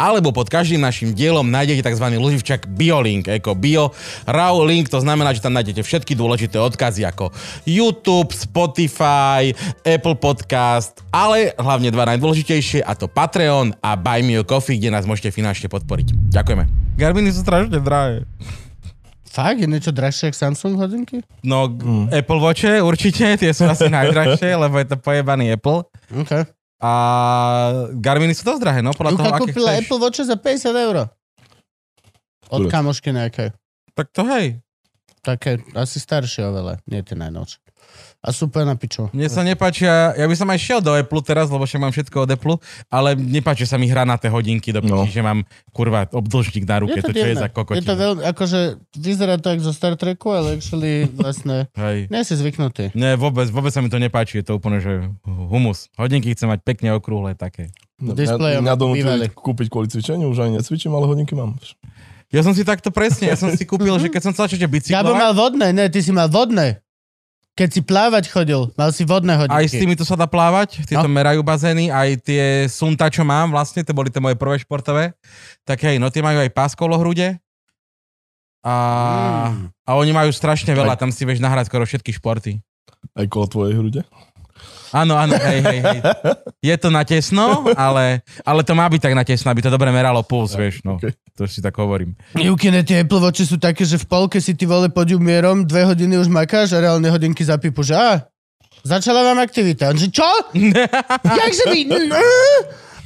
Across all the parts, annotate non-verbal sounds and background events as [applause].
alebo pod každým našim dielom nájdete tzv. loživčak biolink, ako bio raw link, to znamená, že tam nájdete všetky dôležité odkazy ako YouTube, Spotify, Apple Podcast, ale hlavne dva najdôležitejšie a to Patreon a Buy Me a Coffee, kde nás môžete finančne podporiť. Ďakujeme. Garminy sú strašne drahé. Fakt? Je niečo drahšie ako Samsung hodinky? No, mm. Apple Watche určite, tie sú asi najdrahšie, lebo je to pojebaný Apple. Okay. A Garminy sú dosť drahé, no podľa Juka toho, aké kúpila chceš. Apple Watch za 50 eur. Od kamošky nejakej. Tak to hej. Také, asi staršie oveľa, nie tie najnovšie. A super na piču. Mne sa nepáčia, ja by som aj šiel do Apple teraz, lebo však mám všetko od Apple, ale nepáči sa mi hra na tie hodinky do No. no. že mám kurva obdĺžnik na ruke, to, čo je za Je to veľmi, akože vyzerá to ako zo Star Treku, ale actually vlastne Hej. nie si zvyknutý. Nie, vôbec, vôbec sa mi to nepáči, je to úplne, že humus. Hodinky chcem mať pekne okrúhle také. No, Displejom donútili bývali. kúpiť kvôli cvičeniu, už ani necvičím, ale hodinky mám. Ja som si takto presne, ja som si kúpil, že keď som chcel ešte bicyklovať, mal vodné, ne, ty si mal vodné. Keď si plávať chodil, mal si vodné hodinky. aj s týmito sa dá plávať, tieto No. merajú bazény, aj tie sunta, čo mám vlastne, to boli tie moje prvé športové, tak hej, no tie majú aj pás kolo hrude, a, Mm. a oni majú strašne veľa, Aj- tam si vieš nahrať skoro všetky športy. Aj kolo tvojej hrude. Áno, áno, hej, hej, hej. Je to na tesno, ale, ale to má byť tak na tesno, aby to dobre meralo puls, vieš, no. Okay. To si tak hovorím. Jukine, tie Apple Watche sú také, že v polke si ty vole pod mierom, dve hodiny už makáš a reálne hodinky zapípu, že a, začala vám aktivita. On že čo? [laughs] Jakže by...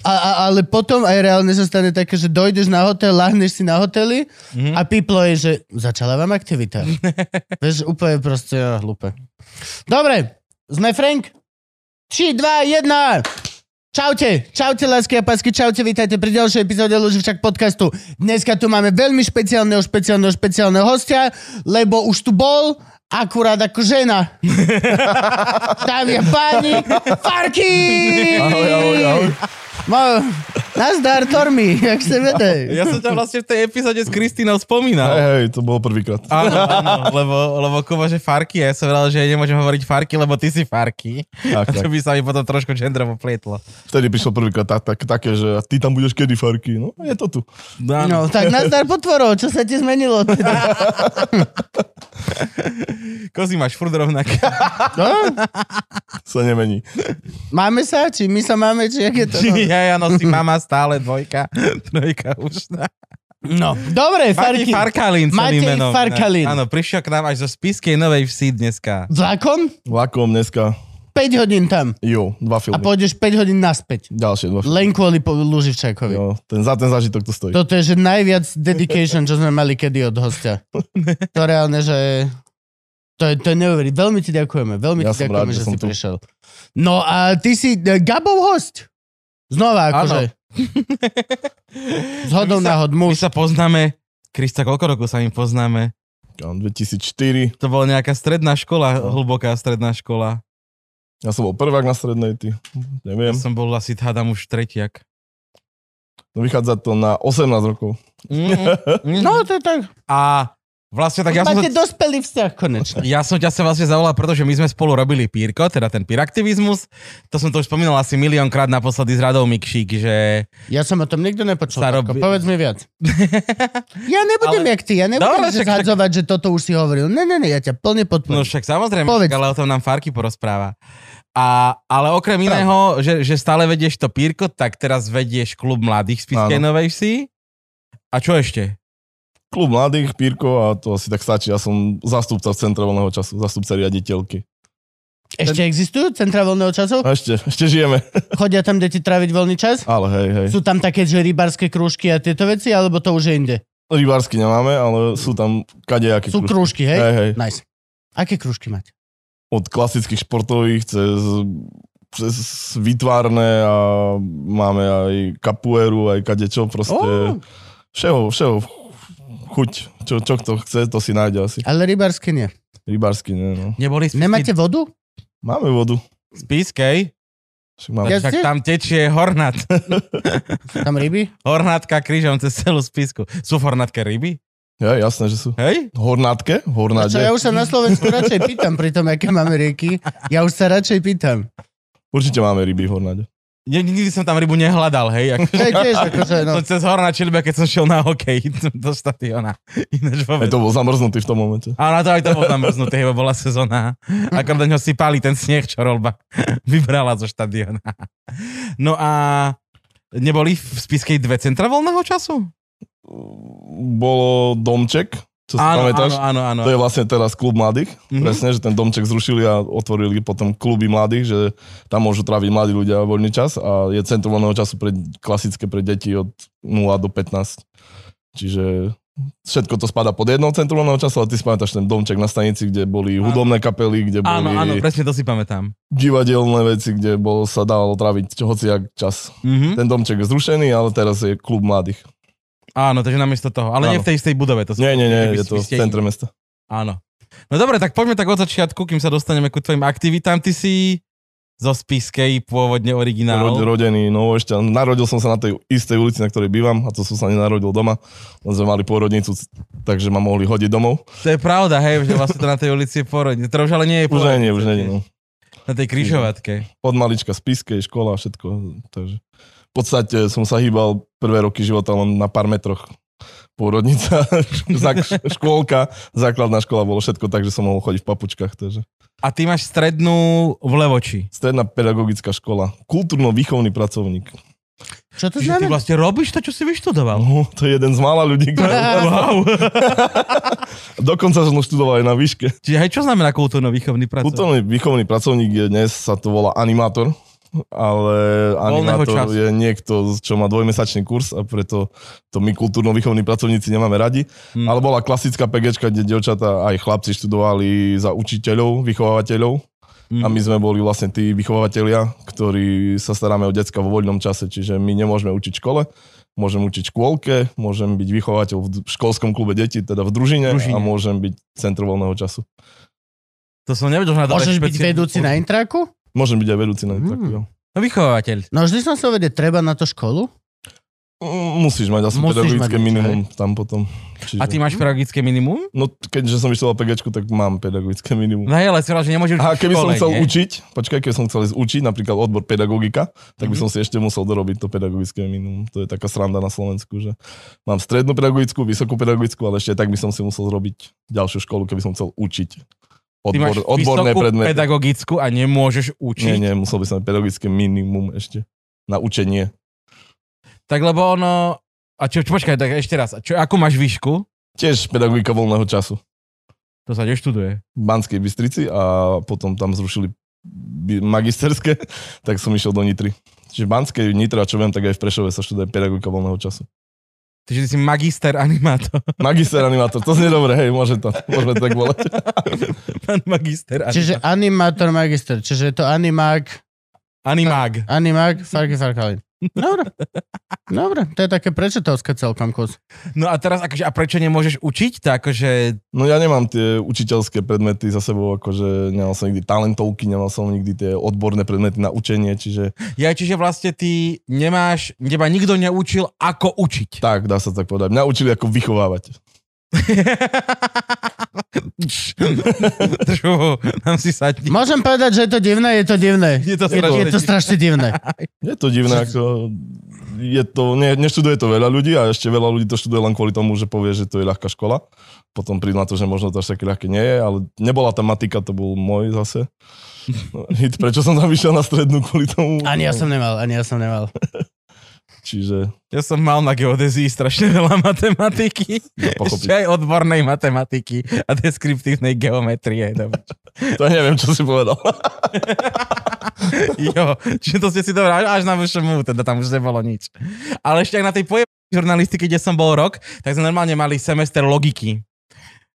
A, a, ale potom aj reálne sa stane také, že dojdeš na hotel, lahneš si na hoteli Mhm. a píplo je, že začala vám aktivita. [laughs] Vieš, úplne proste ja, hlúpe. Dobre, sme Frank? 3, 2, 1. Čaute, čaute lásky a pásky, čaute, vítajte pri ďalšej epizóde Luživčak podcastu. Dneska tu máme veľmi špeciálneho, špeciálneho, špeciálneho hostia, lebo už tu bol akurát ako žena. Dámy a páni, Farky! Ahoj, ahoj, ahoj. Mo, nazdar, Tormi, jak sa vede. Ja som ťa vlastne v tej epizóde s Kristínou Hej, spomínal. hej, to bolo prvýkrát. Áno, áno, lebo, lebo Kuba, že Farky, a ja som vedel, že nemôžem hovoriť Farky, lebo ty si Farky. Tak, A to tak. by sa mi potom trošku genderovo plietlo. Vtedy prišlo prvýkrát tak, tak, také, že ty tam budeš kedy, Farky? No, je to tu. No, No, tak nazdar potvorov, čo sa ti zmenilo? Teda? [laughs] Kozy máš furt rovnaké. No? Sa nemení. Máme sa? Či my sa máme? Či jak je to? No. [laughs] Ja, ja nosím mama stále dvojka, [laughs] trojka už. no. Dobre, Farky. Farkalín celým Matej menom. Farkalín. Áno, prišiel k nám až zo Spiskej Novej Vsi dneska. Vlakom? Vlakom dneska, 5 hodín tam. jo, dva A filmy. pôjdeš 5 hodín naspäť. Ďalšie dva filmy. Len kvôli po- Luživčákovi. Jo, ten, za ten zážitok to stojí. Toto je že najviac dedication, čo sme mali kedy od hostia. [laughs] To reálne, že... To je, to je neuveriteľné. Veľmi ti ďakujeme. Veľmi Ja ti ďakujeme, rád, že že si tu. prišiel. No a ty si uh, Gabov host. Znova, akože. [laughs] Zhodou My sa- náhod My muž. sa poznáme, Krista, koľko rokov sa my poznáme? Kam, 2004. To bola nejaká stredná škola, hlboká stredná škola. Ja som bol prvák na strednej, ty. Ja Neviem. som bol asi, hádam, už tretiak. No, vychádza to na 18 rokov. Mm, [laughs] No, to je tak. A vlastne tak ja som, Máte sa, dospelý vzťah konečne. ja som ťa sa vlastne zavolal, pretože my sme spolu robili pírko, teda ten pyraktivizmus. To som to už spomínal asi miliónkrát naposledy s Radou Mikšík, že... Ja som o tom nikto nepočul. Robí- Povedz mi viac. [laughs] Ja nebudem Ale- jak ty, ja nebudem Dobre, že však- zhadzovať, že toto už si hovoril. Ne, ne, ne, ja ťa plne No podporujem. však samozrejme, Povedz. však, ale o tom nám Farky porozpráva. A, ale okrem iného, že, že stále vedieš to pírko, tak teraz vedieš klub mladých z Spiskej Áno. Novej Vsi. A čo ešte? Klub mladých, Pírko a to asi tak stačí. Ja som zastupca v centre voľného času, zastupca riaditeľky. Ešte existujú centra voľného času? Ešte, ešte žijeme. [laughs] Chodia tam deti tráviť voľný čas? Ale hej, hej. Sú tam také, že rybárske krúžky a tieto veci, alebo to už je inde? Rybársky nemáme, ale sú tam kadejaké Sú krúžky, hej? Hej, hej. Nice. Aké krúžky máte? Od klasických športových cez, cez výtvarné a máme aj kapuéru, aj kadečo, proste Oh, všeho, všeho chuť. Čo, čo kto chce, to si nájde asi. ale rybárske nie. Rybársky, nie, no. Neboli z Nemáte vodu? Máme vodu. z Pískej? Však Ja- Však tam tečie hornat. [laughs] Tam ryby? Hornátka krížom cez celú spisku. Sú v hornátke ryby? ja, jasné, že sú. Hej? Hornátke? Hornáde. ja už sa na Slovensku radšej pýtam pri tom, aké máme rieky. Ja už sa radšej pýtam. Určite máme ryby v Hornáde. Ja, nikdy som tam rybu nehľadal, hej. Ako, To je tiež akože, no. Som cez horná čilbe, keď som šiel na hokej [laughs] do štadiona. Ináč vôbec. to bol zamrznutý v tom momente. A na to aj to bol zamrznutý, lebo bola sezóna. Ako do ňo sypali ten sneh, čo rolba [laughs] vybrala zo štadiona. No a neboli v Spiskej dve centra voľného času? Bolo domček, čo si Áno, pamätáš? áno, áno, áno. To je vlastne teraz klub mladých. Mhm. Mm-hmm. Presne, že ten domček zrušili a otvorili potom kluby mladých, že tam môžu tráviť mladí ľudia voľný čas a je centrum voľného času pre, klasické pre deti od 0 do 15. Čiže všetko to spada pod jednou centrum voľného času, ale ty si pamätáš ten domček na stanici, kde boli Áno. hudobné kapely, kde Áno, boli áno, presne to si pamätám. divadelné veci, kde bol, sa dalo tráviť hociak čas. Mhm. Ten domček je zrušený, ale teraz je klub mladých. Áno, takže namiesto toho. Ale nie Áno. v tej istej budove. To Nie, nie, nie, je to v centre mesta. Áno. No dobre, tak poďme tak od začiatku, kým sa dostaneme ku tvojim aktivitám. Ty si zo Spiskej, pôvodne originál. Rod, rodený Novošťan. Narodil som sa na tej istej ulici, na ktorej bývam a to som sa nenarodil doma. Len sme mali pôrodnicu, takže ma mohli hodiť domov. To je pravda, hej, že vlastne to na tej ulici je porodne. To už ale nie je Už porodne, nie, už nie, no. Na tej kryžovatke. Od malička spiskej, škola a všetko. Takže podstate som sa hýbal prvé roky života len na pár metroch. Pôrodnica, [laughs] škôlka, základná škola, bolo všetko tak, že som mohol chodiť v papučkách. Takže. A ty máš strednú v Levoči. Stredná pedagogická škola. Kultúrno-výchovný pracovník. Čo to Čiže ty znamená? vlastne robíš to, čo si vyštudoval. No, to je jeden z mála ľudí, ktorý... [laughs] Wow. [laughs] Dokonca som študoval aj na výške. Čiže aj čo znamená kultúrno-výchovný pracovník? Kultúrny výchovný pracovník je dnes, sa to volá animátor, ale Voľného animátor času. je niekto, čo má dvojmesačný kurz a preto to my kultúrno-výchovní pracovníci nemáme radi. Hmm. Ale bola klasická PGčka, kde dievčatá aj chlapci študovali za učiteľov, vychovávateľov Mm. a my sme boli vlastne tí vychovávateľia, ktorí sa staráme o decka vo voľnom čase, čiže my nemôžeme učiť v škole, môžem učiť škôlke, môžem byť vychovateľ v školskom klube detí, teda v družine, Družine. a môžem byť centrum voľného času. To som nevedel, že na to Môžeš byť vedúci na intraku? Môžem byť aj vedúci na Hmm. mm. jo. No, vychovateľ. No vždy som sa vedieť, treba na to školu? Mm, Musíš mať asi Musíš pedagogické mať niečo, minimum tam potom. Čiže... A ty máš pedagogické minimum? No keďže som vyštudoval PGčku, tak mám pedagogické minimum. No hej, ale si že nemôžeš A keby som škole, chcel nie? učiť, počkaj, keby som chcel ísť učiť napríklad odbor pedagogika, tak by Mhm. som si ešte musel dorobiť to pedagogické minimum. To je taká sranda na Slovensku, že mám strednú pedagogickú, vysokú pedagogickú, ale ešte tak by som si musel zrobiť ďalšiu školu, keby som chcel učiť. Ty máš Odbor, odborné predmety. pedagogickú a nemôžeš učiť. Nie, nie, musel by som mať pedagogické minimum ešte na učenie. Tak lebo ono... A čo, čo počkaj, tak ešte raz. Čo, akú máš výšku? Tiež pedagogika voľného času. To sa neštuduje. v Banskej Bystrici a potom tam zrušili magisterské, [laughs] tak som išiel do Nitry. Čiže v Banskej, Nitra, čo viem, tak aj v Prešove sa študuje pedagogika voľného času. Takže ty si magister animátor. [laughs] Magister animátor, to znie dobre, hej, môže to, môžeme to tak volať. [laughs] Pán magister animátor. Čiže animátor, magister. Čiže je to animák, Animák. animák, farky, farkalin. Dobre. Dobre, to je také prečetovské celkom kus. No a teraz, akože, a prečo nemôžeš učiť? To akože, No ja nemám tie učiteľské predmety za sebou, akože nemal som nikdy talentovky, nemal som nikdy tie odborné predmety na učenie, čiže ja, čiže vlastne ty nemáš, teba nikto neučil, ako učiť. tak, dá sa tak povedať. Mňa učili ako vychovávať. [laughs] [laughs] Držu, nám si sadni. Môžem povedať, že je to divné, je to divné. Je to je, strašne je to strašne divné. [laughs] Je to divné, ako je to, ne, neštuduje to veľa ľudí a ešte veľa ľudí to študuje len kvôli tomu, že povie, že to je ľahká škola. Potom prídu na to, že možno to až také ľahké nie je, ale nebola tá matika, to bol môj zase. No, [laughs] hit, prečo som tam išiel na strednú kvôli tomu? Ani ja som nemal, ani ja som nemal. Čiže Ja som mal na geodézii strašne veľa [laughs] matematiky. ja Ešte pochopiť. aj odbornej matematiky a deskriptívnej geometrie. [laughs] To neviem, čo si povedal. [laughs] Jo, čiže to ste si dobré, až na VŠMU, teda tam už nebolo nič. Ale ešte aj na tej poje žurnalistike, kde som bol rok, tak sme normálne mali semester logiky.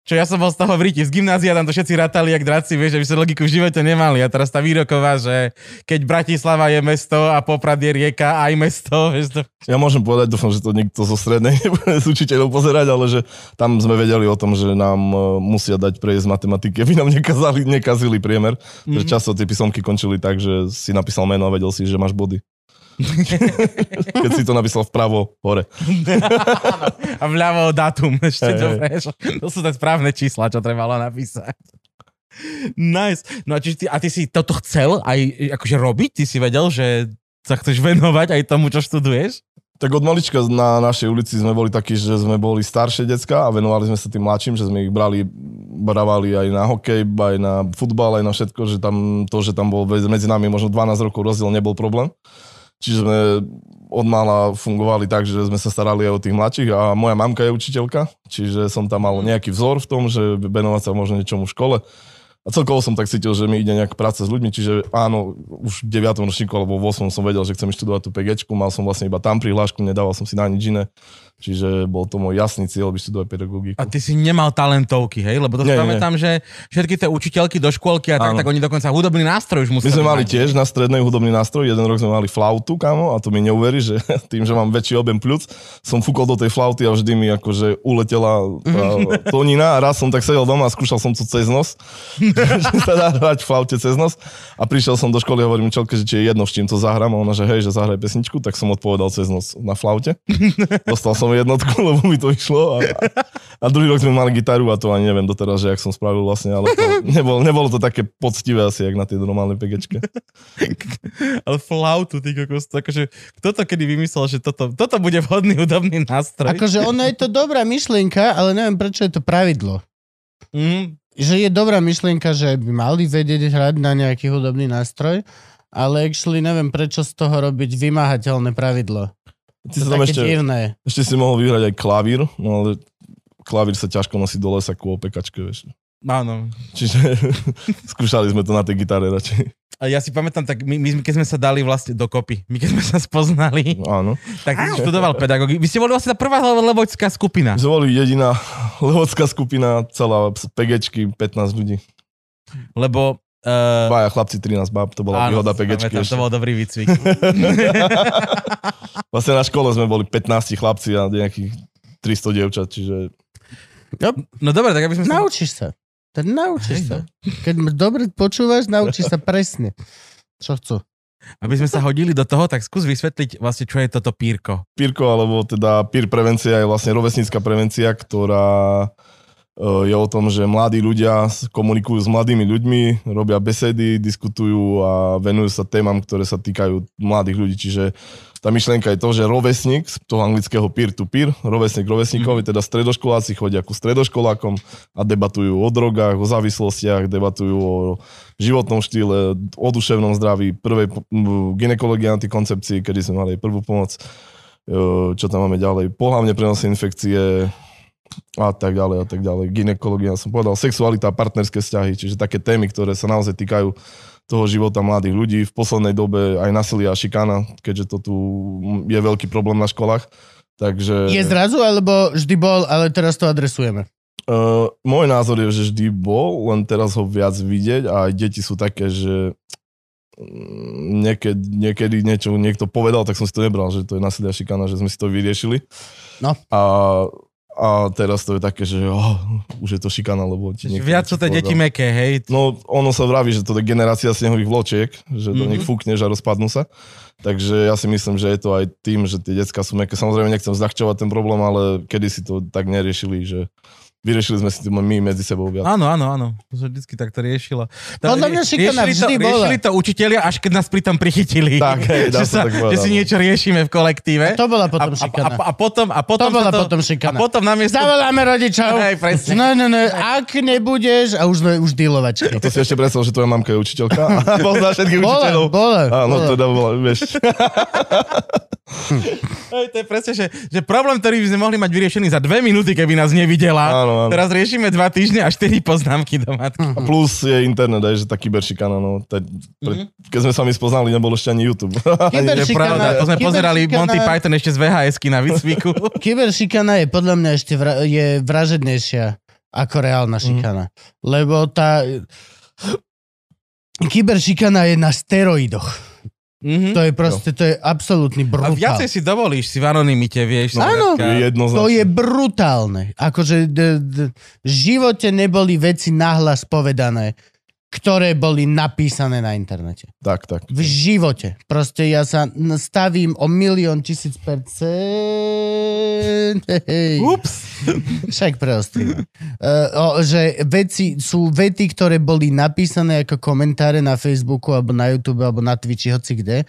Čo ja som bol z toho v ríti. Z gymnázia tam to všetci ratali, jak draci, vieš, že by sa logiku v živote nemali. A teraz tá výroková, že keď Bratislava je mesto a Poprad je rieka, aj mesto, vieš to. Ja môžem povedať, dúfam, že to niekto zo strednej [laughs] nebude s učiteľom pozerať, ale že tam sme vedeli o tom, že nám e, musia dať prejsť z matematiky, aby nám nekazali, nekazili priemer. Mm-hmm. Že často tie písomky končili tak, že si napísal meno a vedel si, že máš body. [laughs] Keď si to napísal vpravo, hore. [laughs] A vľavo dátum ešte, hej. dobre. že To sú tie správne čísla, čo trebalo napísať. Nice. No a, ty, a ty si toto chcel aj akože robiť? Ty si vedel, že sa chceš venovať aj tomu, čo študuješ? Tak od malička na našej ulici sme boli takí, že sme boli staršie decka a venovali sme sa tým mladším, že sme ich brali, brávali aj na hokej, aj na futbal, aj na všetko, že tam to, že tam bol medzi nami možno 12 rokov rozdiel, nebol problém. Čiže sme od mala fungovali tak, že sme sa starali aj o tých mladších a moja mamka je učiteľka, čiže som tam mal nejaký vzor v tom, že venovať sa možno niečomu v škole. A celkovo som tak cítil, že mi ide nejaká práca s ľuďmi, čiže áno, už v 9. ročníku alebo v 8. som vedel, že chcem študovať tú PGčku, mal som vlastne iba tam prihlášku, nedával som si na nič iné, čiže bol to môj jasný cieľ vyštudovať pedagogiku. A ty si nemal talentovky, hej? Lebo to si Nie, nie. pamätám, že všetky tie učiteľky do škôlky a tak, Áno. tak oni dokonca hudobný nástroj už My museli sme mali tiež na strednej hudobný nástroj, jeden rok sme mali flautu, kamo, a to mi neuverí, že [laughs] tým, že mám väčší objem pľúc, som fúkol do tej flauty a vždy mi akože uletela tá tonina a raz som tak sedel doma a skúšal som to cez nos, [laughs] [laughs] že sa dá hrať flaute cez nos a prišiel som do školy a hovorím učiteľke, že či je jedno, s čím to zahrám a ona, že hej, že zahraj pesničku, tak som odpovedal cez nos na flaute. [laughs] Dostal som jednotku, [laughs] lebo mi to išlo a, a druhý rok sme mali gitaru a to ani neviem doteraz, že jak som spravil vlastne, ale to nebolo, nebolo to také poctivé asi, jak na tej normálnej PGčke. Ale flautu, ty kokos, to akože, kto to kedy vymyslel, že toto, toto bude vhodný hudobný nástroj? Akože ono je to dobrá myšlienka, ale neviem, prečo je to pravidlo. Mm, Že je dobrá myšlienka, že by mali vedieť hrať na nejaký hudobný nástroj, ale actually neviem, prečo z toho robiť vymáhateľné pravidlo. Ty To sa tam ešte, divné. ešte si mohol vyhrať aj klavír, no ale klavír sa ťažko nosí do lesa ku opekačke, vieš. áno. Čiže [laughs] skúšali sme to na tej gitare radšej. A ja si pamätám, tak my, my, keď sme sa dali vlastne dokopy, my keď sme sa spoznali, Áno. tak si študoval pedagógiu. Vy ste boli vlastne tá prvá lebočská skupina. My sme boli jediná [laughs] lehovská skupina, celá PGčky, 15 ľudí. Lebo... Uh, Baja chlapci, 13 bab, to bola výhoda PGčky. ešte. to bol dobrý výcvik. [laughs] Vlastne na škole sme boli 15 chlapci a nejakých 300 dievčat, čiže No dobre, tak aby sme. Naučíš sa. Tak naučíš sa. no. Keď ma dobre počúvaš, naučíš sa presne. Čo chcú. Aby sme sa hodili do toho, tak skús vysvetliť vlastne, čo je toto pírko. Pírko, alebo teda peer prevencia je vlastne rovesnícka prevencia, ktorá e, je o tom, že mladí ľudia s- komunikujú s mladými ľuďmi, robia besedy, diskutujú a venujú sa témam, ktoré sa týkajú mladých ľudí. Čiže tá myšlienka je to, že rovesník, z toho anglického peer-to-peer, rovesník rovesníkovi, teda stredoškoláci chodia ku stredoškolákom a debatujú o drogách, o závislostiach, debatujú o životnom štýle, o duševnom zdraví, prvej ginekológii antikoncepcii, kedy sme mali prvú pomoc, e, čo tam máme ďalej, pohlavne prenosné infekcie a tak ďalej a tak ďalej. Ginekológia, som povedal, sexualita, partnerské vzťahy, čiže také témy, ktoré sa naozaj týkajú toho života mladých ľudí. V poslednej dobe aj násilia a šikana, keďže to tu je veľký problém na školách. Takže Je zrazu, alebo vždy bol, ale teraz to adresujeme. uh, môj názor je, že vždy bol, len teraz ho viac vidieť a aj deti sú také, že mm, niekedy, niekedy niečo niekto povedal, tak som si to nebral, že to je násilia a šikana, že sme si to vyriešili. No. A, a teraz to je také, že oh, už je to šikana, lebo ti Viac sú to deti meké, hej? No, ono sa vraví, že to je generácia snehových vločiek, že do Mhm. nich fúkneš a rozpadnú sa. Takže ja si myslím, že je to aj tým, že tie decka sú meké. Samozrejme nechcem zľahčovať ten problém, ale kedy si to tak neriešili, že vyriešili sme si to my medzi sebou viac. Áno, áno, áno. To sa vždycky takto riešilo. To, Podľa mňa šikana riešili to, vždy bola. riešili to učitelia, až keď nás pri tom prichytili. Tak, hej, [laughs] že, sa tak povedať, že si no. niečo riešime v kolektíve. To bola a, potom a, a, šikana. a, potom, a potom To bola to, potom šikana. A potom namiesto... Zavoláme rodičov. Hej, presne. No, no, no, ak nebudeš, a už sme už dealovačky. No to si ešte predstav, že tvoja mamka je učiteľka a [laughs] pozná všetkých Bola, učiteľov. bola, Áno, bola. teda bola, vieš. [laughs] [laughs] Hej, to je presne, že, že problém, ktorý by sme mohli mať vyriešený za dve minúty, keby nás nevidela. Áno, áno. Teraz riešime dva týždne a štyri poznámky do matky. A plus je internet, aj, že tá kyberšikana, no. Te, pre, keď sme sa mi spoznali, nebol ešte ani YouTube. [laughs] Ani To je Šikana- pravda, to sme kyberšikana- pozerali Monty Python ešte z VHS-ky na výcviku. [laughs] Kyberšikana je podľa mňa ešte vra- je vražednejšia ako reálna šikana. Lebo tá... Kyberšikana je na steroidoch. Mhm. To je proste, to je absolútny A brutál. viacej si dovolíš si v anonimite, vieš. Áno. jednoznačne. To je brutálne. Akože d, d, v živote neboli veci nahlas povedané, ktoré boli napísané na internete. Tak, tak. V živote. Proste ja sa stavím o milión tisíc percent. Hej. Ups. [laughs] Však preostrím. Uh, že veci sú vety, ktoré boli napísané ako komentáre na Facebooku alebo na YouTube alebo na Twitchi, hoci kde.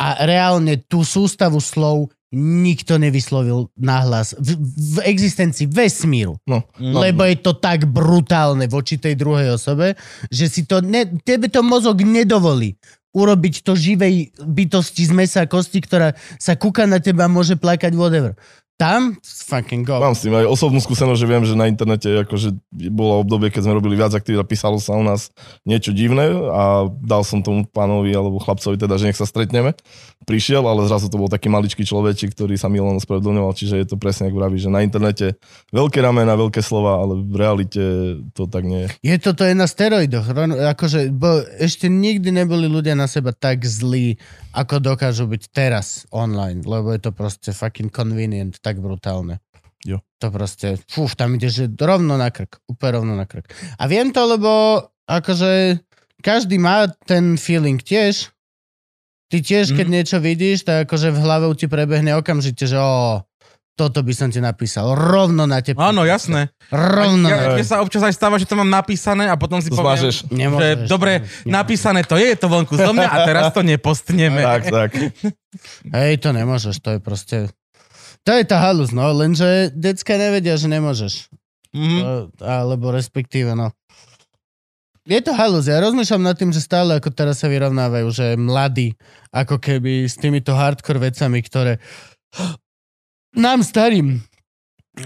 A reálne tú sústavu slov nikto nevyslovil nahlas v, v existencii vesmíru. No, No. Lebo je to tak brutálne voči tej druhej osobe, že si to ne, tebe to mozog nedovolí urobiť to živej bytosti z mesa a kosti, ktorá sa kúka na teba a môže plakať whatever. Tam fucking go. Mám s tým aj osobnú skúsenosť, že viem, že na internete akože bolo obdobie, keď sme robili viac aktivít a písalo sa u nás niečo divné a dal som tomu pánovi alebo chlapcovi teda, že nech sa stretneme. Prišiel, ale zrazu to bol taký maličký človečik, ktorý sa mi len ospravedlňoval, čiže je to presne ako vraví, že na internete veľké ramena, veľké slova, ale v realite to tak nie je. Je to, to je na steroidoch. Akože, bo ešte nikdy neboli ľudia na seba tak zlí, ako dokážu byť teraz online, lebo je to proste fucking convenient, tak brutálne. Jo. To proste, fúf, tam ide, že rovno na krk, úplne rovno na krk. A viem to, lebo akože každý má ten feeling tiež. Ty tiež, keď Mhm. niečo vidíš, tak akože v hlave ti prebehne okamžite, že o, toto by som ti napísal. Rovno na tebe. Áno, jasné. Rovno Ja, na mne sa občas aj stáva, že to mám napísané a potom si To poviem, zmažeš. že Nemôžeš. dobre, napísané to je, je to vonku zo mňa a teraz to nepostneme. Tak, tak. [laughs] Hej, to nemôžeš, to je proste... To je tá halus, no, lenže decka nevedia, že nemôžeš. To, alebo respektíve, no. Je to halus, ja rozmýšľam nad tým, že stále ako teraz sa vyrovnávajú, že mladí, ako keby s týmito hardcore vecami, ktoré nám starým,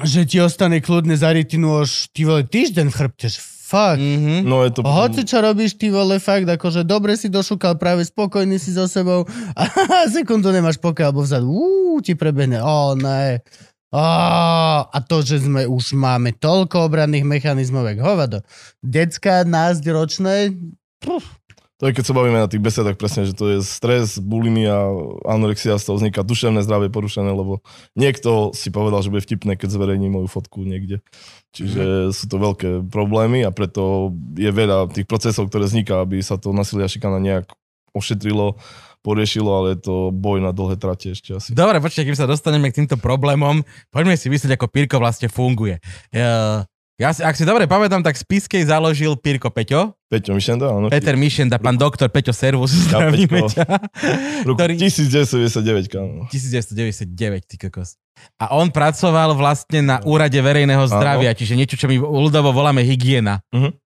že ti ostane kľudne za rytinu už ty vole týždeň v chrbte, fuck. Mhm. No je to... Hoci čo robíš, ty vole, fakt, akože dobre si došúkal, práve spokojný si so sebou [laughs] a sekundu nemáš pokoj, alebo vzadu, uú, ti prebehne, ó, ne. Ó, a to, že sme už máme toľko obranných mechanizmov, jak hovado. Decka, násť ročné, To je, keď sa bavíme na tých besedách presne, že to je stres, bulimia, anorexia, z toho vzniká duševné zdravie porušené, lebo niekto si povedal, že bude vtipné, keď zverejní moju fotku niekde. Čiže sú to veľké problémy a preto je veľa tých procesov, ktoré vzniká, aby sa to nasilia šikana nejak ošetrilo, poriešilo, ale je to boj na dlhé trate ešte asi. Dobre, počkaj, kým sa dostaneme k týmto problémom, poďme si myslieť, ako Pirko vlastne funguje. Ja, ja si, ak si dobre pamätám, tak Spiskej založil Pirko Peťo, Peťo Mišenda, áno. Peter Mišenda, pán doktor Peťo Servus, zdravíme ťa. Roku ktorý- 1999, kámo. 1999, ty kokos. A on pracoval vlastne na úrade verejného zdravia, čiže niečo, čo my ľudovo voláme hygiena. Mhm.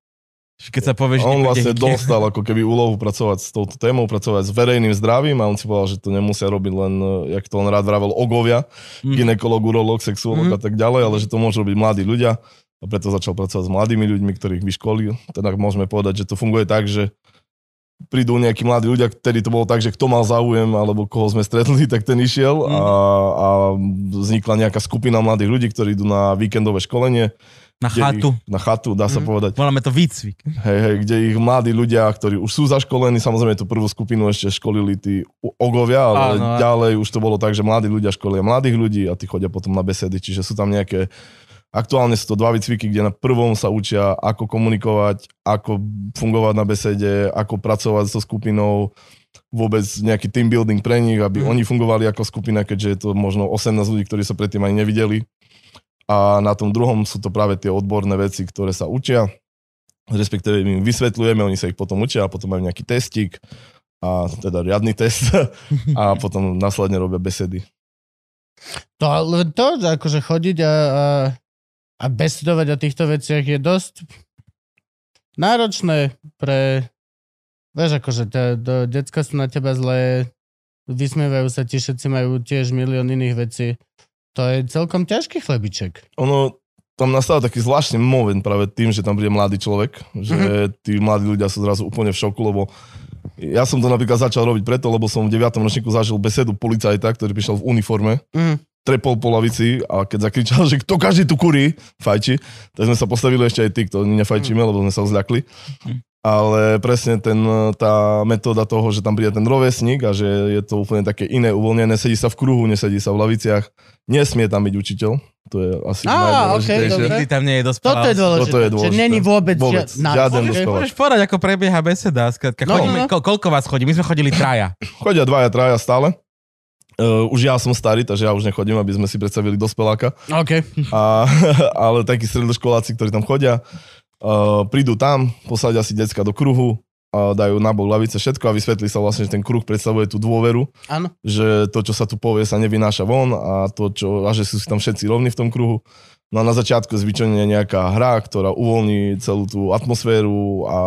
Keď sa povie, že on vlastne hygiena- dostal ako keby úlohu pracovať s touto témou, pracovať s verejným zdravím a on si povedal, že to nemusia robiť len, eh, jak to on rád vravel, ogovia, Mhm. ginekolog, urolog, sexuolog Mhm. a tak ďalej, ale že to môžu robiť mladí ľudia a preto začal pracovať s mladými ľuďmi, ktorých vyškolil. Teda môžeme povedať, že to funguje tak, že prídu nejakí mladí ľudia, ktorý to bolo tak, že kto mal záujem alebo koho sme stretli, [laughs] tak ten išiel a, a vznikla nejaká skupina mladých ľudí, ktorí idú na víkendové školenie. Na chatu. Ich, na chatu, dá sa Mhm. povedať. Voláme to výcvik. Hej, hej, kde ich mladí ľudia, ktorí už sú zaškolení, samozrejme tú prvú skupinu ešte školili tí ogovia, ale Áno, ďalej už to bolo tak, že mladí ľudia školia mladých ľudí a tí chodia potom na besedy, čiže sú tam nejaké Aktuálne sú to dva výcviky, kde na prvom sa učia, ako komunikovať, ako fungovať na besede, ako pracovať so skupinou, vôbec nejaký team building pre nich, aby Mhm. oni fungovali ako skupina, keďže je to možno 18 ľudí, ktorí sa predtým ani nevideli. A na tom druhom sú to práve tie odborné veci, ktoré sa učia respektíve my im vysvetľujeme, oni sa ich potom učia a potom majú nejaký testík a teda riadny test [laughs] a potom následne robia besedy. To, to, že akože chodiť a, a, a besedovať o týchto veciach je dosť náročné pre... Vieš, akože to, to, decka sú na teba zlé, vysmievajú sa ti, všetci majú tiež milión iných vecí. To je celkom ťažký chlebiček. Ono, tam nastáva taký zvláštny moment práve tým, že tam príde mladý človek, že tí mladí ľudia sú zrazu úplne v šoku, lebo ja som to napríklad začal robiť preto, lebo som v 9. ročníku zažil besedu policajta, ktorý prišiel v uniforme Mm. trepol po lavici a keď zakričal, že kto každý tu kurí, fajči, tak sme sa postavili ešte aj tí, kto nefajčíme, lebo sme sa zľakli. Ale presne ten, tá metóda toho, že tam príde ten rovesník a že je to úplne také iné, uvoľnené, sedí sa v kruhu, nesedí sa v laviciach, nesmie tam byť učiteľ, to je asi Á, okej, dobre. Nikdy tam nie je dospelá. Toto je dôležité. Toto je dôležité. není vôbec, Vôbec. Žiaden Ok. dospelák. Môžeš povedať, ako prebieha beseda. Skrátka, No, chodíme, no. ko, koľko vás chodí? My sme chodili traja. Chodia dvaja, traja stále. Uh, už ja som starý, takže ja už nechodím, aby sme si predstavili dospeláka. OK. A, [laughs] ale takí stredoškoláci, ktorí tam chodia, uh, prídu tam, posadia si decka do kruhu, a dajú na bok lavice všetko a vysvetlí sa vlastne, že ten kruh predstavuje tú dôveru, Áno. že to, čo sa tu povie, sa nevynáša von a, to, čo, a že sú si tam všetci rovní v tom kruhu. No a na začiatku je zvyčajne nejaká hra, ktorá uvoľní celú tú atmosféru a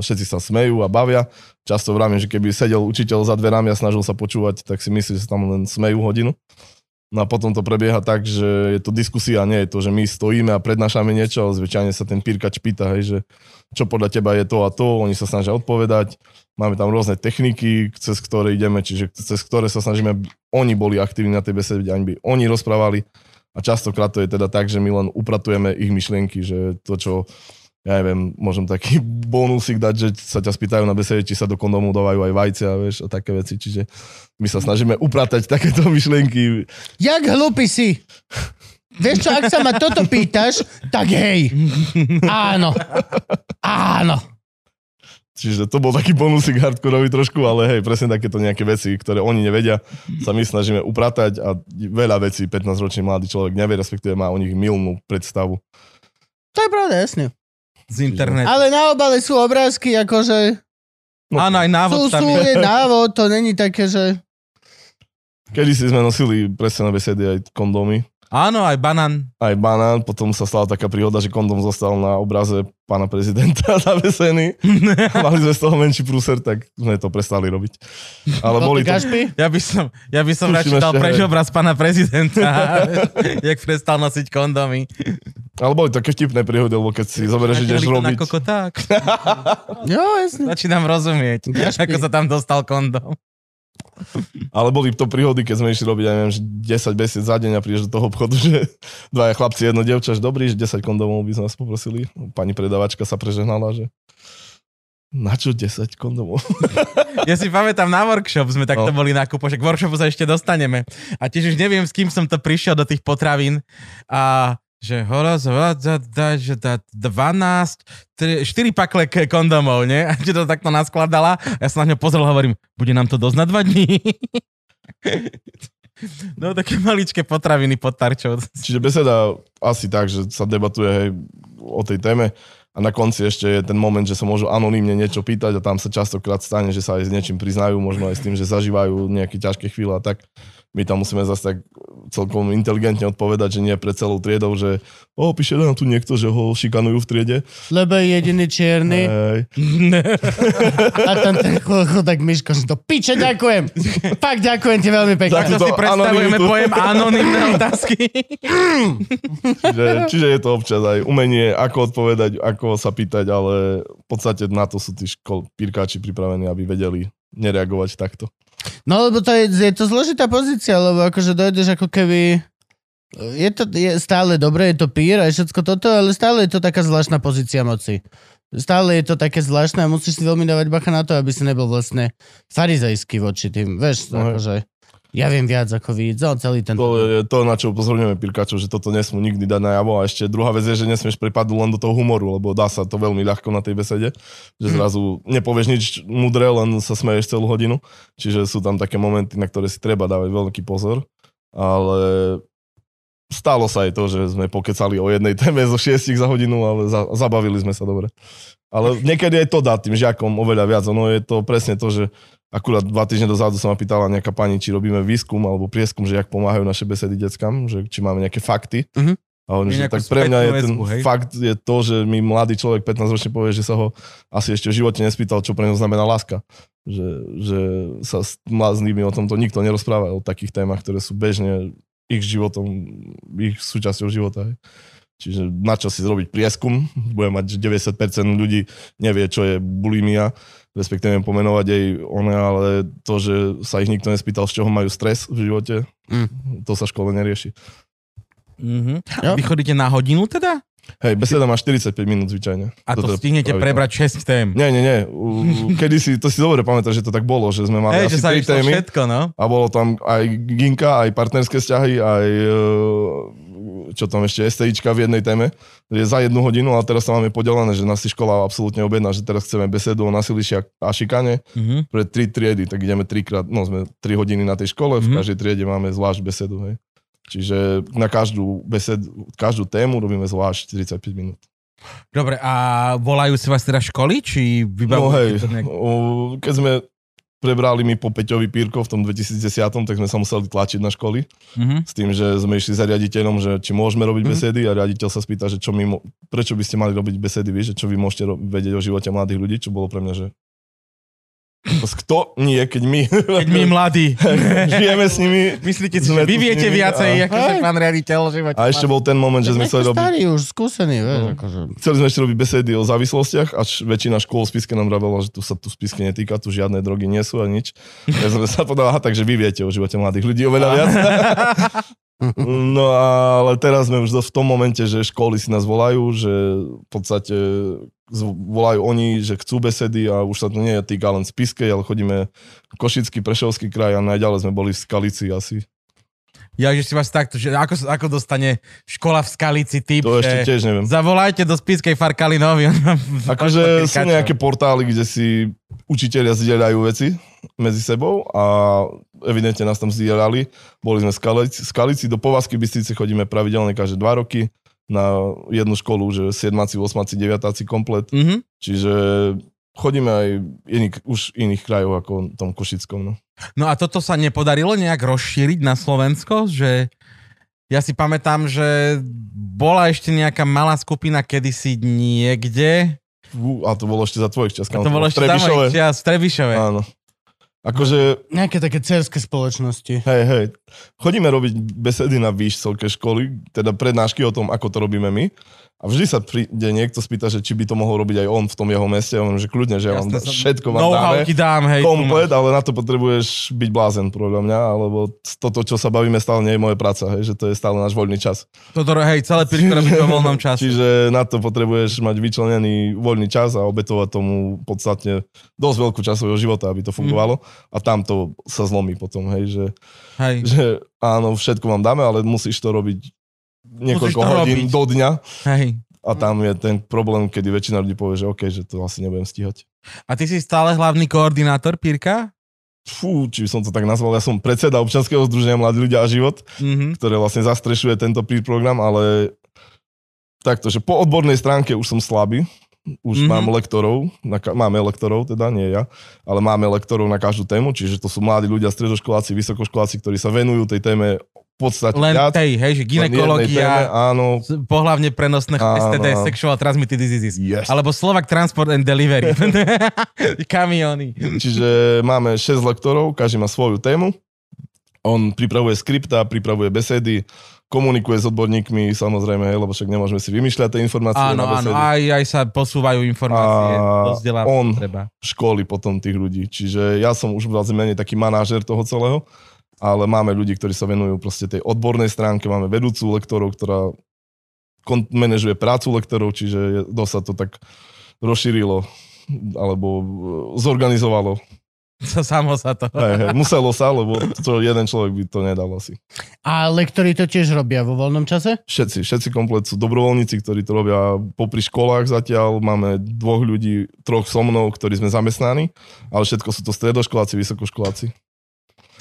všetci sa smejú a bavia. Často vravím, že keby sedel učiteľ za dverami a snažil sa počúvať, tak si myslí, že sa tam len smejú hodinu. No a potom to prebieha tak, že je to diskusia, nie je to, že my stojíme a prednášame niečo, ale zvyčajne sa ten pírkač pýta, hej, že čo podľa teba je to a to, oni sa snažia odpovedať. Máme tam rôzne techniky, cez ktoré ideme, čiže cez ktoré sa snažíme, oni boli aktívni na tej besede, aby oni rozprávali. A častokrát to je teda tak, že my len upratujeme ich myšlienky, že to, čo ja neviem, môžem taký [laughs] bonusik dať, že sa ťa spýtajú na besede, či sa do kondomu dávajú aj vajcia, vieš, a také veci. Čiže my sa snažíme upratať [laughs] takéto myšlienky. Jak hlupý si? Vieš čo, ak sa ma toto pýtaš, tak hej. Áno. Áno. Čiže to bol taký bonusik hardkorový trošku, ale hej, presne takéto nejaké veci, ktoré oni nevedia, sa my snažíme upratať a veľa vecí 15-ročný mladý človek nevie, respektíve má o nich milnú predstavu. To je pravda, jasne. Z internetu. Ale na obale sú obrázky, akože No, Áno, aj návod sú, tam sú je. je návod, to není také, že... Kedy si sme nosili presne na besedy aj kondómy, Áno, aj banán. aj banán, potom sa stala taká príhoda, že kondóm zostal na obraze pána prezidenta [laughs] zavesený. [laughs] Mali sme z toho menší prúser, tak sme to prestali robiť. Ale boli to... Gašpy? Ja by som, ja by som radšej dal preč obraz pána prezidenta, [laughs] jak prestal nosiť kondomy. Ale boli také vtipné príhody, lebo keď si zoberieš, že ideš to na robiť... kokoták. Jo, jasne. Začínam rozumieť, Gašpi. ako sa tam dostal kondom. Ale boli to príhody, keď sme išli robiť, ja neviem, že 10 besied za deň a prídeš do toho obchodu, [laughs] že dvaja chlapci, jedno dievča, že dobrý, že 10 kondomov by sme vás poprosili. Pani predavačka sa prežehnala, že na čo 10 kondomov? Ja si pamätám, na workshop sme takto No. boli nakúpo, však k workshopu sa ešte dostaneme. A tiež už neviem, s kým som to prišiel do tých potravín. A že horaz, že dá, že dá 12, 4 pakle kondomov, nie? A že to takto naskladala. Ja som na ňo pozrel hovorím, bude nám to dosť na dva dní? [laughs] No také maličké potraviny pod tarčou. Čiže beseda asi tak, že sa debatuje hej, o tej téme a na konci ešte je ten moment, že sa môžu anonymne niečo pýtať a tam sa častokrát stane, že sa aj s niečím priznajú, možno aj s tým, že zažívajú nejaké ťažké chvíle a tak. My tam musíme zase tak celkom inteligentne odpovedať, že nie pred celou triedou, že o, píše nám tu niekto, že ho šikanujú v triede. Lebo je jediný čierny Hej. [laughs] a tam ten chud- chudák Miško, že to piče, ďakujem. Fakt ďakujem ti veľmi pekne. Takto to si predstavujeme pojem anonimné otázky. Čiže, čiže je to občas aj umenie, ako odpovedať, ako sa pýtať, ale v podstate na to sú tí škol, pírkáči pripravení, aby vedeli nereagovať takto. No lebo to je, je to zložitá pozícia, lebo akože dojdeš ako keby... Je to je stále dobre, je to pír a všetko toto, ale stále je to taká zvláštna pozícia moci. Stále je to také zvláštne a musíš si veľmi dávať bacha na to, aby si nebol vlastne farizejský voči tým. Vieš, No akože ja viem viac ako vy, celý ten... To je to, na čo upozorňujeme pirkačov, že toto nesmú nikdy dať najavo. A ešte druhá vec je, že nesmieš prepadnúť len do toho humoru, lebo dá sa to veľmi ľahko na tej besede, že zrazu nepovieš nič mudré, len sa smeješ celú hodinu. Čiže sú tam také momenty, na ktoré si treba dávať veľký pozor. Ale stalo sa aj to, že sme pokecali o jednej téme zo šiestich za hodinu, ale za, zabavili sme sa dobre. Ale niekedy aj to dá tým žiakom oveľa viac. Ono je to presne to, že akurát dva týždne dozadu sa ma pýtala nejaká pani, či robíme výskum alebo prieskum, že jak pomáhajú naše besedy deckám, že či máme nejaké fakty. Mhm. A Je že tak pre mňa je ten hej? fakt je to, že mi mladý človek 15 ročne povie, že sa ho asi ešte v živote nespýtal, čo pre neho znamená láska. Že, že sa s mladými o tomto nikto nerozpráva, o takých témach, ktoré sú bežne ich životom, ich súčasťou života. Hej. Čiže na čo si zrobiť prieskum, budem mať, že 90% ľudí nevie, čo je bulimia, respektíve pomenovať jej one, ale to, že sa ich nikto nespýtal, z čoho majú stres v živote, Mm. to sa škole nerieši. Mhm. Jo. Vy chodíte na hodinu teda? Hej, beseda má 45 minút zvyčajne. A to je stihnete pravidlo. prebrať 6 tém. Nie, nie, nie. Kedy si, to si dobre pamätáš, že to tak bolo, že sme mali že asi sa tri išlo témy všetko, no. a bolo tam aj ginka, aj partnerské vzťahy, aj e, čo tam ešte, STIčka v jednej téme. Je za jednu hodinu, ale teraz sa máme podelené, že nás si škola absolútne objedná, že teraz chceme besedu o násilí a šikane Mhm. pre tri triedy, tak ideme trikrát, no sme tri hodiny na tej škole, v Mhm. každej triede máme zvlášť besedu, hej. Čiže na každú besedu, každú tému robíme zvlášť 45 minút. Dobre, a volajú si vás teda školy, či No vybavujete hej, nejak... keď sme prebrali mi po Peťovi Pírko v tom 2010, tak sme sa museli tlačiť na školy Mhm. s tým, že sme išli za riaditeľom, že či môžeme robiť Mhm. besedy a riaditeľ sa spýta, že čo my, prečo by ste mali robiť besedy vy, že čo vy môžete ro- vedieť o živote mladých ľudí, čo bolo pre mňa, že kto nie, keď my Keď my mladí. [laughs] žijeme s nimi. Myslíte si, že Sme vy viete viacej, a- ako sa Hej. pán riaditeľ že A ešte bol ten moment, že sme chceli to robiť starý, už skúsený, vieš, No. akože. Chceli sme ešte robiť besedy o závislostiach, až väčšina škôl v Spiske nám vravela, že tu sa tu Spiske netýka, tu žiadne drogy nie sú a nič. Ja som sa povedal, aha, takže vy viete o živote mladých ľudí oveľa [laughs] viac. [laughs] No ale teraz sme už v tom momente, že školy si nás volajú, že v podstate volajú oni, že chcú besedy a už sa to nie týka len Spiskej, ale chodíme Košický, Prešovský kraj a najďalej sme boli v Skalici asi. Ja, že si vás takto, že ako, ako dostane škola v Skalici typ, To ešte tiež neviem. zavolajte do Spiskej Farkalinovi. vám- Akože sú nejaké portály, kde si učiteľia zdieľajú veci medzi sebou a evidentne nás tam zdieľali. Boli sme v Skalici, do Povazky Bystrice chodíme pravidelne každé dva roky na jednu školu, že 7, 8, 9 komplet. Mhm. Čiže chodíme aj iný, už iných krajov ako tom Košickom. No. No a toto sa nepodarilo nejak rozšíriť na Slovensko, že ja si pamätám, že bola ešte nejaká malá skupina kedysi niekde. Fú, A to bolo ešte za tvojich čas. A to bolo ešte tam Trebišove. čias, v Trebišove. Áno. Akože Nejaké také cerské spoločnosti. Hej, hej. Chodíme robiť besedy na výšcelke školy, teda prednášky o tom, ako to robíme my. A vždy sa príde niekto spýta, že či by to mohol robiť aj on v tom jeho meste. Ja hovorím, že kľudne, že ja vám všetko vám dáme. ti dám, hej. Komplet, ale na to potrebuješ byť blázen, podľa mňa, alebo toto, čo sa bavíme, stále nie je moje práca, hej, že to je stále náš voľný čas. Toto, hej, celé pirko robiť vo voľnom čase. Čiže na to potrebuješ mať vyčlenený voľný čas a obetovať tomu podstatne dosť veľkú časového života, aby to Mhm. fungovalo. A tam to sa zlomí potom, hej, že Hej. že áno, všetko vám dáme, ale musíš to robiť niekoľko hodín robiť. do dňa hej. a tam je ten problém, kedy väčšina ľudí povie, že OK, že to asi nebudem stíhať. A ty si stále hlavný koordinátor Pirka? Fú, či by som to tak nazval, ja som predseda občanského združenia Mladí ľudia a život, Mhm. ktoré vlastne zastrešuje tento peer program, ale takto, že po odbornej stránke už som slabý, už Mhm. mm-hmm. mám lektorov, na, ka- máme lektorov, teda nie ja, ale máme lektorov na každú tému, čiže to sú mladí ľudia, stredoškoláci, vysokoškoláci, ktorí sa venujú tej téme podstate Len viac. tej, hej, že ginekológia, áno, pohlavne prenosné Áno, STD, áno. Sexual Transmitted Diseases. yes. Alebo Slovak Transport and Delivery. [laughs] Kamiony. Čiže máme 6 lektorov, každý má svoju tému. On pripravuje skripta, pripravuje besedy, komunikuje s odborníkmi, samozrejme, lebo však nemôžeme si vymýšľať tie informácie Áno, na áno, besedy. aj, aj sa posúvajú informácie A on- treba. Školy potom tých ľudí. Čiže ja som už vlastne menej taký manažer toho celého, ale máme ľudí, ktorí sa venujú proste tej odbornej stránke, máme vedúcu lektorov, ktorá kon- manažuje prácu lektorov, čiže je- dosť sa to tak rozšírilo alebo e, zorganizovalo. To samo sa to. Hej, hej, muselo sa, lebo to jeden človek by to nedal asi. A lektori to tiež robia vo voľnom čase? Všetci, všetci komplet sú dobrovoľníci, ktorí to robia popri školách zatiaľ. Máme dvoch ľudí, troch so mnou, ktorí sme zamestnaní, ale všetko sú to stredoškoláci, vysokoškoláci.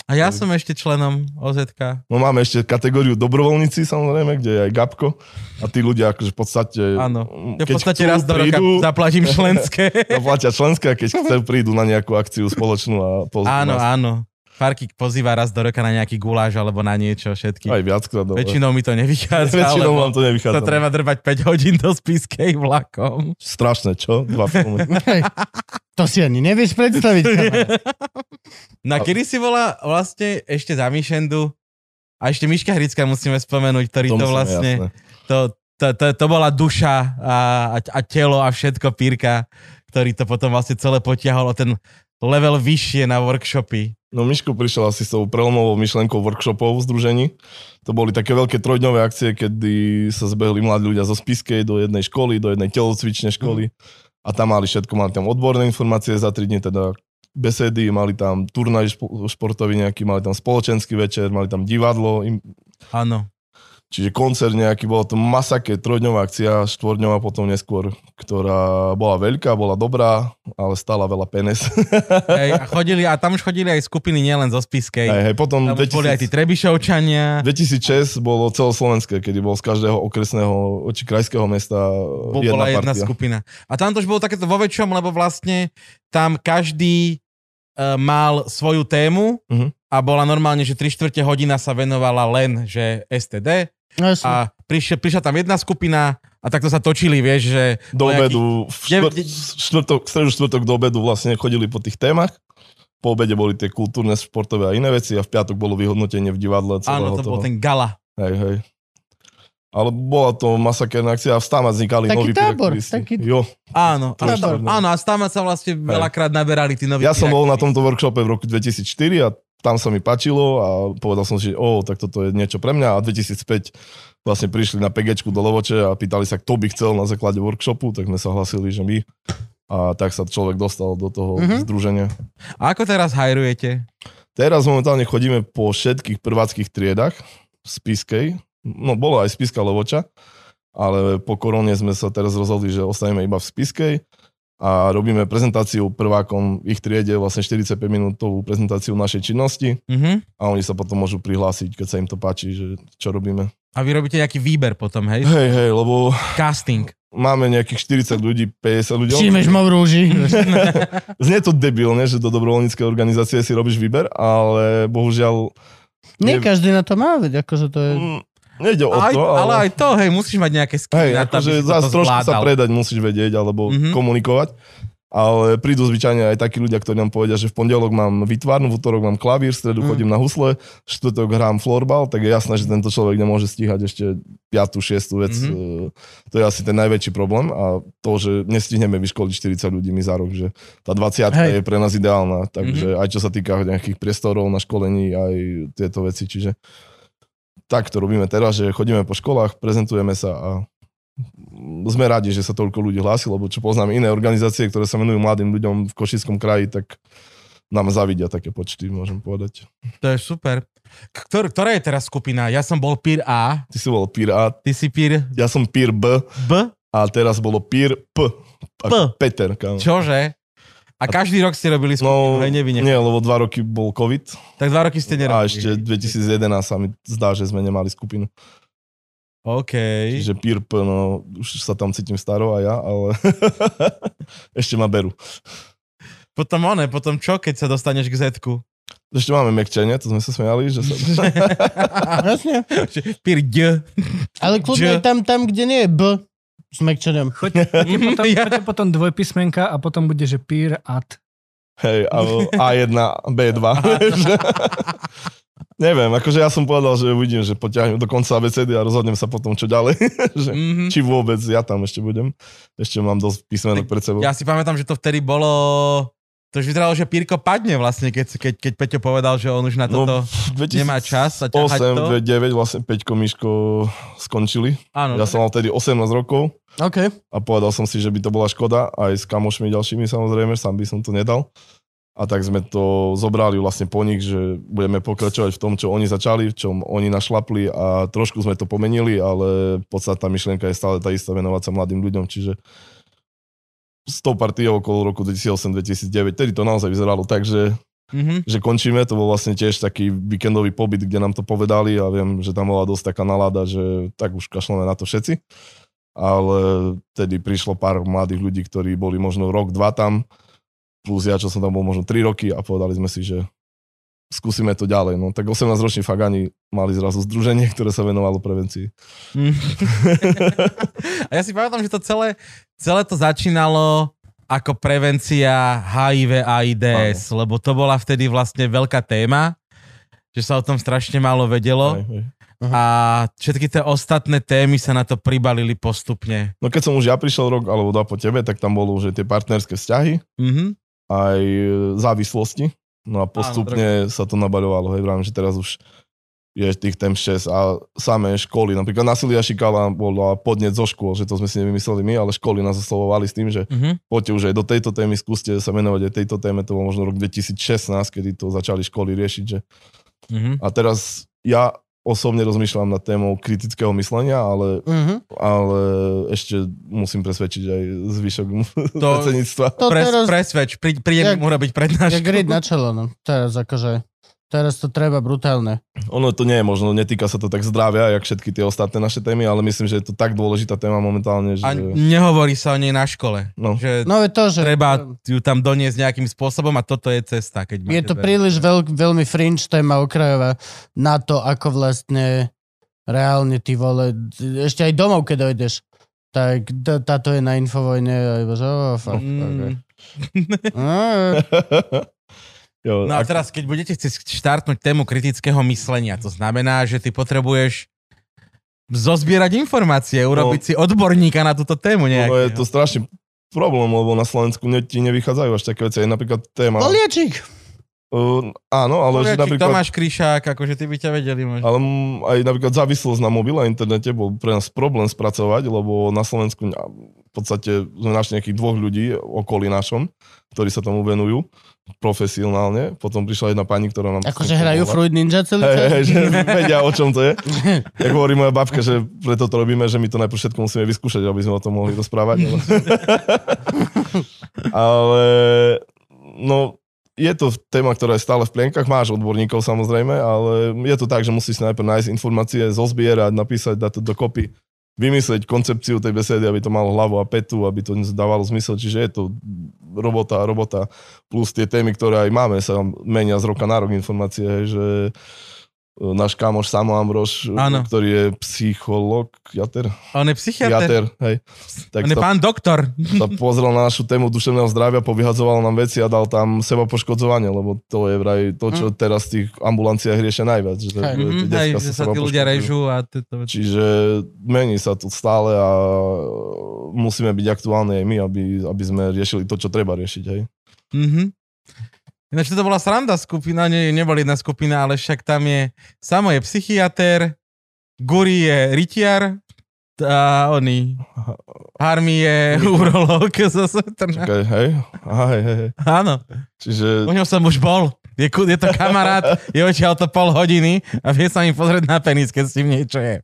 A ja som ešte členom OZK. No máme ešte kategóriu dobrovoľníci samozrejme, kde je aj Gabko a tí ľudia akože v podstate... Áno. Ja v podstate raz do roka prídu, zaplatím členské. [laughs] zaplatia členské a keď chcú, prídu na nejakú akciu spoločnú a pozrú áno, nás. áno. Farkík pozýva raz do roka na nejaký guláš alebo na niečo všetky. Aj viackrát. Ale... Väčšinou mi to nevychádza, [laughs] Väčšinou vám to nevychádza. to treba drbať 5 hodín do spiskej vlakom. Strašné, čo? Dva filmy. [laughs] To si ani nevieš predstaviť. [laughs] kamarát. No a kedy si bola vlastne ešte za Mišendu a ešte Miška Hrická musíme spomenúť, ktorý to, musíme, vlastne, jasné. to, to, to, to bola duša a, a, a telo a všetko Pírka, ktorý to potom vlastne celé potiahol o ten level vyššie na workshopy. No Miško prišiel asi s tou prelomovou myšlenkou workshopov v združení. To boli také veľké trojdňové akcie, kedy sa zbehli mladí ľudia zo Spiskej do jednej školy, do jednej telocvičnej školy a tam mali všetko, mali tam odborné informácie za 3 dní, teda besedy, mali tam turnaj špo- športový nejaký, mali tam spoločenský večer, mali tam divadlo, Áno. Čiže koncert nejaký, bolo to masaké, trojdňová akcia, štvordňová potom neskôr, ktorá bola veľká, bola dobrá, ale stála veľa penes. [laughs] Hej, a, [laughs] chodili, a tam už chodili aj skupiny nielen zo Spiskej. hej, hej, potom Tam už boli aj tí 2000, Trebišovčania. 2006 bolo celoslovenské, kedy bol z každého okresného či krajského mesta Bo, jedna bola jedna partia. skupina. A tam to už bolo takéto vo väčšom, lebo vlastne tam každý uh, mal svoju tému Mhm. a bola normálne, že 3 štvrte hodina sa venovala len, že STD No, jasne. a prišla, prišla tam jedna skupina a takto sa točili, vieš, že... Do obedu, v Dev- štvrt, štvrtok, stredu štvrtok do obedu vlastne chodili po tých témach. Po obede boli tie kultúrne, športové a iné veci a v piatok bolo vyhodnotenie v divadle Áno, to toho. bol ten gala. Hej, hej. Ale bola to masakerná akcia a v Stáma vznikali Taký noví tábor, taký- Jo, Áno, tam, štvrtné. áno, a tam sa vlastne veľakrát naberali tí noví ja som bol na tomto workshope v roku 2004 a tam sa mi páčilo a povedal som si, že o, tak toto je niečo pre mňa a 2005 vlastne prišli na PGčku do Levoče a pýtali sa, kto by chcel na základe workshopu, tak sme sa hlasili, že my. A tak sa človek dostal do toho Mhm. združenia. A ako teraz hajrujete? Teraz momentálne chodíme po všetkých prváckých triedach v Spiskej. No, bolo aj Spiska Levoča, ale po korone sme sa teraz rozhodli, že ostaneme iba v Spiskej a robíme prezentáciu prvákom ich triede, vlastne 45 minútovú prezentáciu našej činnosti Mhm. a oni sa potom môžu prihlásiť, keď sa im to páči, že čo robíme. A vy robíte nejaký výber potom, hej? Hej, hej, lebo Casting. máme nejakých 40 ľudí, 50 ľudí. Přijmeš ma v rúži. [laughs] Znie to debilne, že do dobrovoľníckej organizácie si robíš výber, ale bohužiaľ Nie Nie- každý na to má, veď akože to je... nejde o Aj, to, ale aj to, hej, musíš mať nejaké skily Hej, akože zás trošku sa predať musíš vedieť, alebo Mhm. mm-hmm. komunikovať. Ale prídu zvyčajne aj takí ľudia, ktorí nám povedia, že v pondelok mám vytvárnu, v útorok mám klavír, v stredu Mm. chodím na husle, v štvrtok hrám florbal, tak je jasné, že tento človek nemôže stíhať ešte piatú, šiestu vec. Mhm. Mm-hmm. To je asi ten najväčší problém a to, že nestihneme vyškoliť 40 ľudí my za rok, že tá 20 Hej. je pre nás ideálna. Takže Mhm. mm-hmm. aj čo sa týka nejakých priestorov na školení, aj tieto veci, čiže tak to robíme teraz, že chodíme po školách, prezentujeme sa a sme radi, že sa toľko ľudí hlási, lebo čo poznám iné organizácie, ktoré sa venujú mladým ľuďom v Košickom kraji, tak nám zavidia také počty, môžem povedať. To je super. Ktor, ktorá je teraz skupina? Ja som bol PIR A, Ty si bol PIR A, ty si PIR ja som PIR B B. a teraz bolo PIR P. Ako Peter, kámo. Čože? A každý rok ste robili skupinu, No, hej, nie, lebo dva roky bol COVID Tak dva roky ste nerobili. a ešte 2011 sa mi zdá, že sme nemali skupinu. OK. Čiže PIR P, no už sa tam cítim staro a ja, ale [laughs] ešte ma berú. Potom one, potom čo, keď sa dostaneš k Z-ku? Ešte máme mekčenie, to sme sa smiali, že sa... [laughs] Jasne. PIR D. Ale kľudne tam, tam, kde nie je B s choďte, [laughs] potom, Ja. choďte potom dvojpísmenka a potom bude, že pír at. Hej, alebo A1, B2. Neviem, akože ja som povedal, že uvidím, že potiahnem do konca ABCD a rozhodnem sa potom, čo ďalej. [laughs] že, Mhm. či vôbec ja tam ešte budem. Ešte mám dosť písmenok pred sebou. Ja si pamätám, že to vtedy bolo... To už vyzeralo, že Pírko padne vlastne, keď, keď, keď Peťo povedal, že on už na toto No, 2008, nemá čas a ťahať to. 9, vlastne Peťko, Miško skončili. Áno, Ja som mal vtedy 18 rokov OK. a povedal som si, že by to bola škoda, aj s kamošmi ďalšími samozrejme, sám by som to nedal. A tak sme to zobrali vlastne po nich, že budeme pokračovať v tom, čo oni začali, v čom oni našlapli a trošku sme to pomenili, ale podstatná myšlienka je stále tá istá venovať sa mladým ľuďom, čiže s tou partiou okolo roku 2008-2009, tedy to naozaj vyzeralo tak, že Mhm. že končíme, to bol vlastne tiež taký víkendový pobyt, kde nám to povedali a viem, že tam bola dosť taká nalada, že tak už kašľame na to všetci. Ale tedy prišlo pár mladých ľudí, ktorí boli možno rok, dva tam, plus ja, čo som tam bol možno 3 roky a povedali sme si, že skúsime to ďalej. No tak 18-roční fagani mali zrazu združenie, ktoré sa venovalo prevencii. Mhm. [laughs] a ja si pamätám, že to celé, celé to začínalo ako prevencia HIV a AIDS, lebo to bola vtedy vlastne veľká téma, že sa o tom strašne málo vedelo Hej, hej. a všetky tie ostatné témy sa na to pribalili postupne. No keď som už ja prišiel rok alebo dva po tebe, tak tam bolo už aj tie partnerské vzťahy, Mhm. aj e, závislosti. No a postupne sa to nabaľovalo. Hej, vravím, že teraz už je tých tém 6 a samé školy, napríklad násilia šikala bola podnet zo škôl, že to sme si nevymysleli my, ale školy nás oslovovali s tým, že Mhm. poďte už aj do tejto témy, skúste sa venovať aj tejto téme, to bol možno rok 2016, kedy to začali školy riešiť, že Mhm. a teraz ja osobne rozmýšľam nad témou kritického myslenia, ale, Mhm. ale ešte musím presvedčiť aj zvyšok [laughs] To- predsedníctva. To Pres, teraz, presvedč, prí, prídem Jak- mu robiť jak prednášku. grid na čelo, no. Teraz akože, teraz to treba brutálne. Ono to nie je možno, netýka sa to tak zdravia, jak všetky tie ostatné naše témy, ale myslím, že je to tak dôležitá téma momentálne, že... A nehovorí sa o nej na škole. No. Že No je to, že... treba ju tam doniesť nejakým spôsobom a toto je cesta. Keď Je to dve- príliš veľk, veľmi fringe téma okrajová na to, ako vlastne reálne ty vole, ešte aj domov, keď dojdeš, tak t- táto je na infovojne a iba, že oh, fuck, okay. [laughs] Mm. Ah, [laughs] jo, No a ak- teraz, keď budete chcieť štartnúť tému kritického myslenia, to znamená, že ty potrebuješ zozbierať informácie, urobiť si odborníka na túto tému No je nejakého. to strašný problém, lebo na Slovensku ne, ti nevychádzajú až také veci. Aj napríklad téma... Poliečik! Uh, áno, ale že Poliačik, napríklad... Tomáš Kryšák, akože ty by ťa vedeli možno. Ale aj napríklad závislosť na mobile a internete bol pre nás problém spracovať, lebo na Slovensku v podstate sme našli nejakých dvoch ľudí okolí našom, ktorí sa tomu venujú profesionálne. Potom prišla jedna pani, ktorá nám... Akože hrajú Fruit Ninja celý čas? hej, že vedia, o čom to je. [laughs] Jak hovorí moja babka, že preto to robíme, že my to najprv všetko musíme vyskúšať, aby sme o tom mohli rozprávať. Ale, [laughs] [laughs] ale no, je to téma, ktorá je stále v plienkach, máš odborníkov samozrejme, ale je to tak, že musíš najprv nájsť informácie, zozbierať, napísať, dať to dokopy, vymyslieť koncepciu tej besedy, aby to malo hlavu a petu, aby to dávalo zmysel, čiže je to robota, robota, plus tie témy, ktoré aj máme, sa menia z roka na rok informácie, že e, náš kamoš Samo Ambrož, Áno. ktorý je psycholog, jater, On je psychiatr. jater, hej, tak On je sa, pán doktor. sa pozrel na našu tému duševného zdravia, povyhadzoval nám veci a dal tam seba poškodzovanie, lebo to je vraj to, čo teraz v tých ambulanciách riešia najviac. Že, Hej. Mhm, hej, že sa seba tí ľudia režú a tieto veci. Čiže mení sa to stále a musíme byť aktuálni aj my, aby, aby sme riešili to, čo treba riešiť. Hej. Mhm. Ináč to bola sranda skupina, nie, nebol jedna skupina, ale však tam je, Samo je psychiater, Guri je rytiar a oni, Harmy je urológ [laughs] zo Trna. Čakaj, hej? Aha, hej. Áno, Čiže u ňom som už bol. Je, je to kamarát, je odtiaľ to pol hodiny a vie sa mi pozrieť na penis, keď s tým niečo je.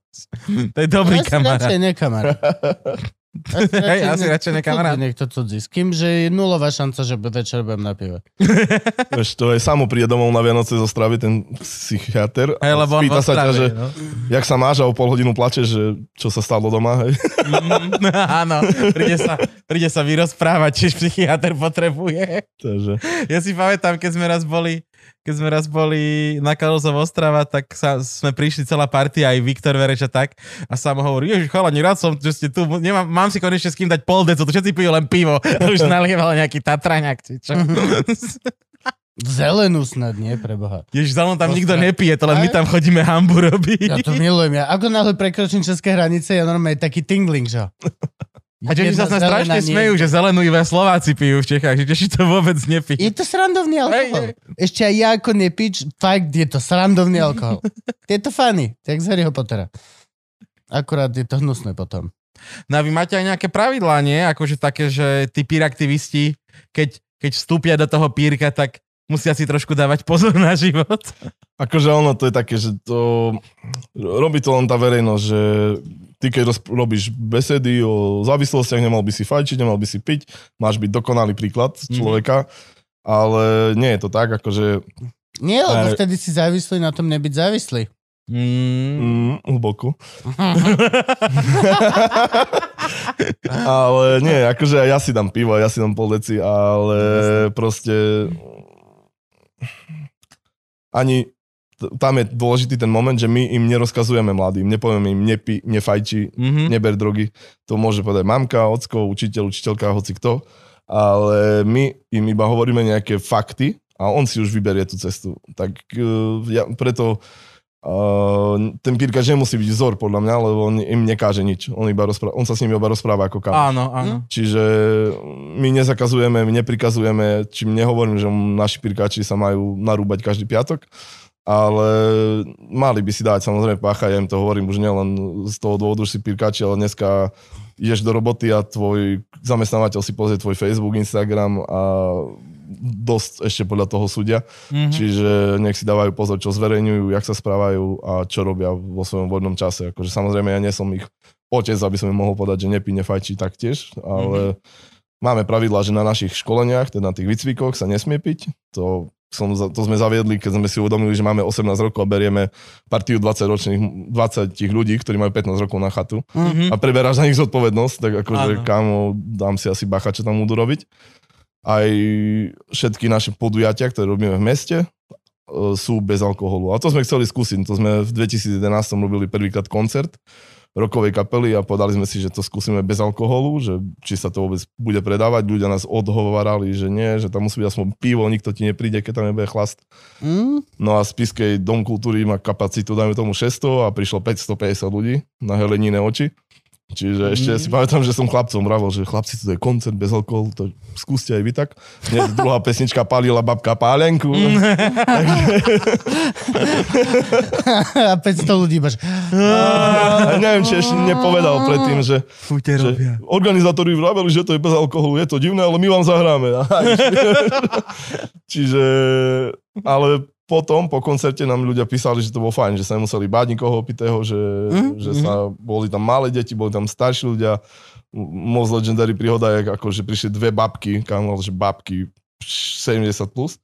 To je dobrý Asi kamarát. radšej nekamarát. [laughs] [laughs] Hej, asi radšej nekamarát. Niekto cudzí. S kým, že je nulová šanca, že večer budem na pive. [laughs] vieš, to je samo príde domov na Vianoce zo stravy, ten psychiatr. Hej, lebo on spýta sa ťa, že no. jak sa máš a o pol hodinu plačeš, že čo sa stalo doma. Hej. Mm, [laughs] Áno, príde sa, príde sa vyrozprávať, čiže psychiatr potrebuje. Takže, Ja si pamätám, keď sme raz boli, keď sme raz boli na Kalozov Ostrava, tak sa, sme prišli celá partia, aj Viktor Vereš a tak. A sám hovorí, ježiš, chalani, rád som, že ste tu, nemám, mám si konečne s kým dať pol decu, to všetci pijú len pivo. [laughs] A už nalieval nejaký Tatraňák, či čo. [laughs] Zelenú snad, nie, preboha. Ježiš, mnou tam nikto nepije, to len my tam chodíme hambu robiť. Ja to milujem. Ja ako náhle prekročím české hranice, ja normálne taký tingling, že? [laughs] A Češi sa sme strašne nie- smejú, že zelenú iba Slováci pijú v Čechách, že Češi to vôbec nepijú. Je to srandovný alkohol. Hej, Ešte aj ja ako nepič, fakt je to srandovný alkohol. [laughs] Je to funny, jak z Harryho Pottera. Akurát je to hnusné potom. No a vy máte aj nejaké pravidlá, nie? Akože také, že tí píraktivisti, keď, keď vstúpia do toho pírka, tak musia si trošku dávať pozor na život. akože ono to je také, že to robí to len tá verejnosť, že ty keď roz, robíš besedy o závislostiach, nemal by si fajčiť, nemal by si piť, máš byť dokonalý príklad Mhm. človeka, ale nie je to tak, akože Nie, lebo Aj- vtedy si závislý na tom nebyť závislý. Mm. mm, hlboko. [laughs] [laughs] ale nie, akože ja si dám pivo, ja si dám pol deci, ale proste ani tam je dôležitý ten moment, že my im nerozkazujeme mladým, nepovieme im nepi, nefajči, Mm-hmm. neber drogy. To môže povedať mamka, ocko, učiteľ, učiteľka, hoci kto. Ale my im iba hovoríme nejaké fakty a on si už vyberie tú cestu. Tak uh, ja, preto uh, ten pírkač nemusí byť vzor podľa mňa, lebo on im nekáže nič. On, iba rozpráva, on sa s nimi iba rozpráva ako kamoš. Áno, áno. Čiže my nezakazujeme, my neprikazujeme, čím nehovorím, že naši pirkáči sa majú narúbať každý piatok, ale mali by si dať samozrejme pácha, ja im to hovorím už nielen z toho dôvodu, že si pirkáči, ale dneska ideš do roboty a tvoj zamestnávateľ si pozrie tvoj Facebook, Instagram a dosť ešte podľa toho súdia. Mhm. Čiže nech si dávajú pozor, čo zverejňujú, jak sa správajú a čo robia vo svojom voľnom čase. Akože samozrejme ja nie som ich otec, aby som im mohol povedať, že nepí, nefajčí taktiež, ale máme pravidlá, že na našich školeniach, teda na tých výcvikoch sa nesmie piť. To, som, to sme zaviedli, keď sme si uvedomili, že máme 18 rokov a berieme partiu 20 ročných, 20 ľudí, ktorí majú 15 rokov na chatu Mhm. a preberáš na nich zodpovednosť, tak akože kámo, dám si asi bacha, čo tam budú robiť. Aj všetky naše podujatia, ktoré robíme v meste, e, sú bez alkoholu. A to sme chceli skúsiť. To sme v 2011 robili prvýkrát koncert rokovej kapely a povedali sme si, že to skúsime bez alkoholu, že či sa to vôbec bude predávať. Ľudia nás odhovarali, že nie, že tam musí byť aspoň pivo, nikto ti nepríde, keď tam nebude chlast. Mm? No a Spiskej dom kultúry má kapacitu, dajme tomu 600 a prišlo 550 ľudí na heleníne oči. Čiže ešte si pamätám, že som chlapcom vravil, že chlapci, to je koncert bez alkoholu, to skúste aj vy tak. Hneď [laughs] druhá pesnička palila babka pálenku. [laughs] a 500 ľudí máš. A neviem, či ešte nepovedal predtým, že, Fúte že robia. organizátori vraveli, že to je bez alkoholu, je to divné, ale my vám zahráme. [laughs] Čiže, ale potom, po koncerte nám ľudia písali, že to bolo fajn, že sa nemuseli báť nikoho opitého, že, Mhm, že sa, boli tam malé deti, boli tam starší ľudia. Most legendary príhoda je, ako, že prišli dve babky, kam, že babky 70 plus.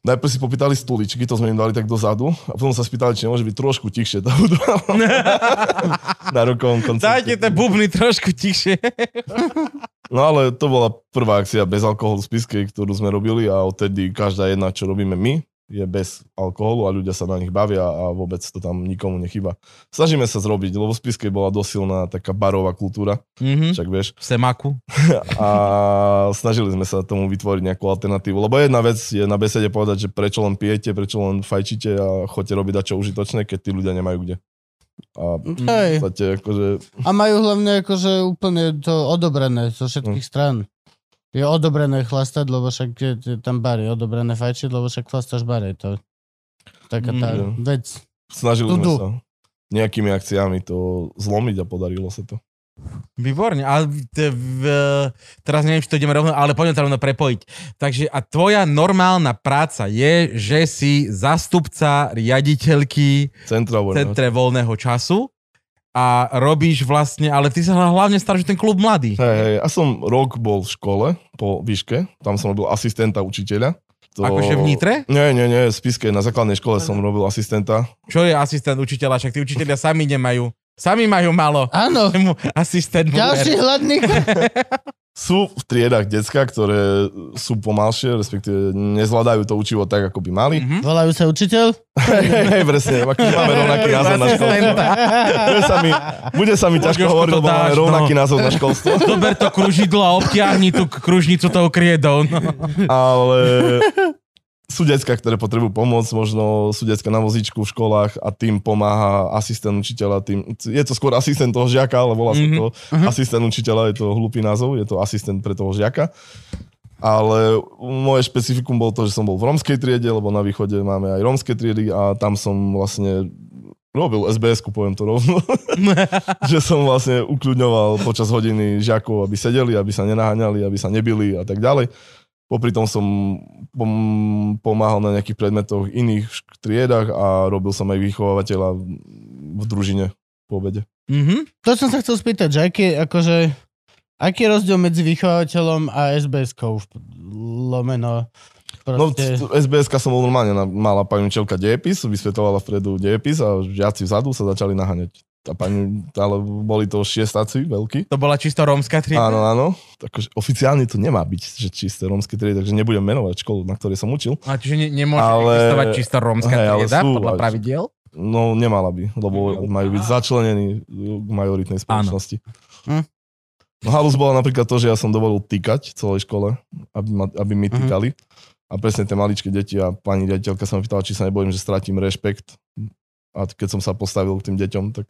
Najprv si popýtali stoličky, to sme im dali tak dozadu a potom sa spýtali, či nemôže byť trošku tichšie tá hudba [laughs] na rokovom koncerte. Dajte tie bubny trošku tichšie. No ale to bola prvá akcia bez alkoholu z Piskej, ktorú sme robili a odtedy každá jedna, čo robíme my, je bez alkoholu a ľudia sa na nich bavia a vôbec to tam nikomu nechyba. Snažíme sa zrobiť, lebo v Spiskej bola dosilná taká barová kultúra, Mhm. však vieš, V Semaku. [laughs] a snažili sme sa tomu vytvoriť nejakú alternatívu. Lebo jedna vec je na besede povedať, že prečo len pijete, prečo len fajčíte a chodte robiť dačo užitočné, keď tí ľudia nemajú kde. A v Hej. podstate akože A majú hlavne akože úplne to odobrené zo všetkých stran. Je odobrené chlastať, lebo však je, je tam bar, je odobrené fajčiť, lebo však chlastáš bare. To taká tá Mm. vec. snažili Tudu. sme sa nejakými akciami to zlomiť a podarilo sa to. Výborne, ale t- v, teraz neviem, či to ideme rovno, ale poďme to rovno prepojiť. Takže a tvoja normálna práca je, že si zastupca riaditeľky Centra voľného Centre voľného času a robíš vlastne, ale ty sa hlavne staráš ten klub mladý. Hej, hej, ja som rok bol v škole po výške, tam som robil asistenta učiteľa. To... Akože v Nitre? Nie, nie, nie, v Spiske, na základnej škole som robil asistenta. Čo je asistent učiteľa? Však tí učiteľia sami nemajú. Sami majú malo. Áno, asistent ďalší ver. [laughs] Sú v triedách decka, ktoré sú pomalšie, respektíve nezvládajú to učivo tak, ako by mali. Mhm. Volajú sa učiteľ? Hej, presne, máme rovnaký názov na školstvo. Bude sa mi, bude sa mi ťažko Jožko, hovoriť, lebo máme dáš, rovnaký no. názov na školstvo. Dober to kružidlo a obtiahni tú kružnicu tou kriedou. No. ale sú decka, ktoré potrebujú pomoc, možno sú decka na vozíčku v školách a tým pomáha asistent učiteľa. Tým, je to skôr asistent toho žiaka, ale volá sa Mhm. to asistent učiteľa, je to hlupý názov, je to asistent pre toho žiaka. Ale moje špecifikum bolo to, že som bol v romskej triede, lebo na východe máme aj romské triedy a tam som vlastne robil SBS-ku, poviem to rovno. [laughs] že som vlastne ukľudňoval počas hodiny žiakov, aby sedeli, aby sa nenaháňali, aby sa nebili a tak ďalej. Popri tom som pom- pomáhal na nejakých predmetoch iných triedach a robil som aj vychovávateľa v družine po obede. Mhm. To som sa chcel spýtať, že aký, akože, aký je rozdiel medzi vychovateľom a SBS-kou lomeno? No, Proste, SBS-ka som bol normálne, mala pani učiteľka dejepis, vysvetovala vpredu dejepis a žiaci vzadu sa začali naháňať. A pani, ale boli to šiestáci veľkí. To bola čisto rómska trieda? Áno, áno. Takže oficiálne to nemá byť, že čisté rómske triedy, takže nebudem menovať školu, na ktorej som učil. A čiže ne, nemôže Ale- existovať čisto rómska Hej, trieda sú- podľa pravidiel? No nemala by, lebo majú byť začlenení k majoritnej spoločnosti. Hm. No halus bola napríklad to, že ja som dovolil týkať celej škole, aby, ma, aby mi Mhm. týkali. A presne tie maličké deti a pani riaditeľka sa ma pýtala, či sa nebojím, že stratím rešpekt. A keď som sa postavil k tým deťom, tak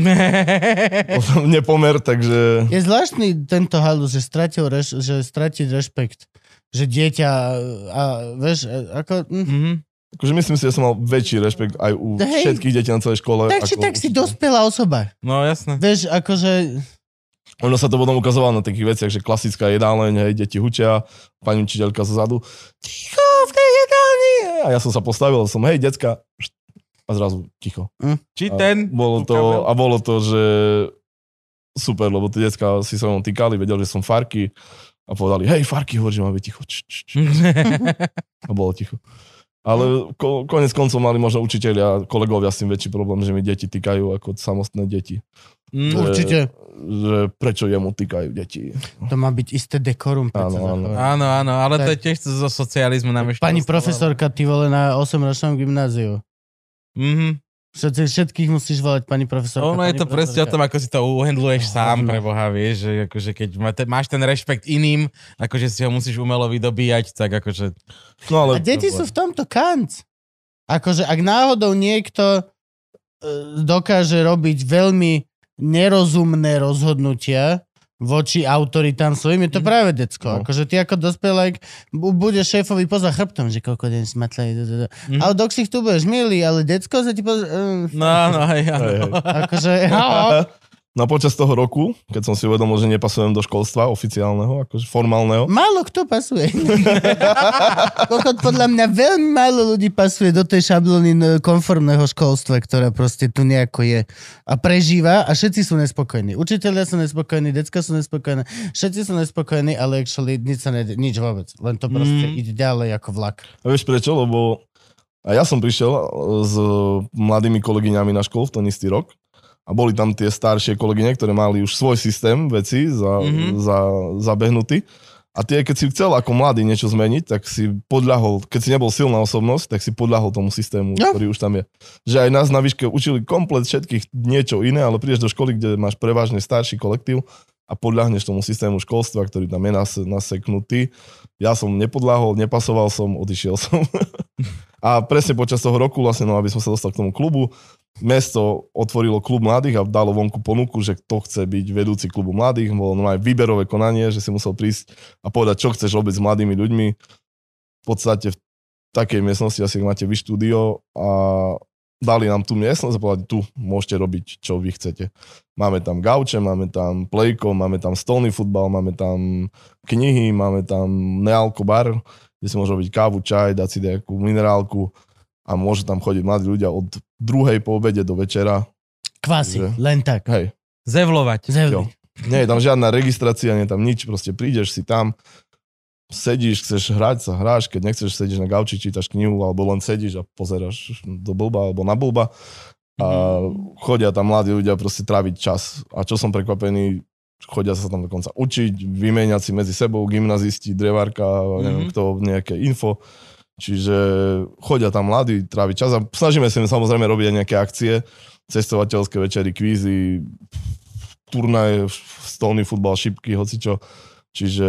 [laughs] potom nepomer, takže... Je zvláštny tento halus, že stratil reš, že stratiť rešpekt. Že dieťa a vieš, ako... hm. Mhm. Akože myslím si, že som mal väčší rešpekt aj u Hej. všetkých detí na celej škole. Tak či ako tak si dospelá osoba. No jasné. Vieš, akože... Ono sa to potom ukazovalo na takých veciach, že klasická jedáleň, hej, deti hučia, pani učiteľka zozadu, ticho v tej jedálni. A ja som sa postavil, som, hej, decka, št, a zrazu ticho. Či A ten... Bolo to, a bolo to, že super, lebo tie decka si sa mnou týkali, vedeli, že som Farky a povedali, hej, Farky, hovorí, že máme ticho. Č, č, č. [laughs] A bolo ticho. Ale ko, konec koncov mali možno učiteľia, kolegovia s tým väčší problém, že mi deti týkajú ako samostné deti. Mm. Že- Určite. Že prečo jemu týkajú deti. To má byť isté dekorum. Áno, áno. Áno, áno, ale to je Tak. tiež zo socializmu nám ešte Pani profesorka, ty vole na 8-ročnom gymnáziu. Mhm. Všetci, všetkých musíš volať pani profesorka. Ono je pani to presne o tom, ako si to uhendluješ No, sám pre Boha, vieš, že akože keď máš ten rešpekt iným, akože si ho musíš umelo vydobíjať, tak akože... No ale... A deti sú v tomto kanc. Akože ak náhodou niekto e, dokáže robiť veľmi nerozumné rozhodnutia voči autoritám svojim, je to Mhm. práve decko. No. Akože ty ako dospelák bu- budeš šéfovi poza chrbtom, že koľko deň smatlej. Mhm. Ale dok si tu budeš milý, ale decko sa ti. Uh, No, no, hej, áno. Akože... [laughs] halo. [laughs] No a počas toho roku, keď som si uvedomil, že nepasujem do školstva oficiálneho, akože formálneho, Málo kto pasuje. [laughs] Kokot, podľa mňa veľmi málo ľudí pasuje do tej šablóny n- konformného školstva, ktorá proste tu nejako je a prežíva a všetci sú nespokojní. Učiteľia sú nespokojní, decka sú nespokojné, všetci sú nespokojní, ale actually nič sa nejde, nič vôbec. Len to proste Mm. ide ďalej ako vlak. A vieš prečo? Lebo a ja som prišiel s mladými kolegyňami na školu v ten istý rok a boli tam tie staršie kolegyne, ktoré mali už svoj systém veci za, Mhm. mm-hmm. za, zabehnutý. A tie, keď si chcel ako mladý niečo zmeniť, tak si podľahol, keď si nebol silná osobnosť, tak si podľahol tomu systému, No. ktorý už tam je. Že aj nás na výške učili komplet všetkých niečo iné, ale prídeš do školy, kde máš prevažne starší kolektív a podľahneš tomu systému školstva, ktorý tam je nas, naseknutý. Ja som nepodľahol, nepasoval som, odišiel som. [laughs] a presne počas toho roku, vlastne, no, aby som sa dostal k tomu klubu, mesto otvorilo klub mladých a dalo vonku ponuku, že kto chce byť vedúci klubu mladých. Bolo normálne výberové konanie, že si musel prísť a povedať, čo chceš robiť s mladými ľuďmi. V podstate v takej miestnosti, asi máte vy štúdio a dali nám tú miestnosť a povedali, tu môžete robiť, čo vy chcete. Máme tam gauče, máme tam plejko, máme tam stolný futbal, máme tam knihy, máme tam nealko bar, kde si môžu robiť kávu, čaj, dať si nejakú minerálku a môžu tam chodiť mladí ľudia od druhej po obede do večera. Kvasy, Že- len tak. Hej, Zevlovať. Zevli. Jo. nie je tam žiadna registrácia, nie je tam nič, proste prídeš si tam, sedíš, chceš hrať sa, hráš, keď nechceš, sedíš na gauči, čítaš knihu, alebo len sedíš a pozeráš do blba alebo na blba a chodia tam mladí ľudia proste tráviť čas. A čo som prekvapený, chodia sa tam dokonca učiť, vymieňať si medzi sebou gymnazisti, drevárka, neviem Mhm. kto, nejaké info. Čiže chodia tam mladí, tráviť čas a snažíme sa im samozrejme robiť aj nejaké akcie, cestovateľské večery, kvízy, turnaje, stolný futbal, šipky, hocičo. Čiže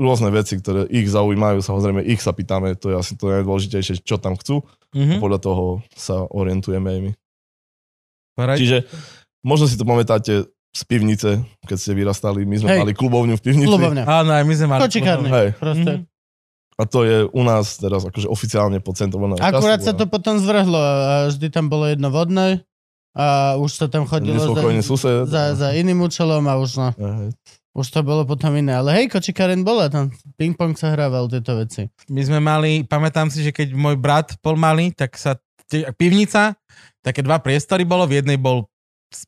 rôzne veci, ktoré ich zaujímajú, samozrejme ich sa pýtame, to je asi to najdôležitejšie, čo tam chcú. Mhm. Podľa toho sa orientujeme aj my. Paraj- Čiže možno si to pamätáte z pivnice, keď ste vyrastali. My sme Hej. mali klubovňu v pivnici. Klubovňa. Áno, aj my sme mali. Kočikárne. Hej. Proste. Mhm. A to je u nás teraz akože oficiálne centrom voľného Akurát času sa to potom zvrhlo a vždy tam bolo jedno vodné a už sa tam chodilo za, sused. za, za iným účelom a už, no, už to bolo potom iné. Ale hej, kočikaren bola tam. Ping-pong sa hrával tieto veci. My sme mali, pamätám si, že keď môj brat bol malý, tak sa pivnica, také dva priestory bolo, v jednej bol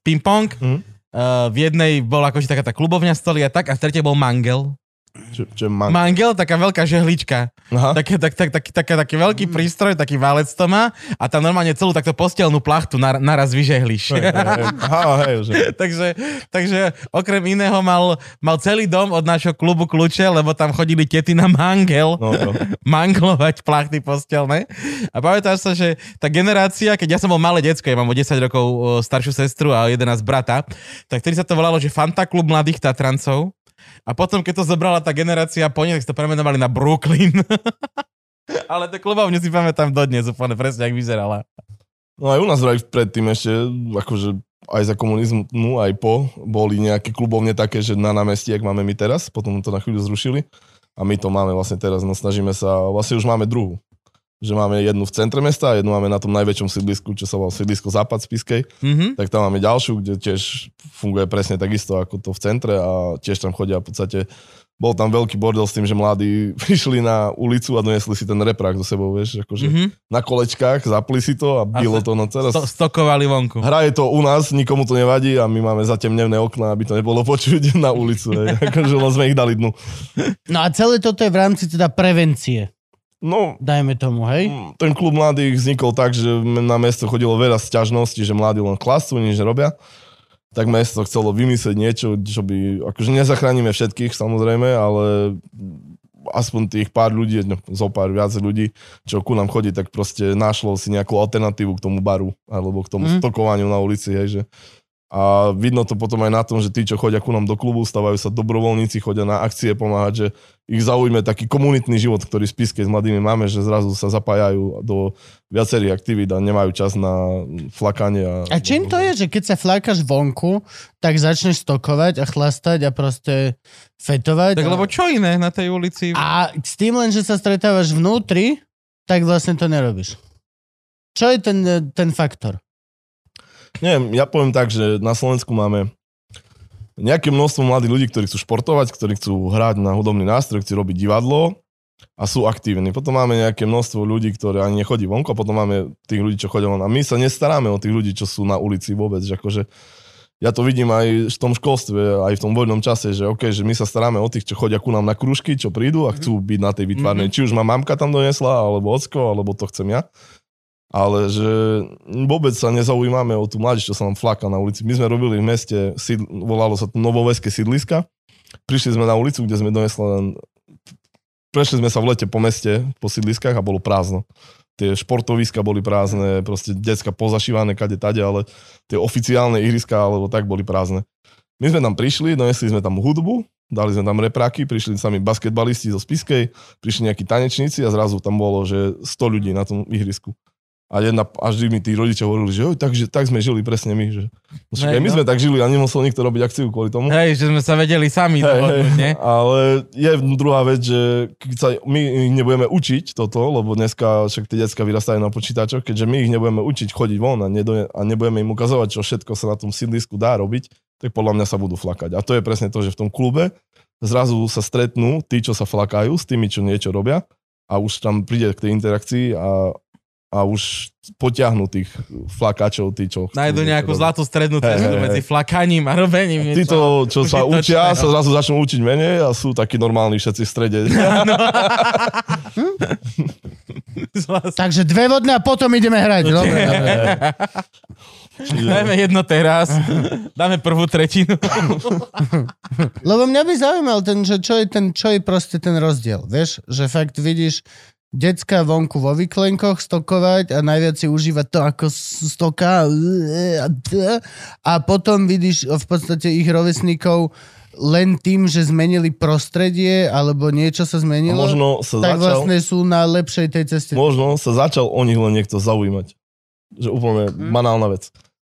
ping-pong, Mhm. uh, v jednej bol akože taká tá klubovňa stoly a tak, a v tretej bol mangel. Čo, čo man... Mangel, taká veľká žehlička. Aha. Také, tak, tak, tak, tak, taký veľký prístroj, taký válec to má a tam normálne celú takto postelnú plachtu nar, naraz vyžehliš. Hej, hej, hej. Aha, hej, že... [laughs] takže, takže okrem iného mal, mal celý dom od nášho klubu kľúče, lebo tam chodili tety na mangel, No, no. [laughs] manglovať plachty postelné. A pamätáš sa, že tá generácia, keď ja som bol malé decko, ja mám o 10 rokov o, staršiu sestru a 11 brata, tak vtedy sa to volalo, že Fanta klub mladých Tatrancov. A potom, keď to zobrala tá generácia po nej, tak to premenovali na Brooklyn. [laughs] Ale to klubovňu si pamätám dodnes, úplne presne, jak vyzerala. No aj u nás vraj predtým ešte, akože aj za komunizmu, aj po, boli nejaké klubovne také, že na námestí, jak máme my teraz, potom to na chvíľu zrušili. A my to máme vlastne teraz, no snažíme sa, vlastne už máme druhú. Že máme jednu v centre mesta a jednu máme na tom najväčšom sídlisku, čo sa volá sídlisko Západ Spiskej. Mhm. Tak tam máme ďalšiu, kde tiež funguje presne takisto ako to v centre a tiež tam chodia v podstate bol tam veľký bordel s tým, že mladí [laughs] prišli na ulicu a donesli si ten reprák do sebou, vieš, akože Mhm. na kolečkách, zapli si to a bylo sa- to, no teraz Sto- stokovali vonku. hraje to u nás, nikomu to nevadí a my máme zatemnené okná, aby to nebolo [laughs] počuť na ulicu, [laughs] akože len sme ich dali dnu. No a celé toto je v rámci teda prevencie. No, Dajme tomu, hej? mm, ten klub mladých vznikol tak, že na mesto chodilo veľa sťažností, že mladí len klasú, nič nerobia. Tak mesto chcelo vymyslieť niečo, čo by, akože nezachránime všetkých samozrejme, ale aspoň tých pár ľudí, no, zo pár viac ľudí, čo ku nám chodí, tak proste našlo si nejakú alternatívu k tomu baru, alebo k tomu mm. stokovaniu na ulici, hej, že a vidno to potom aj na tom, že tí, čo chodia ku nám do klubu, stávajú sa dobrovoľníci, chodia na akcie pomáhať, že ich zaujme taký komunitný život, ktorý v Spiske s mladými máme, že zrazu sa zapájajú do viacerých aktivít a nemajú čas na flakanie. A, A čím to je, že keď sa flákaš vonku, tak začneš stokovať a chlastať a proste fetovať? Tak a... lebo čo iné na tej ulici? A s tým len, že sa stretávaš vnútri, tak vlastne to nerobíš. Čo je ten, ten faktor? Nie, ja poviem tak, že na Slovensku máme nejaké množstvo mladých ľudí, ktorí chcú športovať, ktorí chcú hrať na hudobný nástroj, chcú robiť divadlo a sú aktívni. Potom máme nejaké množstvo ľudí, ktorí ani nechodí vonku a potom máme tých ľudí, čo chodia von. A my sa nestaráme o tých ľudí, čo sú na ulici vôbec. Že akože, ja to vidím aj v tom školstve, aj v tom voľnom čase, že, okay, že my sa staráme o tých, čo chodia ku nám na krúžky, čo prídu a chcú byť na tej vytvárnej. Či už ma mamka tam donesla, alebo ocko, alebo to chcem ja ale že vôbec sa nezaujímame o tú mladíž, čo sa nám fláka na ulici. My sme robili v meste, sídl, volalo sa to Novoveské sídliska. Prišli sme na ulicu, kde sme donesli len... Prešli sme sa v lete po meste, po sídliskách a bolo prázdno. Tie športoviska boli prázdne, proste decka pozašívané kade tade, ale tie oficiálne ihriska alebo tak boli prázdne. My sme tam prišli, donesli sme tam hudbu, dali sme tam repráky, prišli sami basketbalisti zo Spiskej, prišli nejakí tanečníci a zrazu tam bolo, že 100 ľudí na tom ihrisku. A jedna, až vždy mi tí rodičia hovorili, že "Oj, takže, tak sme žili presne my. Že, no, však my no. sme tak žili a nemusel nikto robiť akciu kvôli tomu. Hej, že sme sa vedeli sami Hej, dohodnúť, nie? ale je druhá vec, že keď sa my ich nebudeme učiť toto, lebo dneska však tie decka vyrastajú na počítačoch, keďže my ich nebudeme učiť chodiť von a, nedo, a nebudeme im ukazovať, čo všetko sa na tom sídlisku dá robiť, tak podľa mňa sa budú flakať. A to je presne to, že v tom klube zrazu sa stretnú tí, čo sa flakajú s tými, čo niečo robia a už tam príde k tej interakcii a, a už potiahnú tých flakáčov, tí, čo Nájdu nejakú zlatú strednú cestu hej. medzi flakaním a robením niečo. Títo, čo sa užitočného. učia, sa zrazu začnú učiť menej a sú takí normálni všetci v strede. [laughs] [laughs] Takže dve vodné a potom ideme hrať. Dobre, dobre. [laughs] Dajme jedno teraz, dáme prvú tretinu. Lebo mňa by zaujímal ten, že čo je, ten, čo je proste ten rozdiel. Vieš, že fakt vidíš decka vonku vo vyklenkoch stokovať a najviac si užívať to ako s- stoka a potom vidíš v podstate ich rovesníkov len tým, že zmenili prostredie alebo niečo sa A zmenilo, možno sa tak začal, vlastne sú na lepšej tej ceste. možno sa začal o nich len niekto zaujímať. Že úplne Mhm. banálna vec.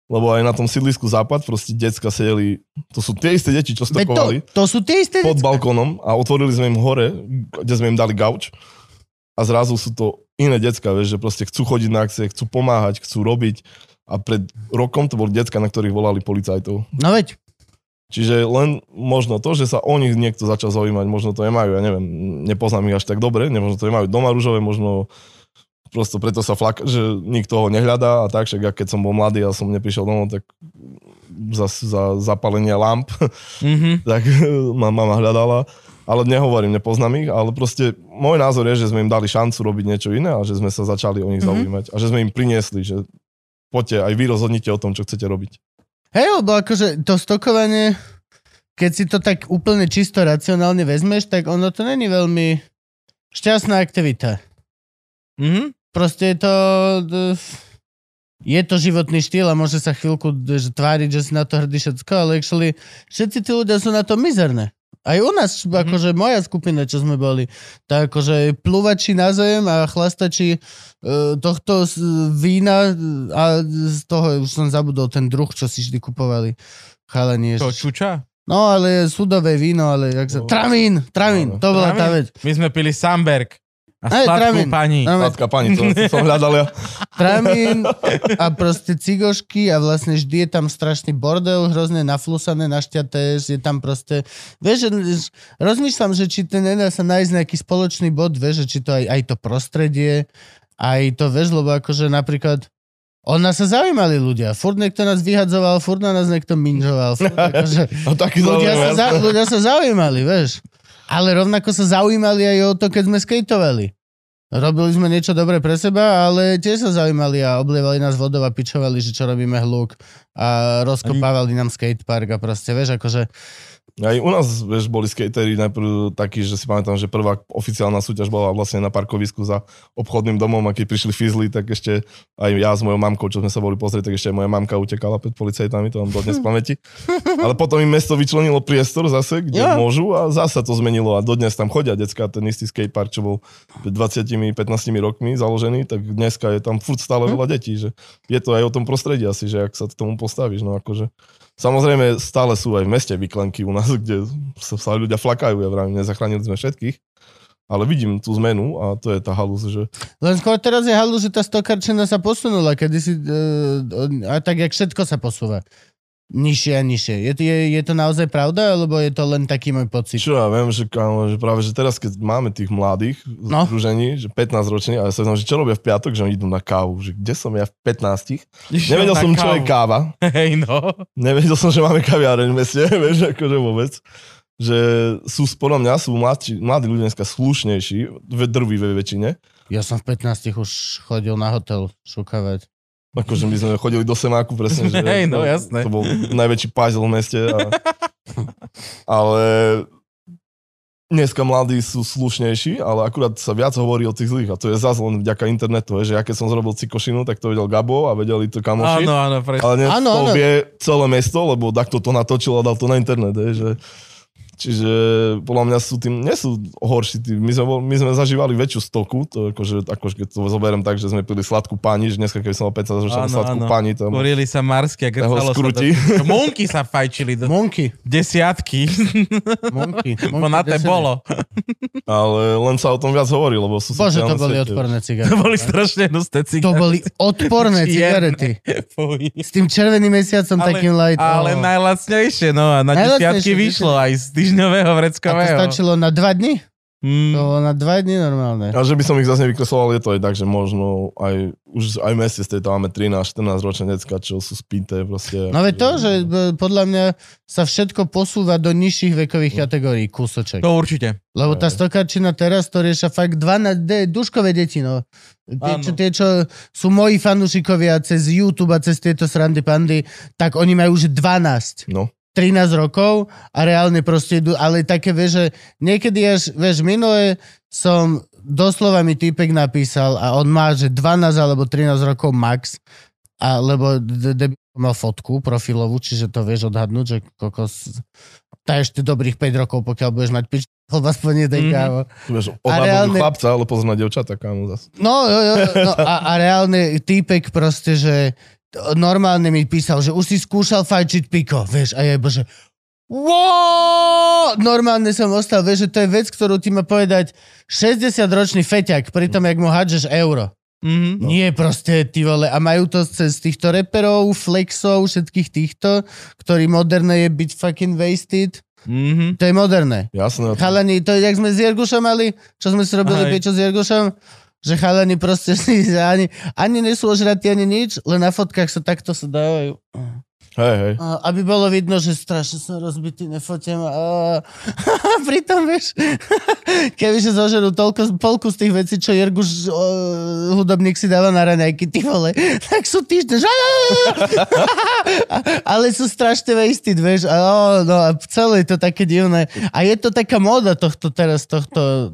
Lebo aj na tom sídlisku Západ proste decka sedeli, to sú tie isté deti, čo Veď to, stokovali to sú tie isté pod balkónom a otvorili sme im hore, kde sme im dali gauč a zrazu sú to iné decka, vieš, že proste chcú chodiť na akcie, chcú pomáhať, chcú robiť a pred rokom to boli decka, na ktorých volali policajtov. No veď, Čiže len možno to, že sa o nich niekto začal zaujímať, možno to nemajú, ja neviem, nepoznám ich až tak dobre, možno to nemajú doma rúžové, možno prosto preto sa flak, že nikto ho nehľadá a tak, však ja keď som bol mladý a som neprišiel domov, tak za, za zapálenie lamp, Mhm. [laughs] tak ma mama hľadala. Ale nehovorím, nepoznám ich, ale proste môj názor je, že sme im dali šancu robiť niečo iné a že sme sa začali o nich Mhm. zaujímať a že sme im priniesli, že poďte, aj vy rozhodnite o tom, čo chcete robiť. Hej, lebo akože to stokovanie, keď si to tak úplne čisto racionálne vezmeš, tak ono to není veľmi šťastná aktivita. Mhm. Proste je to... Je to životný štýl a môže sa chvíľku tváriť, že si na to hrdí všetko, ale actually všetci tí ľudia sú na to mizerné. Aj u nás, mm-hmm. akože moja skupina, čo sme boli, tak akože pluvači na zem a chlastači uh, tohto z- vína a z toho, už som zabudol ten druh, čo si vždy kupovali. Chalani, To čuča? No, ale sudové víno, ale jak sa... No. Tramín, tramín, Áno. to bola tá vec. My sme pili Samberg. A Aj, sladkú pani. No, Sladká pani, to som hľadal ja. [laughs] Tramín a proste cigošky a vlastne vždy je tam strašný bordel, hrozne naflusané, našťaté, je tam proste... Vieš, rozmýšľam, že či ten nedá sa nájsť nejaký spoločný bod, vieš, či to aj, aj to prostredie, aj to, vieš, lebo akože napríklad o nás sa zaujímali ľudia. Furt niekto nás vyhadzoval, furt na nás niekto minžoval. Furt [laughs] akože, A taký ľudia, sa, ľudia sa zaujímali, vieš. Ale rovnako sa zaujímali aj o to, keď sme skateovali. Robili sme niečo dobré pre seba, ale tiež sa zaujímali a oblievali nás vodou a pičovali, že čo robíme hluk a rozkopávali nám skatepark a proste, vieš, akože Aj u nás, vieš, boli skatery najprv takí, že si pamätám, že prvá oficiálna súťaž bola vlastne na parkovisku za obchodným domom a keď prišli fizly, tak ešte aj ja s mojou mamkou, čo sme sa boli pozrieť, tak ešte aj moja mamka utekala pred policajtami, to mám dodnes v [laughs] pamäti. Ale potom im mesto vyčlenilo priestor zase, kde Ja. môžu a zase to zmenilo a dodnes tam chodia decka, ten istý skatepark, čo bol pred 20-15 rokmi založený, tak dneska je tam furt stále veľa detí, že je to aj o tom prostredí asi, že ak sa k tomu postavíš, no akože Samozrejme, stále sú aj v meste vyklenky u nás, [laughs] kde sa, ľudia flakajú, ja vravím, nezachránili sme všetkých, ale vidím tú zmenu a to je tá halus, že len skôr teraz je halu, že tá stokarčina sa posunula, kedy si, e, a tak jak všetko sa posúva. Nižšie a nižšie. Je, je, je to naozaj pravda, alebo je to len taký môj pocit? čo ja viem, že, kámo, že práve, že teraz, keď máme tých mladých No. združení, že 15 roční, a ja sa znam, že čo robia v piatok, že oni idú na kávu, že kde som ja v 15 Nevedel som, čo je kávu. káva. Hej, no. Nevedel som, že máme kaviareň v meste, [laughs] vieš, akože vôbec. Že sú, podľa mňa sú mladší, mladí ľudia dneska slušnejší, v drvivej väčšine. Ja som v 15 už chodil na hotel šukavať. Akože my sme chodili do Semáku, presne, že [laughs] Hej, no, to, jasné. to bol najväčší puzzle v meste. A... [laughs] ale dneska mladí sú slušnejší, ale akurát sa viac hovorí o tých zlých a to je zase len vďaka internetu, že ja keď som zrobil cikošinu, tak to vedel Gabo a vedeli to kamoši. Áno, áno, presne. Ale dnes Áno, to áno. vie celé mesto, lebo takto to natočil a dal to na internet. Je, že... Čiže podľa mňa sú tým, nie sú horší. Tí. My, sme, bol- my sme zažívali väčšiu stoku, to akože, akože keď to zoberiem tak, že sme pili sladkú pani, že dneska keby som 15 ročnú Áno, sladkú áno. pani, tam Kurili sa marsky a grcalo sa skrutí. [laughs] Monky sa fajčili do Monky. desiatky. [laughs] Monky. Bo na to desene. bolo. Ale len sa o tom viac hovorí, lebo sú Bože, to boli siete. odporné To cigarety. boli strašne hnusté To cigarety. boli odporné cigarety. S tým červeným mesiacom takým light. ale oh. najlacnejšie, no a na desiatky vyšlo aj z týždňového A to vreckového. stačilo na dva dni? Mm. To bolo na dva dni normálne. A že by som ich zase nevykresoval, je to aj tak, že možno aj, už aj z tejto máme 13-14 ročné decka, čo sú spité proste. No veď to, že e, podľa mňa sa všetko posúva do nižších vekových kategórií, kúsoček. To určite. Lebo tá stokarčina teraz to rieša fakt 12, de, duškové deti, no. Tie, čo, tie, čo sú moji fanúšikovia cez YouTube a cez tieto srandy pandy, tak oni majú už 12. No. 13 rokov a reálne proste idú, ale také vieš, že niekedy až, vieš, minulé som doslova mi týpek napísal a on má, že 12 alebo 13 rokov max, a, lebo d- d- mal fotku profilovú, čiže to vieš odhadnúť, že kokos tá ešte dobrých 5 rokov, pokiaľ budeš mať pič, [laughs] lebo aspoň jeden Mhm. mm-hmm. kámo. Vieš, A reálne- chlapca, ale pozor na devčata, kámo zase. No, jo, jo, no a, a reálne týpek proste, že normálne mi písal, že už si skúšal fajčiť piko, vieš, a je bože, Wow! Normálne som ostal, vieš, že to je vec, ktorú ti má povedať 60-ročný feťak, pritom jak mu hádžeš euro. Mhm. No. Nie proste, ty vole, a majú to cez týchto reperov, flexov, všetkých týchto, ktorí moderné je byť fucking wasted. Mhm. To je moderné. Jasné. Chalani, to je, jak sme s Jergušom mali, čo sme si robili piečo s Jergušom, že chalani proste [laughs] si ani, ani nesú ožratí, ani nič, len na fotkách sa takto sa dávajú. Hej, hej. A, aby bolo vidno, že strašne som rozbitý, nefotím. A, [laughs] pritom, vieš, [laughs] kebyže zožerú toľko, polku z tých vecí, čo Jerguš hudobník si dáva na raňajky, ty vole, tak sú týždne, že... Ale sú strašne wasted, vieš, a, no, a celé je to také divné. A je to taká móda tohto teraz, tohto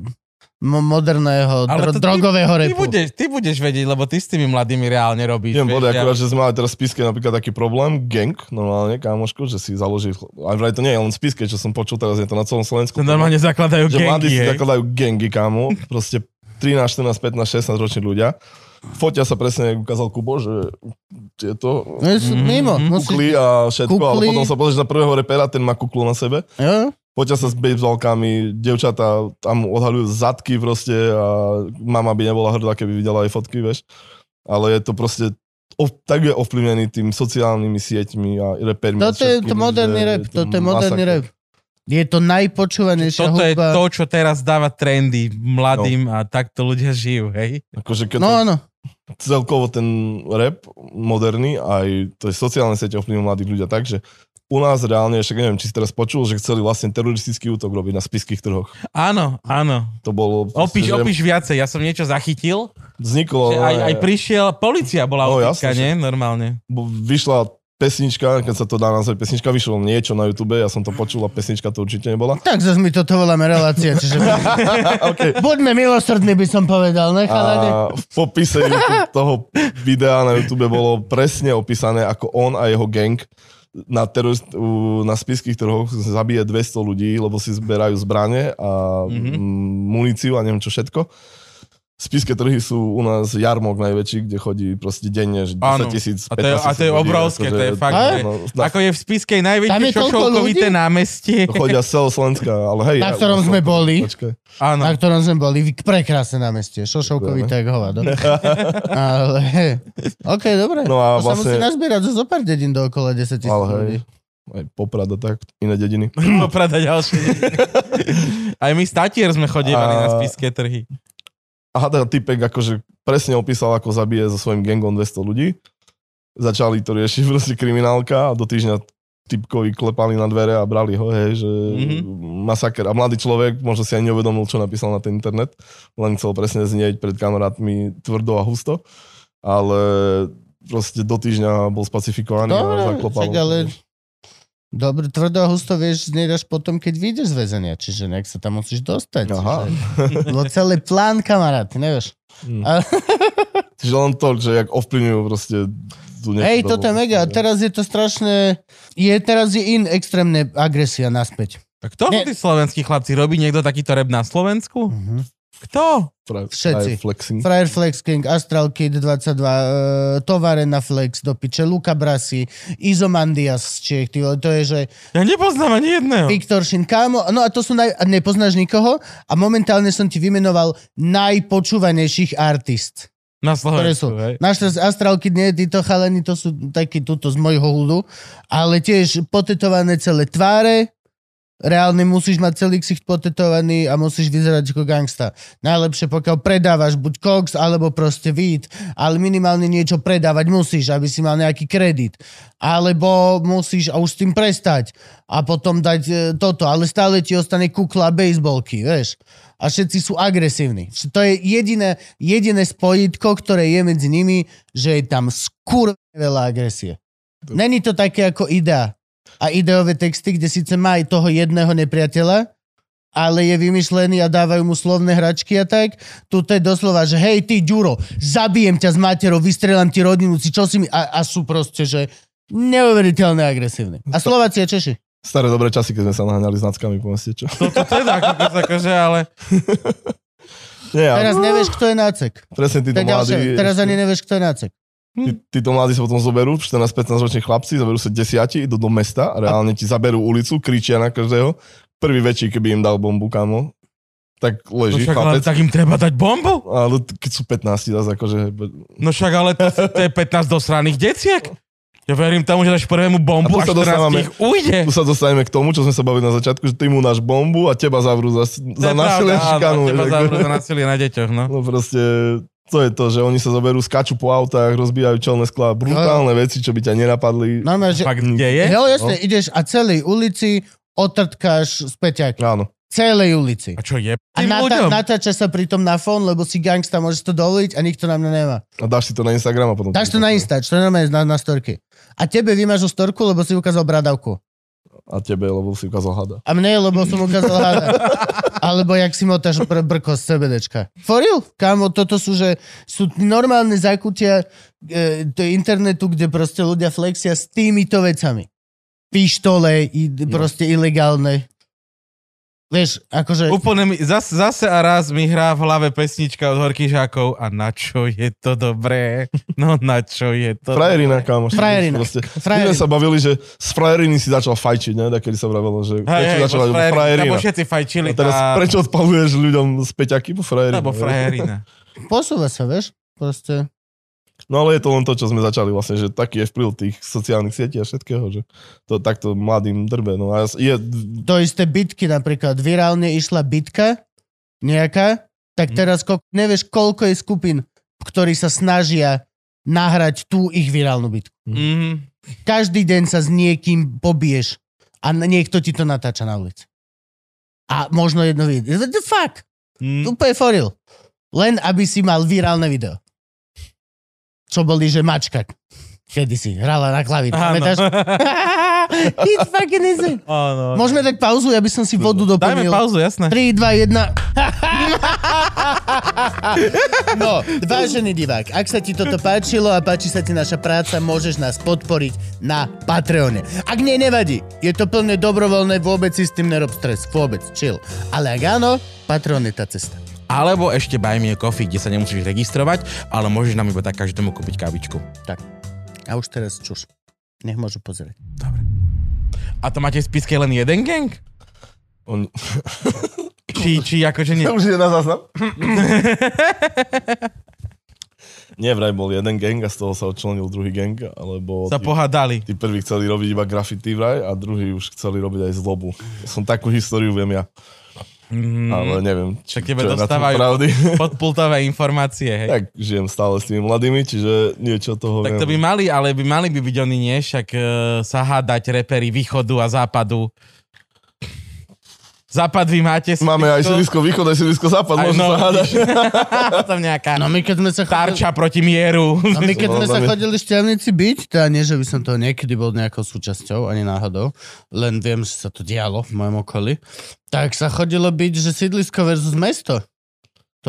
mo- moderného Ale dro- ty- drogového Ty repu. budeš, ty budeš vedieť, lebo ty s tými mladými reálne robíš. Viem, vieš, bode, ja- akurát, že sme mali teraz v Spiske napríklad taký problém, gang, normálne, kámoško, že si založí, aj vraj to nie je len v Spiske, čo som počul, teraz je to na celom Slovensku. To normálne zakladajú že mladí gengy, si zakladajú gangy, kámo, proste 13, 14, 15, 16 roční ľudia. Fotia sa presne, ako ukázal Kubo, že je to No, Mhm, mimo. mhm. Kukli a všetko, ale Kukli. potom sa pozrieš na prvého repera, ten má kuklu na sebe. jo? Fotia sa s bejzbalkami, devčatá tam odhalujú zadky proste a mama by nebola hrdá, keby videla aj fotky, vieš. Ale je to proste ov, tak je ovplyvnený tým sociálnymi sieťmi a repermi. Toto je to moderný rap. je to Toto je moderný rap. Je to najpočúvanejšia Toto je hudba. to, čo teraz dáva trendy mladým a takto ľudia žijú, hej? Akože keď No áno. celkovo ten rap moderný, aj to je sociálne siete ovplyvňujú mladých ľudia tak, že u nás reálne, však neviem, či si teraz počul, že chceli vlastne teroristický útok robiť na spiských trhoch. Áno, áno. To bolo... Opíš, že opíš viacej, ja som niečo zachytil, Vzniklo... že aj, aj prišiel, policia bola No, opíska, jasne, nie? Normálne. vyšla pesnička, keď sa to dá nazvať pesnička, vyšlo niečo na YouTube, ja som to počul a pesnička to určite nebola. Tak zase my toto voláme relácia, čiže [laughs] okay. buďme milosrdní, by som povedal, ne chalani? A v popise YouTube toho videa na YouTube bolo presne opísané, ako on a jeho gang na, terorist, na spiských trhoch zabije 200 ľudí, lebo si zberajú zbranie a Mhm. mm-hmm. muníciu a neviem čo všetko. Spiské trhy sú u nás jarmok najväčší, kde chodí proste denne, že 10 Áno. tisíc, A to je, a to je obrovské, to je fakt, No, na, ako je v je najväčšie šošovkovité ľudí? námestie. to chodia z celého Slovenska, ale hej. Na ktorom ja- sme boli. Áno. Na ktorom sme boli, vy- prekrásne na meste, šošovkovité jak hovado. [laughs] Ale, ok, dobre. No a to sa musí vlastne- nazbierať zo zopár dedín dookola 10 tisíc Ale hej, ľudí. aj Poprad a tak, iné dediny. [laughs] Poprada ďalšie. [laughs] Aj my z Tatier sme chodívali A- na spiské trhy. Aha, teda typek akože presne opísal, ako zabije so svojím gangom 200 ľudí. Začali to riešiť [laughs] proste kriminálka a do týždňa typkovi klepali na dvere a brali ho, hej, že Mhm. mm-hmm. masaker. A mladý človek možno si ani neuvedomil, čo napísal na ten internet, len chcel presne znieť pred kamarátmi tvrdo a husto, ale proste do týždňa bol spacifikovaný a Dobre, zaklopal. však ale... Dobre, tvrdo a husto vieš až potom, keď vyjdeš z väzenia, čiže nejak sa tam musíš dostať. Aha. Čiže, [laughs] bol celý plán, kamarát, ty nevieš. Hm. Ale- [laughs] Čiže len to, že jak ovplyvňujú proste tú Hej, toto je mega. A teraz je to strašné... Je, teraz je in extrémne agresia naspäť. A kto Ne. tí slovenskí chlapci? Robí niekto takýto rap na Slovensku? Mhm. Kto? Fra- Všetci. Flexing. Fryer Flex King, Astral Kid 22, uh, Tovarena Flex do piče, Luka Brasi, Izomandias z Čiech, ty to je, že Ja nepoznám ani jedného. Viktor Šin, kámo, no a to sú naj... a nepoznáš nikoho a momentálne som ti vymenoval najpočúvanejších artist. Na Slovensku, hej. Teraz Astralky, nie, títo chalani, to sú takí tuto z mojho hudu, ale tiež potetované celé tváre, reálne musíš mať celý ksicht potetovaný a musíš vyzerať ako gangsta. Najlepšie, pokiaľ predávaš buď koks, alebo proste weed, ale minimálne niečo predávať musíš, aby si mal nejaký kredit. Alebo musíš a už s tým prestať a potom dať e, toto, ale stále ti ostane kukla bejsbolky, vieš. A všetci sú agresívni. To je jediné, jediné spojitko, ktoré je medzi nimi, že je tam skur veľa agresie. Není to také ako idea. A ideové texty, kde síce má aj toho jedného nepriateľa, ale je vymyšlený a dávajú mu slovné hračky a tak. Tuto je doslova, že hej ty Ďuro, zabijem ťa s materou, vystrelám ti rodinu, si čo si mi... A, a sú proste, že neuveriteľne agresívne. A Slováci a Češi. Staré dobré časy, keď sme sa naháňali s nackami po meste, čo? Toto teda, ako, akože, ale... [laughs] Nie, Teraz nevieš, kto je nácek. presne To títo mladí. Teraz ani nevieš, kto je nácek. Tí, títo mladí sa potom zoberú, 14-15 roční chlapci, zoberú sa desiati, idú do mesta, a reálne ti zaberú ulicu, kričia na každého. Prvý väčší, keby im dal bombu, kamo, tak No leží však, ale chlapec. tak im treba dať bombu? Ale keď sú 15, zase akože... No však ale to, [laughs] to je 15 dosraných deciek. Ja verím tomu, že dáš prvému bombu A a tu sa 14 dostávame- ich ujde. Tu sa dostaneme k tomu, čo sme sa bavili na začiatku, že ty mu dáš bombu a teba zavrú za, za násilie a pravda, áno, šikanu. Teba zavrú za násilie na deťoch, no. No proste, to je to, že oni sa zoberú, skačú po autách, rozbijajú čelné sklá, brutálne veci, čo by ťa nenapadli. No, že... Fakt, kde je? Jo, jasne, ideš a celej ulici otrtkáš z peťaky. Áno. Celej ulici. A čo je A ľuďom? natáča sa pritom na fón, lebo si gangsta, môžeš to dovoliť a nikto na mňa nemá. A dáš si to na Instagram a potom... Dáš to na Instač, to je normálne na, na storky. A tebe vymažu storku, lebo si ukázal bradavku. A tebe, lebo si ukázal hada. A mne, lebo som ukázal hada. Alebo jak si motáš pr- brko z CBDčka. For real? Kámo, toto sú, že sú normálne zakutia e, do internetu, kde proste ľudia flexia s týmito vecami. Pištole, i, proste ilegálne. Vieš, akože... Úplne mi, zase, zase a raz mi hrá v hlave pesnička od Horky Žákov a na čo je to dobré? No na čo je to Frajerina, kámo. Frajerina. Proste. My Frajerina. sme sa bavili, že z frajeriny si začal fajčiť, ne? Kedy sa vravelo, že Hej, prečo hej, začal frajerina. frajerina. Všetci fajčili. A teraz tá- prečo odpaluješ ľuďom z peťaky po frajerine? Lebo frajerina. Posúva sa, vieš? Proste... No ale je to len to, čo sme začali vlastne, že taký je vplyv tých sociálnych sietí a všetkého, že to takto mladým drbe. No a je, To isté bitky napríklad. Virálne išla bitka nejaká, tak teraz ko- nevieš, koľko je skupín, ktorí sa snažia nahrať tú ich virálnu bitku. Mhm. Každý deň sa s niekým pobiješ a niekto ti to natáča na ulici. A možno jedno video. What the fuck? Mm. Úplne for real. Len aby si mal virálne video. Čo boli, že mačka. Kedy si hrala na klavír. Pamätáš? [laughs] It's fucking easy. Áno. Môžeme dať pauzu, aby som si vodu Dajme doplnil. pauzu, jasné. 3, 2, 1. No, vážený divák, ak sa ti toto páčilo a páči sa ti naša práca, môžeš nás podporiť na Patreone. Ak nie, nevadí. Je to plne dobrovoľné, vôbec si s tým nerob stres. Vôbec, chill. Ale ak áno, Patreon je tá cesta. Alebo ešte Buy Me a Coffee, kde sa nemusíš registrovať, ale môžeš nám iba tak každému kúpiť kávičku. A už teraz čuš. Nech môžu pozerať. A to máte v spiske len jeden gang? on, Či, či akože nie? [laughs] už je na záznam? Nie, vraj bol jeden gang a z toho sa odčlenil druhý gang, alebo Sa tí, pohádali. tí prví chceli robiť iba graffiti vraj a druhý už chceli robiť aj zlobu. Som takú históriu viem ja, Mm, ale neviem, či, tebe čo dostávajú pravdy. [laughs] podpultové informácie, hej. tak žijem stále s tými mladými, čiže niečo toho Tak to by viem. mali, ale by mali by byť oni, nie? Však uh, sa hádať repery východu a západu. Západ vy máte Máme aj sídlisko východ, aj sídlisko západ, Aj môžu no, sa hádať. [laughs] Tam nejaká No my keď sme sa chodili, tarča proti mieru. no my keď sme sa chodili šťavnici byť, teda nie, že by som toho niekedy bol nejakou súčasťou, ani náhodou, len viem, že sa to dialo v mojom okolí, tak sa chodilo byť, že sídlisko versus mesto.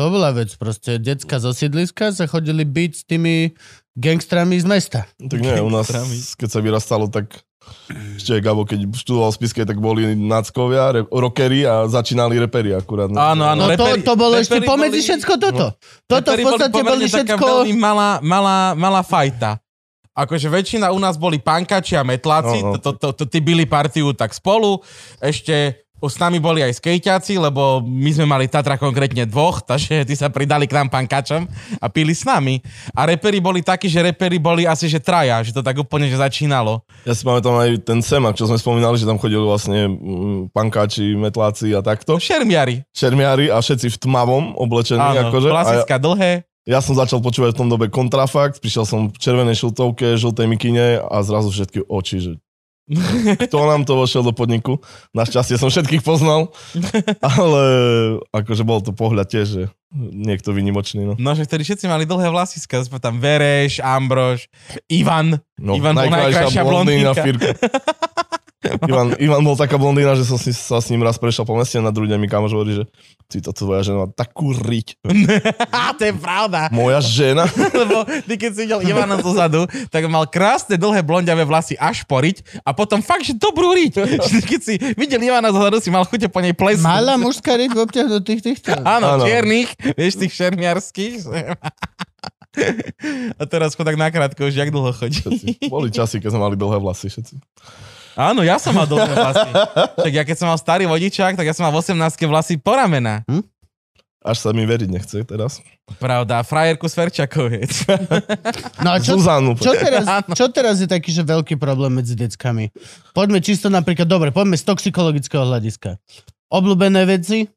To bola vec, proste decka zo sídliska sa chodili byť s tými gangstrami z mesta. Tak nie, u nás, keď sa vyrastalo, tak ešte aj Gabo, keď študoval v Spiske, tak boli náckovia, re, rockery a začínali reperi akurát. Áno, áno. No to, reperi- to bolo ešte pomedzi boli- všetko toto. Toto v podstate boli taká všetko... veľmi malá, malá, malá fajta. Akože väčšina u nás boli pankači a metláci, No, no. to, to, to, tí byli partiu tak spolu. Ešte s nami boli aj skejťáci, lebo my sme mali Tatra konkrétne dvoch, takže tí sa pridali k nám pankačom a pili s nami. A reperi boli takí, že reperi boli asi že traja, že to tak úplne že začínalo. Ja si pamätám aj ten Semak, čo sme spomínali, že tam chodili vlastne mm, pankáči, metláci a takto. Šermiari. Šermiari a všetci v tmavom oblečení. Áno, akože. A ja, dlhé. ja som začal počúvať v tom dobe kontrafakt, prišiel som v červenej šiltovke, žltej mikine a zrazu všetky oči, že [laughs] kto nám to vošiel do podniku. Našťastie som všetkých poznal, ale akože bol to pohľad tiež, že niekto vynimočný. No. No, že vtedy všetci mali dlhé vlasiska, tam Vereš, Ambrož, Ivan. No, Ivan bol najkrajšia blondínka. Firka. [laughs] Ivan, Ivan bol taká blondína, že som si, sa s ním raz prešiel po meste a na druhý deň mi kamoš hovorí, že ty to tvoja žena má takú riť. [laughs] To je pravda. Moja žena? [laughs] Lebo ty keď si videl Ivana zozadu, tak mal krásne dlhé blondiavé vlasy až poriť a potom fakt, že dobrú riť. [laughs] Keď si videl Ivana zozadu, si mal chute po nej plesnúť. Malá mužská riť v obťahnutých týchto. Áno, Áno. čiernych, vieš, tých šermiarských. A teraz chudák nakrátko už jak dlho chodí. Všetci. Boli časy, keď sme mali dlhé vlasy všetci. Áno, ja som mal dlhé vlasy. Tak ja keď som mal starý vodičák, tak ja som mal v 18 vlasy po ramena. Až sa mi veriť nechce teraz. Pravda, frajerku s Ferčakoviec. No a čo, Zuzanu. čo, teraz, čo teraz je taký, že veľký problém medzi deckami? Poďme čisto napríklad, dobre, poďme z toxikologického hľadiska. Obľúbené veci?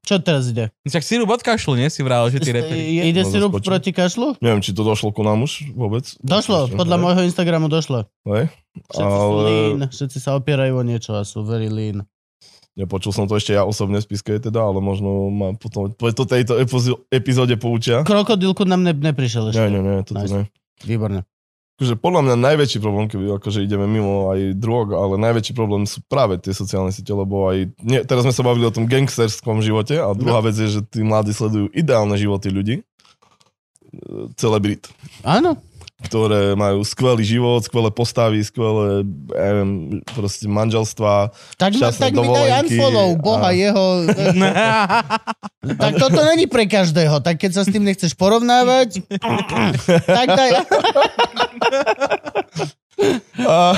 Čo teraz ide? Však si od kašlu, nie? Si vral, že ty reperi. Ide No, si rúb zaskočím. proti kašlu? Neviem, či to došlo ku nám už vôbec. Došlo, podľa Hej. môjho Instagramu došlo. Hej? Všetci sú Ale- lean, všetci sa opierajú o niečo a sú very lean. Nepočul som to ešte ja osobne v spiske teda, ale možno ma potom po to tejto epizóde poučia. Krokodilku nám ne, neprišiel ešte. Nie, nie, nie, toto Nice. nie. Výborné. Akože podľa mňa najväčší problém, keď akože ideme mimo aj drog, ale najväčší problém sú práve tie sociálne siete, lebo aj, nie, teraz sme sa bavili o tom gangsterskom živote a druhá vec je, že tí mladí sledujú ideálne životy ľudí, celebrit, Áno. Ktoré majú skvelý život, skvelé postavy, skvelé, neviem, proste manželstva. Tak, ma, tak mi daj unfollow, boha a- jeho. tak toto není pre každého. Tak keď sa s tým nechceš porovnávať, tak daj... A,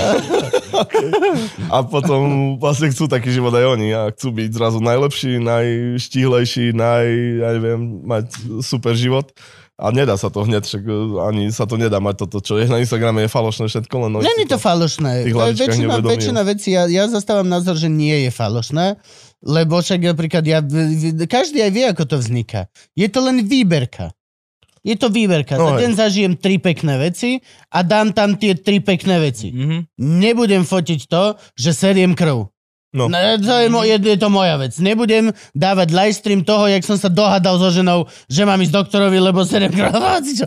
a potom vlastne chcú taký život aj oni a chcú byť zrazu najlepší, najštíhlejší, naj, ja neviem, mať super život. A nedá sa to hneď, však e, ani sa to nedá mať toto, čo je na Instagrame, je falošné všetko, len Není to falošné. To je hlavičkách väčšina, neuvedomujú. väčšina vecí, ja, ja zastávam názor, že nie je falošné, lebo však napríklad ja, každý aj vie, ako to vzniká. Je to len výberka. Je to výberka. No Za deň zažijem tri pekné veci a dám tam tie tri pekné veci. Mhm. Nebudem fotiť to, že seriem krv. No. No, to je, mo- je, je to moja vec. Nebudem dávať livestream toho, jak som sa dohadal so ženou, že mám ísť doktorovi, lebo. [laughs] Hoci čo.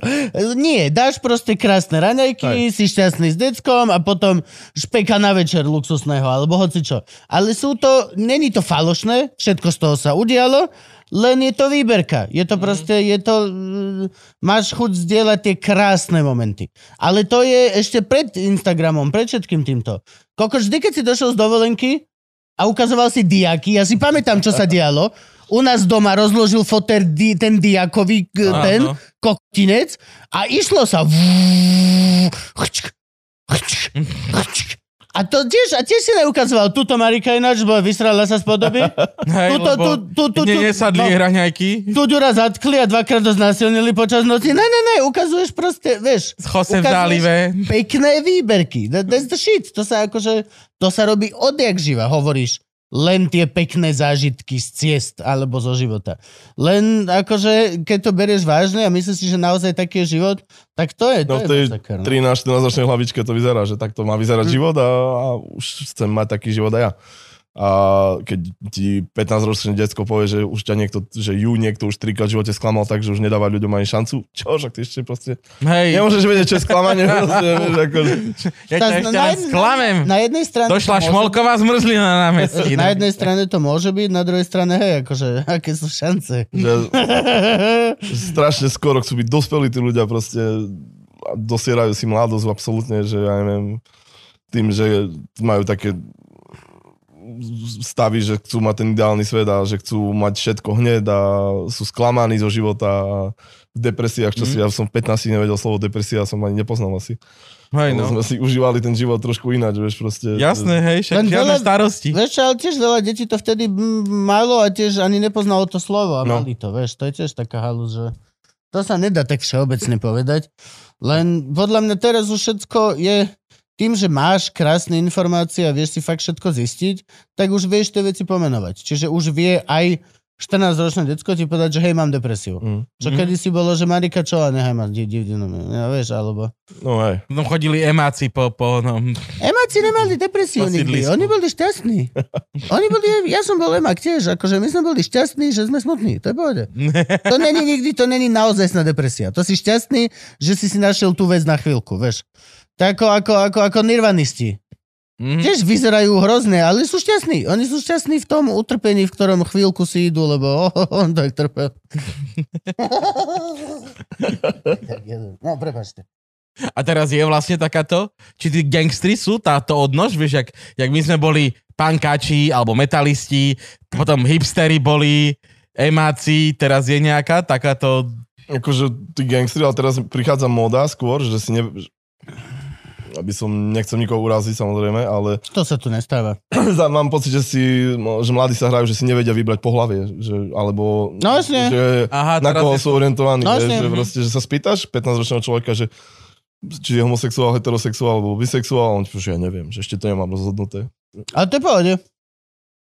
Nie, dáš proste krásne raňajky, si šťastný s deckom a potom špeka na večer luxusného, alebo hoci čo. Ale sú to, není to falošné, všetko z toho sa udialo, len je to výberka. Je to proste, je to... mm, Máš chuť zdieľať tie krásne momenty. Ale to je ešte pred Instagramom, pred všetkým týmto. Koko, vždy, keď si došiel z dovolenky a ukazoval si diaky, ja si pamätám, čo sa dialo. U nás doma rozložil foter di, ten diakový k- Áno. ten kokotinec a išlo sa. A to tiež, a tiež si neukazoval. Tuto Marika ináč, bo vysrala sa z podoby. [laughs] Hej, Tuto, tu, tu, tu, tu, ne, nesadli no. raňajky. Tu Ďura zatkli a dvakrát ho znásilnili počas noci. Ne, ne, ne, ukazuješ proste, vieš. S Jose v zálive. Pekné výberky. That, that's the shit. To sa akože, to sa robí odjak živa. Hovoríš, len tie pekné zážitky z ciest alebo zo života. Len akože, keď to berieš vážne a myslíš si, že naozaj taký je život, tak to je, to No je v tej masaker, no. 13-14 ročnej hlavičke to vyzerá, že takto má vyzerať život a, a už chcem mať taký život aj ja. A keď ti 15-ročné decko povie, že už ťa niekto, že ju niekto už trikrát v živote sklamal tak, že už nedáva ľuďom ani šancu, čo, však ty ešte proste Hej, nemôžeš vedieť, čo je sklamanie. [laughs] proste, vieš, ako, ja ťa ešte na sklamem. Na jednej strane... Došla to môže šmolková zmrzlina na námestí. Na jednej strane to môže byť, na druhej strane, hej, akože, aké sú šance. že strašne skoro chcú byť dospelí tí ľudia proste a dosierajú si mladosť absolútne, že ja neviem, tým, že majú také stavy, že chcú mať ten ideálny svet a že chcú mať všetko hneď a sú sklamaní zo života a v depresiách, čo si ja som v 15 nevedel slovo depresia, som ani nepoznal asi. Hej, No. Sme si užívali ten život trošku ináč, vieš, proste. Jasné, hej, však žiadne veľa- starosti. Vieš, ale tiež veľa detí to vtedy mm, malo a tiež ani nepoznalo to slovo a No. mali to, vieš, to je tiež taká halus, že to sa nedá tak všeobecne povedať. Len podľa mňa teraz už všetko je tým, že máš krásne informácie a vieš si fakt všetko zistiť, tak už vieš tie veci pomenovať. Čiže už vie aj 14-ročné decko ti povedať, že hej, mám depresiu. Mm. Čo Mhm. kedy si bolo, že Marika čo, a nechaj ma, di- di- no, ja, vieš, alebo... No hej. Potom chodili emáci po, po no, Emáci nemali depresiu nikdy, oni boli šťastní. [laughs] Oni boli, ja som bol emák tiež, akože my sme boli šťastní, že sme smutní, to je pohode. [laughs] To není nikdy, to není naozaj depresia. To si šťastný, že si si našiel tú vec na chvíľku, vieš. Tak ako, ako, ako, ako nirvanisti. Mhm. Tiež vyzerajú hrozne, ale sú šťastní. Oni sú šťastní v tom utrpení, v ktorom chvíľku si idú, lebo oh, [laughs] on tak trpel. no, prepačte. A teraz je vlastne takáto, či tí gangstri sú táto odnož, vieš, jak, jak my sme boli pankáči alebo metalisti, potom hipstery boli, emáci, teraz je nejaká takáto... akože tí gangstri, ale teraz prichádza móda skôr, že si ne... aby som, nechcem nikoho uraziť samozrejme, ale [clears throat] To sa tu nestáva. [clears throat] mám pocit, že si, že mladí sa hrajú, že si nevedia vybrať pohlavie, že, alebo No jasne. že Aha, na koho je sú orientovaní, No vieš, jasne, že mhm. proste, že sa spýtaš 15-ročného človeka, že či je homosexuál, heterosexuál alebo bisexuál, on že ja neviem, že ešte to nemám rozhodnuté. Ale to je pohode.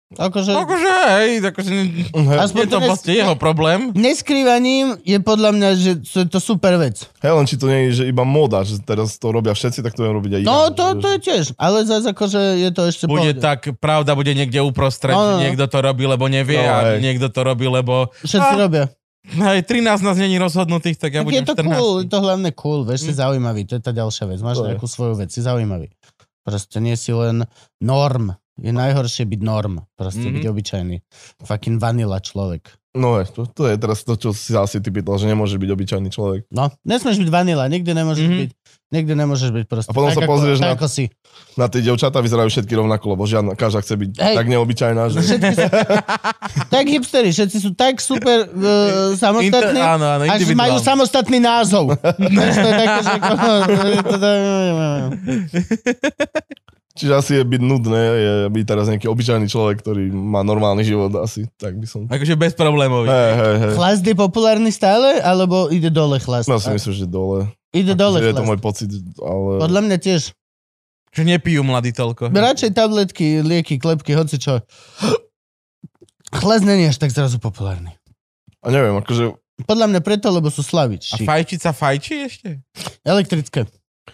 Akože... Akože hej, akože Aspoň je to nes- vlastne jeho problém. Neskrývaním je podľa mňa, že to je to super vec. Hej, len či to nie je, že iba móda, že teraz to robia všetci, tak to budem robiť aj. No, to, to je tiež. Ale zase akože je to ešte Bude pohode. tak, pravda bude niekde uprostred, No, no, no. že niekto to robí, lebo nevie No, a hej. niekto to robí, lebo... Všetci Ah. robia. Hej, 13 nás není rozhodnutých, tak ja tak budem je to 14. cool, je to hlavne cool, vieš, si Mm. zaujímavý, to je tá ďalšia vec. Máš To je. nejakú svoju vec, si zaujímavý. Proste nie si len norm. Je najhoršie byť norm. Proste Mhm. byť obyčajný. Fucking vanila človek. No je, to, to je teraz to, čo si asi ty pýtal, že nemôže byť obyčajný človek. No, nesmieš byť vanila, nikdy nemôžeš Mhm. byť. Nikdy nemôžeš byť proste. A potom tak sa ako, pozrieš tak na- ako si. Na tie devčatá vyzerajú všetky rovnako, lebo žiadna, každá chce byť Hej. tak neobyčajná, že... Všetky sú, [laughs] tak hipsteri, všetci sú tak super uh, samostatní, Inter- áno, áno, až majú samostatný názov. [laughs] To je také, že... to- to- Čiže asi je byť nudné, je byť teraz nejaký obyčajný človek, ktorý má normálny život asi, tak by som... Akože bez problémov. Hej, hej, hej. Chlast je populárny stále, alebo ide dole chlast? No si myslím, že dole. Ide dole Že je to chlast. môj pocit, ale... Podľa mňa tiež. Že nepijú mladí toľko. Radšej tabletky, lieky, klepky, hoci čo. [gasps] Chlast není až tak zrazu populárny. A neviem, akože... Podľa mňa preto, lebo sú A slavičí. fajčiť sa fajčí ešte? Elektrické.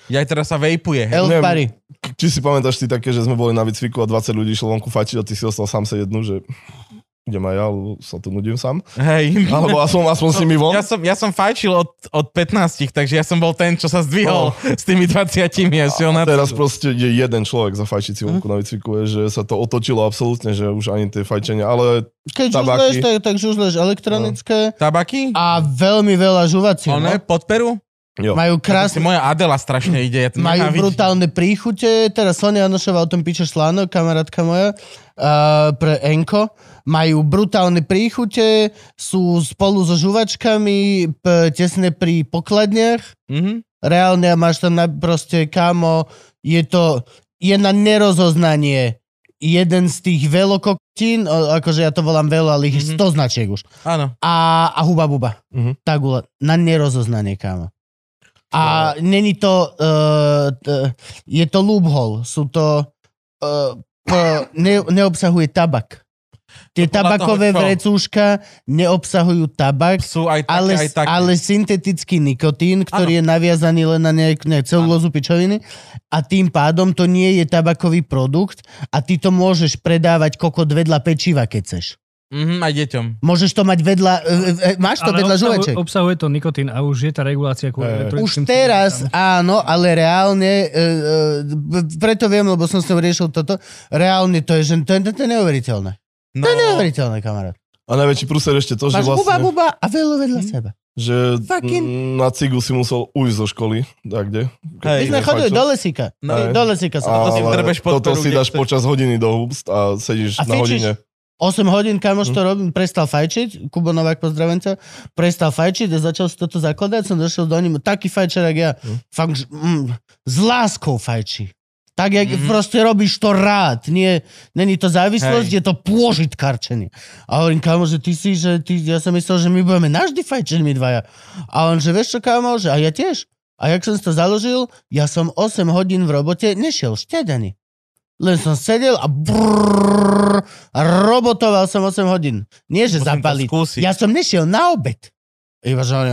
Ja aj teraz sa vejpuje. hej. Elf Neviem. Party. Či si pamätáš ty také, že sme boli na výcviku a 20 ľudí išlo vonku fajčiť a ty si ostal sám sa jednu, že idem aj ja, lebo sa tu nudím sám. Hej. Alebo aspoň, [laughs] aspoň s nimi von. Ja som, ja som fajčil od, od 15, takže ja som bol ten, čo sa zdvihol s tými 20 ja šiel na A teraz to. proste je jeden človek za fajčiť si vonku na výcviku, je, že sa to otočilo absolútne, že už ani tie fajčenia, ale Keď Tabaky. žuzleš, tak, tak žuzleš elektronické Tabaky? a veľmi veľa žuvacie. No. One pod peru? Jo. Majú Krásne. moja Adela strašne ide. Ja majú nenávidím. brutálne príchute. Teraz Sonia Janošová o tom píše článok, kamarátka moja, uh, pre Enko. Majú brutálne príchute, sú spolu so žuvačkami p- tesne pri pokladniach. Mhm. Reálne a máš tam na, proste, kámo, je to, je na nerozoznanie jeden z tých velokoktín, o- akože ja to volám velo, ale ich Mhm. 100 značiek už. Áno. A, a huba buba. Mhm. Tagula. Na nerozoznanie, kámo. A není to, uh, t- je to loophole. Sú to, uh, p, ne, neobsahuje tabak. Tie To tabakové toho vrecúška neobsahujú tabak, Sú aj také, ale, aj také. ale syntetický nikotín, ktorý je naviazaný len na nejak, nejak celulózu pičoviny a tým pádom to nie je tabakový produkt a ty to môžeš predávať kokot vedľa pečiva, keď chceš. Mhm, aj deťom. Môžeš to mať vedľa, e, e, máš to Ale vedľa obsahuje, žuvaček. obsahuje to nikotín a už je tá regulácia elektronickým Už teraz cigaretám. áno, ale reálne, e, e, preto viem, lebo som s ňou riešil toto, reálne to je, že to, je- to je neuveriteľné. No, To je neuveriteľné, kamarát. A najväčší prúser ešte to, že Máš buba, vlastne, buba a veľa vedľa Hm. seba. že Fucking- na cigu si musel ujsť zo školy, tak kde. My Hej, sme chodili do lesíka. No, Hej. Do lesíka sa to si Ale vdrbeš pod toto si dáš počas hodiny do úst a sedíš A na fičíš? hodine. 8 hodín, kamoš to robím, prestal fajčiť, Kubo Novák, pozdravím ťa, prestal fajčiť a začal si toto zakladať, som došiel do ním, taký fajčer, jak ja, Hm. fakt, že, mm, s láskou fajčí. Tak, jak Mhm. proste robíš to rád, nie, není to závislosť, Hej. je to pôžitkarčenie. A hovorím, kámo, že ty si, že ty, ja som myslel, že my budeme navždy fajčiť, my dvaja. A on, že vieš čo, kámo, že a ja tiež. A jak som to založil, ja som 8 hodín v robote nešiel štedaný. Len som sedel a brrrr, a robotoval som 8 hodín. Nie, že Musím zapaliť. Ja som nešiel na obed. Iba že oni,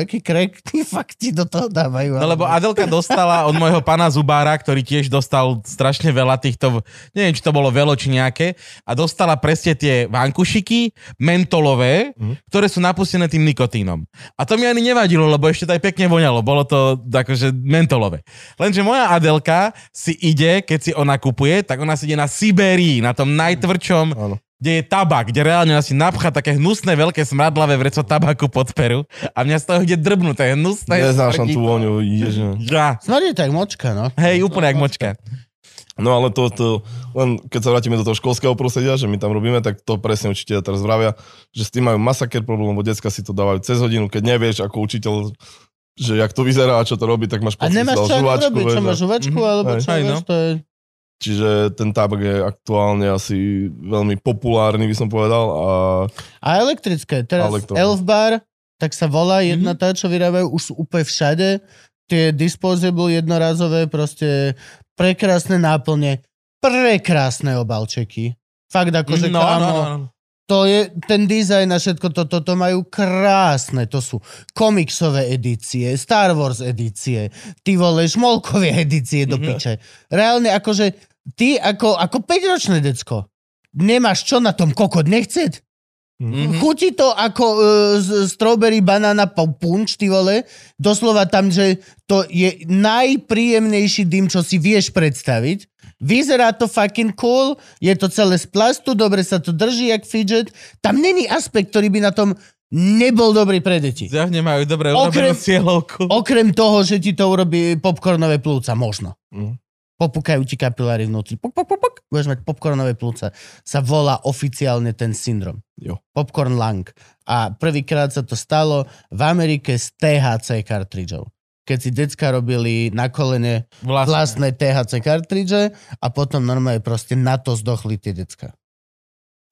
nejaký krek, ty [laughs] fakt ti do toho dávajú. No lebo Adelka dostala od môjho pana Zubára, ktorý tiež dostal strašne veľa týchto, neviem, či to bolo velo, či nejaké, a dostala presne tie vankušiky mentolové, Mhm. ktoré sú napustené tým nikotínom. A to mi ani nevadilo, lebo ešte to aj pekne voňalo, bolo to akože mentolové. Lenže moja Adelka si ide, keď si ona kupuje, tak ona si ide na Sibérii, na tom najtvrdšom Áno. Kde je tabak, kde reálne asi napcha také hnusné veľké smradlavé vreco tabaku pod peru a mňa z toho ide drbnuté, hnusné. Neznášam tú voňu, ježe. Ja. Smrdí tak močka, no. Hej, úplne jak močka. No ale to, to, len keď sa vrátime do toho školského prostredia, že my tam robíme, tak to presne učiteľia teraz vravia, že s tým majú masaker problém, lebo decka si to dávajú cez hodinu, keď nevieš ako učiteľ, že jak to vyzerá a čo to robí, tak máš A pocit, nemáš že si čo žuvačku, robiť, čo máš a- žuvačku, Mhm. alebo Hej. čo, no. vieš, to je... Čiže ten tabak je aktuálne asi veľmi populárny, by som povedal. A A elektrické, teraz Elektrón. Elfbar, tak sa volá Mhm. jedna tá, čo vyrábajú, už sú úplne všade. Tie disposable jednorázové, proste prekrásne náplne, prekrásne obalčeky. Fakt akože no, kámo, no, no, no. to je ten dizajn a všetko toto, to majú krásne, to sú komiksové edície, Star Wars edície, ty vole, šmolkové edície do Mhm. piče. Reálne akože ty ako, ako 5-ročné decko nemáš čo na tom kokot nechceť? Mhm. Chutí to ako uh, z- strawberry banana punch, ty vole. Doslova tam, že to je najpríjemnejší dym, čo si vieš predstaviť. Vyzerá to fucking cool, je to celé z plastu, dobre sa to drží jak fidget. Tam není aspekt, ktorý by na tom nebol dobrý pre deti. Zjavne majú dobre Okrem- cieľovku. Okrem toho, že ti to urobí popcornové plúca, možno. Mhm. Popukajú ti kapiláry vnútri. Pok, pok, pok, pok. Budeš mať popcornové plúca. Sa volá oficiálne ten syndrom. Jo. Popcorn lung. A prvýkrát sa to stalo v Amerike z THC kartridžov. Keď si decka robili na kolene Vlastne. vlastné THC kartridže a potom normálne proste na to zdochli tie decka.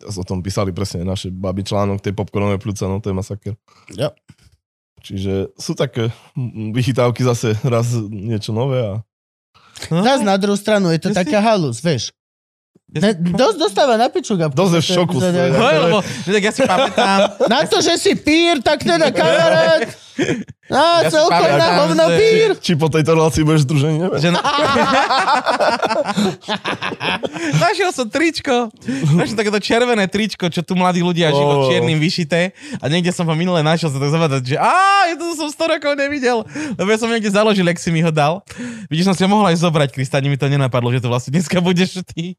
O tom písali presne naše baby článok, tej popcornové plúca, no to je masaker. Jo. Čiže sú také vychytávky zase raz niečo nové a No, Zas na druhú stranu je to taká halus, vieš. Ne, dosť dostáva na piču, Gabko. Dosť v šoku toho. No, lebo, tak ja si pamätám, Na to, že si pír, tak teda kamarát. No, Ja celkom na hovno pír. či po tejto relácii budeš združený, neviem. že na... [laughs] Našiel som tričko. Našiel takéto červené tričko, čo tu mladí ľudia Oh. čiernym vyšité. A niekde som ho minule našiel sa tak zavadať, že á, ja to som 100 rokov nevidel. Lebo ja som niekde založil, ak si mi ho dal. Vidíš, som si ho mohol aj zobrať, Krista, ani mi to nenapadlo, že to vlastne dneska budeš ty.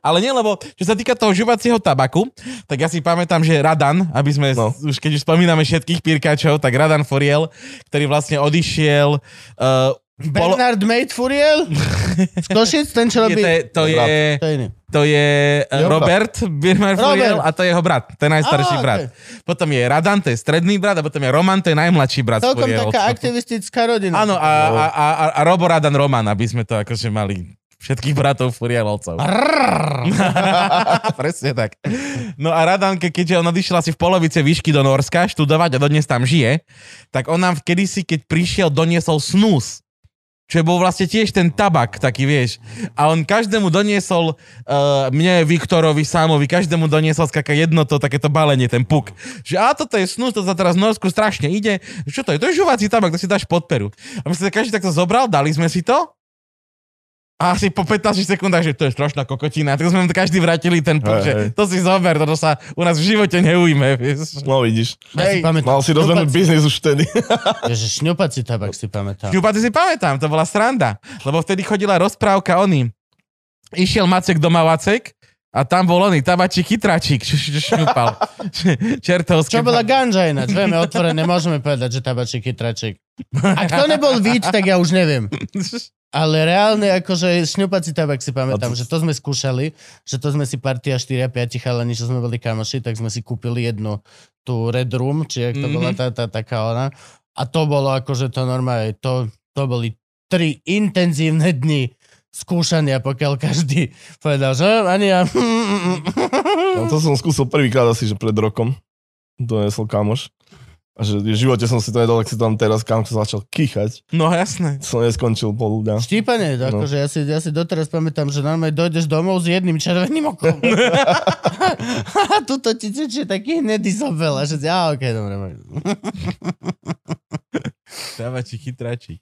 Ale nie, lebo čo sa týka toho žuvacieho tabaku, tak ja si pamätám, že Radan, aby sme, No. už keď už spomíname všetkých pírkačov, tak Radan Foriel, ktorý vlastne odišiel uh, Bernard Made Furiel? [laughs] Z Košic, ten čo robí... to, je, to, je, To je to je Jeho Robert Birmer Furiel a to je jeho brat, ten najstarší Á, brat. Potom je Radan, to je stredný brat a potom je Roman, to je najmladší brat Celkom Furiel. taká aktivistická rodina. Áno, a, a, a, a, a Robo Radan Roman, aby sme to akože mali všetkých bratov Furielovcov. [laughs] Presne tak. No a Radan, ke- keďže on odišiel asi v polovice výšky do Norska študovať a dodnes tam žije, tak on nám kedysi, keď prišiel, doniesol snus. Čo bol vlastne tiež ten tabak, taký vieš. A on každému doniesol, uh, mne, Viktorovi, Sámovi, každému doniesol skaka jedno to takéto balenie, ten puk. Že a toto je snus, to sa teraz v Norsku strašne ide. Čo to je? To je žuvací tabak, to si dáš pod peru. A my sme každý takto zobral, dali sme si to a asi po 15 sekundách, že to je strašná kokotina. Tak sme každý vrátili ten puk, Hej, že hej. to si zober, toto sa u nás v živote neujme. Vieš. No vidíš, Ja si pamätám. mal si Šňupací- biznis už vtedy. [laughs] Ježiš, šňupací tabak si pamätám. Šňupaty si pamätám, to bola sranda. Lebo vtedy chodila rozprávka oný. Išiel Macek do Mavacek a tam bol oný tabačík chytračík, [laughs] čo, šňupal. Čertovský. Čo bola ganža ináč? Vieme otvorené, môžeme povedať, že tabačík chytračík. Ak to nebol víč, tak ja už neviem. [laughs] Ale reálne, akože šňupací tabak si pamätám, A to- že to sme skúšali, že to sme si partia 4-5 chalani, čo sme boli kamoši, tak sme si kúpili jednu tú Red Room, či jak to Mhm. bola tá, tá taká ona. A to bolo akože to normálne, to, to boli tri intenzívne dni skúšania, pokiaľ každý povedal, že ani ja... No, to som skúsil prvýkrát asi, že pred rokom. Donesol kamoš. A že v živote som si to nedal, ak si tam teraz kamoš začal kýchať. No jasné. Som neskončil pol ľudia. Štípanie, No. akože ja si, ja si doteraz pamätám, že normálne dojdeš domov s jedným červeným okom. [laughs] a tuto ti tečie taký hnedý zobel a že ja, okej, dobre. môj. Tabačík chytračík.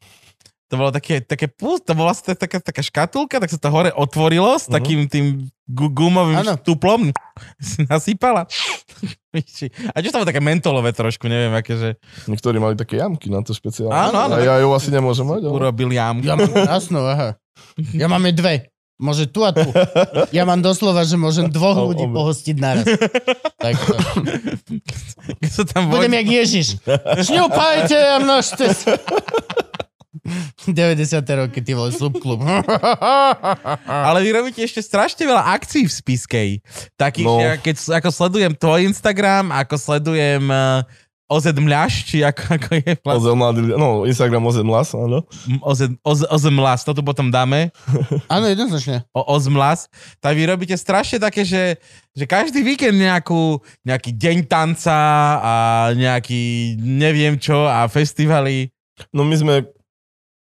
To bolo také, také pust, to bola vlastne taká, taká škatulka, tak sa to hore otvorilo s Mhm. takým tým gu- gumovým Áno. tuplom. Si [laughs] nasypala. A čo tam také mentolové trošku, neviem, aké, že Niektorí mali také jamky na to špeciálne. Áno, áno. A ja ju asi nemôžem mať. Ale... urobil jam. Ja mám jasno, aha. Ja máme dve. Môže tu a tu. Ja mám doslova, že môžem dvoch O- ľudí obe. pohostiť naraz. Tak to. Keď sa tam Budem jak Ježiš. Šňupajte a množte sa. 90. roky, ty vole, klub. [laughs] Ale vy robíte ešte strašne veľa akcií v Spiskej. Takých, No. ja, keď ako sledujem tvoj Instagram, ako sledujem uh, OZ Mľaš, či ako, [laughs] ako je vlastne Ozel mladý, no Instagram Ozel Mlas, áno. OZ, OZ, OZ Mlas, to tu potom dáme. [laughs] Áno, jednoznačne. o Ozmlas, tak vy robíte strašne také, že, že každý víkend nejakú, nejaký deň tanca a nejaký neviem čo a festivaly. No my sme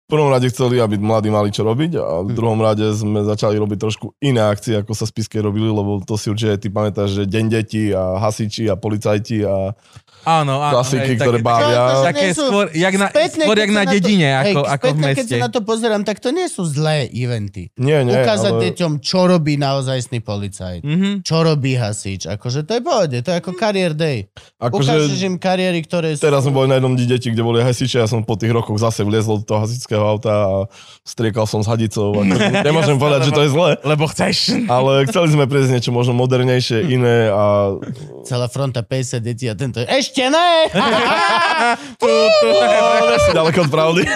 v prvom rade chceli, aby mladí mali čo robiť a v druhom rade sme začali robiť trošku iné akcie, ako sa Spiske robili, lebo to si určite ty pamätáš, že Deň detí a hasiči a policajti a Áno, áno. klasiky, hej, ktoré bavia. To- to Také sú- skôr, jak na, Spätne, skôr jak na to- dedine, hej, ako, ako v spätne, keď meste. sa na to pozerám, tak to nie sú zlé eventy. Nie, nie, Ukázať ale... deťom, čo robí naozajstný policajt. Mhm. Čo robí hasič. Akože to je pohode, to je ako kariér day. Ukážeš Akože im kariéry, ktoré sú... teraz sme boli na jednom deti, kde boli hasiči, ja som po tých rokoch zase vliezol do toho hasičského auta a striekal som s hadicou. [laughs] Ako, nemôžem povedať, že to je zlé, Lebo chceš. ale chceli sme prejsť niečo možno modernejšie, iné a Celá fronta 50 detí a tento je... Ešte ne! No, [laughs] [laughs] si ďaleko od pravdy. [laughs]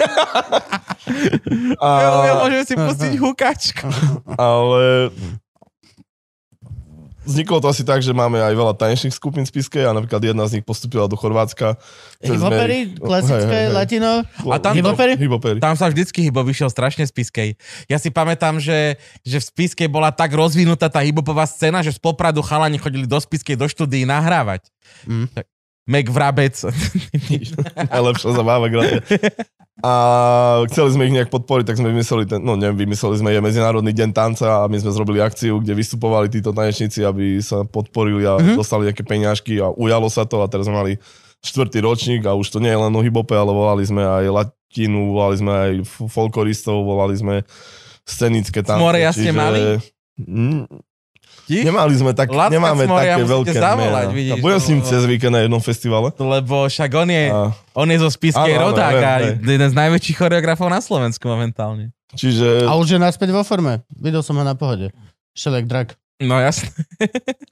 a, Ja môžem si pustiť hukačku. ale vzniklo to asi tak, že máme aj veľa tanečných skupín z Piske a napríklad jedna z nich postupila do Chorvátska. Hiphopery, klasické, Hej, hej, hej. latino. A tam- Hiphopery? Hiphopery. Tam sa vždycky hybo vyšiel strašne z Piskej. Ja si pamätám, že, že v Spiskej bola tak rozvinutá tá hibopová scéna, že z Popradu chalani chodili do Spiskej do štúdií nahrávať. Mm. Tak, Mek Vrabec. [laughs] Najlepšia zabáva, gratulujem. A chceli sme ich nejak podporiť, tak sme vymysleli ten, no neviem, vymysleli sme je Medzinárodný deň tanca a my sme zrobili akciu, kde vystupovali títo tanečníci, aby sa podporili a Mhm. dostali nejaké peňažky a ujalo sa to a teraz sme mali štvrtý ročník a už to nie je len o hibope, ale volali sme aj latinu, volali sme aj folkloristov, volali sme scenické tance. Moreja ste mali? Ti? Nemali sme tak, Lacka nemáme Cmoria také veľké zavolať, mená. vidíš, Budem s ním cez víkend na jednom festivale. Lebo však on je, A, on je zo Spiskej Áno, rodák a jeden z najväčších choreografov na Slovensku momentálne. čiže A už je naspäť vo forme. Videl som ho na pohode. Šelek drak. No jasne.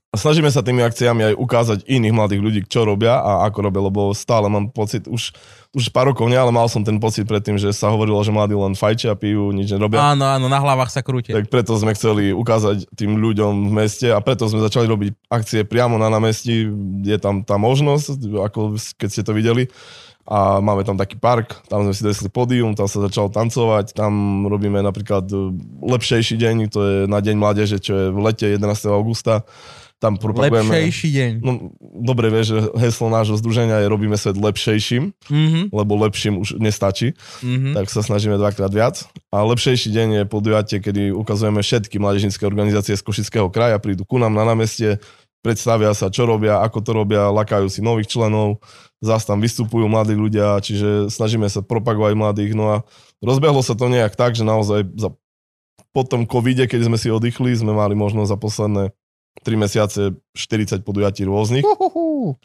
A snažíme sa tými akciami aj ukázať iných mladých ľudí, čo robia a ako robia, lebo stále mám pocit, už, už pár rokov nie, ale mal som ten pocit predtým, že sa hovorilo, že mladí len fajčia, pijú, nič nerobia. Áno, áno, na hlavách sa krúte. Tak preto sme chceli ukázať tým ľuďom v meste a preto sme začali robiť akcie priamo na námestí. Je tam tá možnosť, ako keď ste to videli. A máme tam taký park, tam sme si desli pódium, tam sa začalo tancovať, tam robíme napríklad e, lepšejší deň, to je na Deň mládeže, čo je v lete 11. augusta. Tam propagujeme... Lepšejší deň. No, dobre vieš, že heslo nášho združenia je robíme svet lepšejším, Mhm, lebo lepším už nestačí, mhm. tak sa snažíme dvakrát viac. A lepšejší deň je podujatie, kedy ukazujeme všetky mládežnícke organizácie z Košického kraja, prídu ku nám na námestie, predstavia sa, čo robia, ako to robia, lakajú si nových členov, zás tam vystupujú mladí ľudia, čiže snažíme sa propagovať mladých. No a rozbehlo sa to nejak tak, že naozaj za, po tom covide, keď sme si oddychli, sme mali možnosť za posledné 3 mesiace 40 podujatí rôznych. Uhuhu.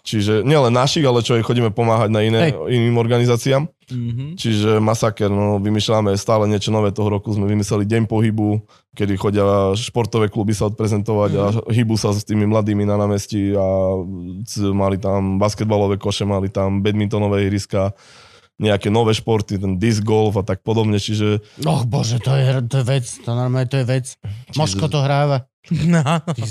Čiže nielen našich, ale čo aj chodíme pomáhať na iné, iným organizáciám. Mhm. Čiže masaker, no vymýšľame stále niečo nové. Toho roku sme vymysleli Deň pohybu, kedy chodia športové kluby sa odprezentovať a hýbu sa s tými mladými na námestí a mali tam basketbalové koše, mali tam badmintonové ihriska, nejaké nové športy, ten disc golf a tak podobne. Čiže Och bože, to je, to je vec. To normálne, to je vec. Moško to hráva. [laughs] No,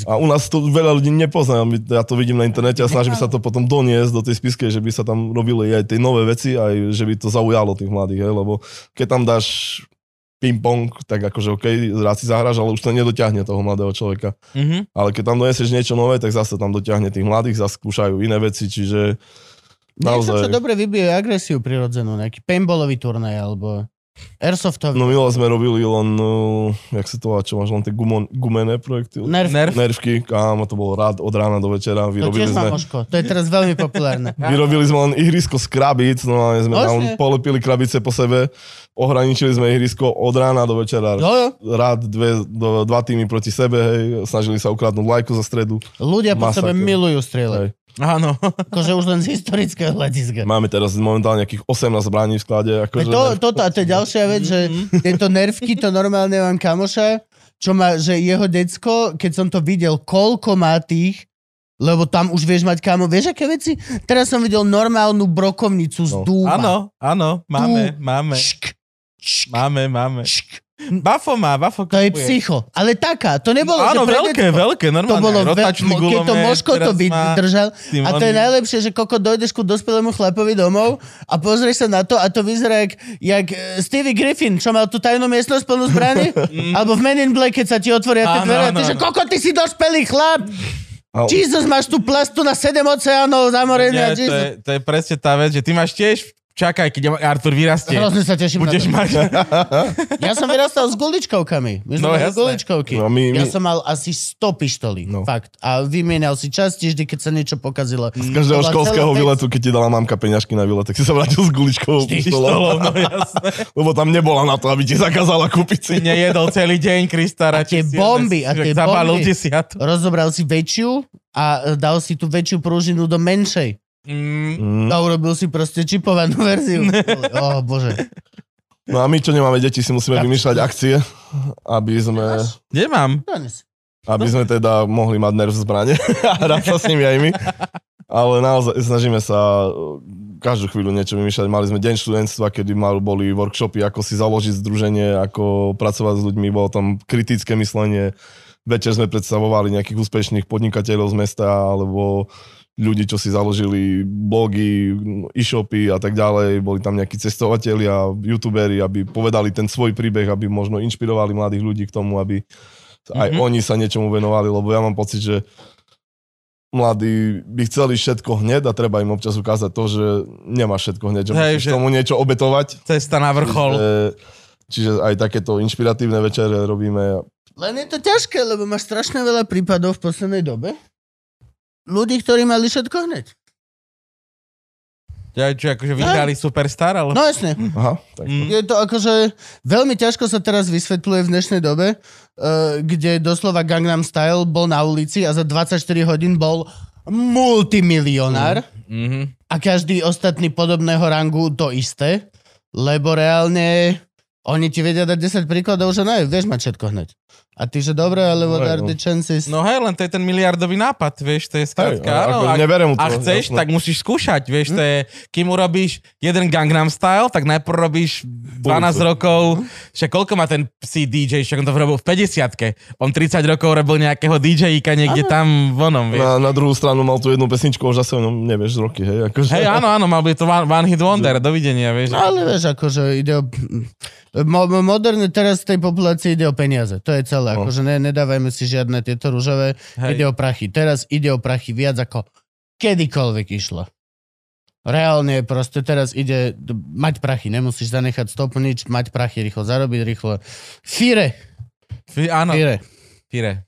a u nás to veľa ľudí nepozná. Ja to vidím na internete a snažím sa to potom doniesť do tej spiske, že by sa tam robili aj tie nové veci, aj že by to zaujalo tých mladých, hej? lebo keď tam dáš ping-pong, tak akože OK, rád si zahráš, ale už to nedotiahne toho mladého človeka. mhm. Ale keď tam donesieš niečo nové, tak zase tam dotiahne tých mladých, zase skúšajú iné veci, čiže Niečo, čo naozaj... dobre vybije agresiu prirodzenú. Nejaký paintballový turnaj, alebo airsoftový. No milo sme robili len, uh, jak sa to čo máš len tie gumo, gumené projekty? Nerv. Nerv. Nervky, kámo, to bolo rád od rána do večera. To Vyrobili tiež má sme, Moško. To je teraz veľmi populárne. [laughs] vyrobili sme len ihrisko z krabíc, no a sme tam Vlastne. polepili krabice po sebe, ohraničili sme ihrisko od rána do večera. Jo, jo. Rád dve, do, dva týmy proti sebe, hej, snažili sa ukradnúť lajku za stredu. Ľudia po sebe milujú strieľať. Áno. Akože už len z historického hľadiska. Máme teraz momentálne nejakých 18 zbraní v sklade. Akože To, toto, a to je ďalšia vec, že tieto nervky, to normálne mám kamoša, čo má, že jeho decko, keď som to videl, koľko má tých, lebo tam už vieš mať kamo, vieš aké veci? Teraz som videl normálnu brokovnicu z No. dúba. Áno, áno, máme, máme, Šk, šk, máme, máme. šk. [laughs] Bafo má, Bafo To je kupuje. psycho. Ale taká, to nebolo, Áno, že veľké, decko. veľké, To normálne. bolo, aj rotačný veľ, keď to Moško to má tým A to je najlepšie, že koko dojdeš ku dospelému chlapovi domov a pozrieš sa na to a to vyzerá jak, jak eh, Stevie Griffin, čo mal tú tajnú miestnosť plnú zbraní, [laughs] alebo v Men in Black, keď sa ti otvoria tie Áno, dvere a ty, áno, že koko, ty si dospelý chlap! A- Jesus, máš tu plastu na 7 oceánov zamorený Nie, to, je, to je presne tá vec, že ty máš tiež čakaj, keď Artur vyrastie. Hrozne sa teším Budeš na to. mať... [laughs] Ja som vyrastal s guličkovkami. My sme No, mali guličkovky. No, my- Ja my- som mal asi 100 pištolí. No. Fakt. A vymienial si časti, vždy, keď sa niečo pokazilo. Z každého školského výletu, keď ti dala mamka peňažky na výlet, tak si sa vrátil s guličkou. Pištolov, no jasné. [laughs] Lebo tam nebola na to, aby ti zakázala kúpiť si. Nejedol celý deň, Krista, A tie bomby, a tie bomby. Rozobral si väčšiu a dal si tú väčšiu prúžinu do menšej. Mm. A urobil si proste čipovanú [laughs] verziu. [laughs] oh, bože. No a my, čo nemáme deti, si musíme vymýšľať akcie, aby sme, nemám. Dones. aby sme teda mohli mať nerv v zbrane [laughs] a hrať sa s nimi aj my. Ale naozaj snažíme sa uh, každú chvíľu niečo vymýšľať. Mali sme deň študentstva, kedy mal, boli workshopy, ako si založiť združenie, ako pracovať s ľuďmi, bolo tam kritické myslenie. Večer sme predstavovali nejakých úspešných podnikateľov z mesta, alebo ľudí, čo si založili blogy, e-shopy a tak ďalej. Boli tam nejakí cestovatelia, youtuberi, aby povedali ten svoj príbeh, aby možno inšpirovali mladých ľudí k tomu, aby aj Mhm. oni sa niečomu venovali, lebo ja mám pocit, že mladí by chceli všetko hneď a treba im občas ukázať to, že nemá všetko hneď, že Hej, musíš že- tomu niečo obetovať. Cesta na vrchol. Čiže, čiže aj takéto inšpiratívne večere robíme. Len je to ťažké, lebo máš strašne veľa prípadov v poslednej dobe. Ľudí, ktorí mali všetko hneď. Ja, čo, akože vyhrali Superstar, ale... No jasne. Aha, tak Mm. Je to akože veľmi ťažko sa teraz vysvetľuje v dnešnej dobe, uh, kde doslova Gangnam Style bol na ulici a za 24 hodín bol multimilionár Mhm. a každý ostatný podobného rangu to isté, lebo reálne oni ti vedia dať 10 príkladov, že ne, vieš mať všetko hneď. A ty, že dobre, ale what No, are no. the chances? No hej, len to je ten miliardový nápad, vieš, to je Hej, skrátka, áno. ako ak- neberem to, a chceš, jasné. tak musíš skúšať, vieš, to je, kým urobíš jeden Gangnam Style, tak najprv robíš 12 Budúcu. rokov, však koľko má ten psi DJ, však on to robil v 50 On 30 rokov robil nejakého DJ-ika niekde tam vonom, vieš. Na, na druhú stranu mal tu jednu pesničku, už zase o ňom nevieš z roky, hej. Akože, Hej, áno, áno, mal by to one, one hit wonder, [laughs] dovidenia, vieš. No ale vieš, akože ide o... Mo, mo- moderne teraz v tej populácii ide o peniaze. To je celé. No. Akože ne, nedávajme si žiadne tieto rúžové. Hej. Ide o prachy. Teraz ide o prachy viac ako kedykoľvek išlo. Reálne proste teraz ide mať prachy. Nemusíš zanechať stopu nič, mať prachy, rýchlo zarobiť, rýchlo. Fire, Fí- Áno, fire. pire.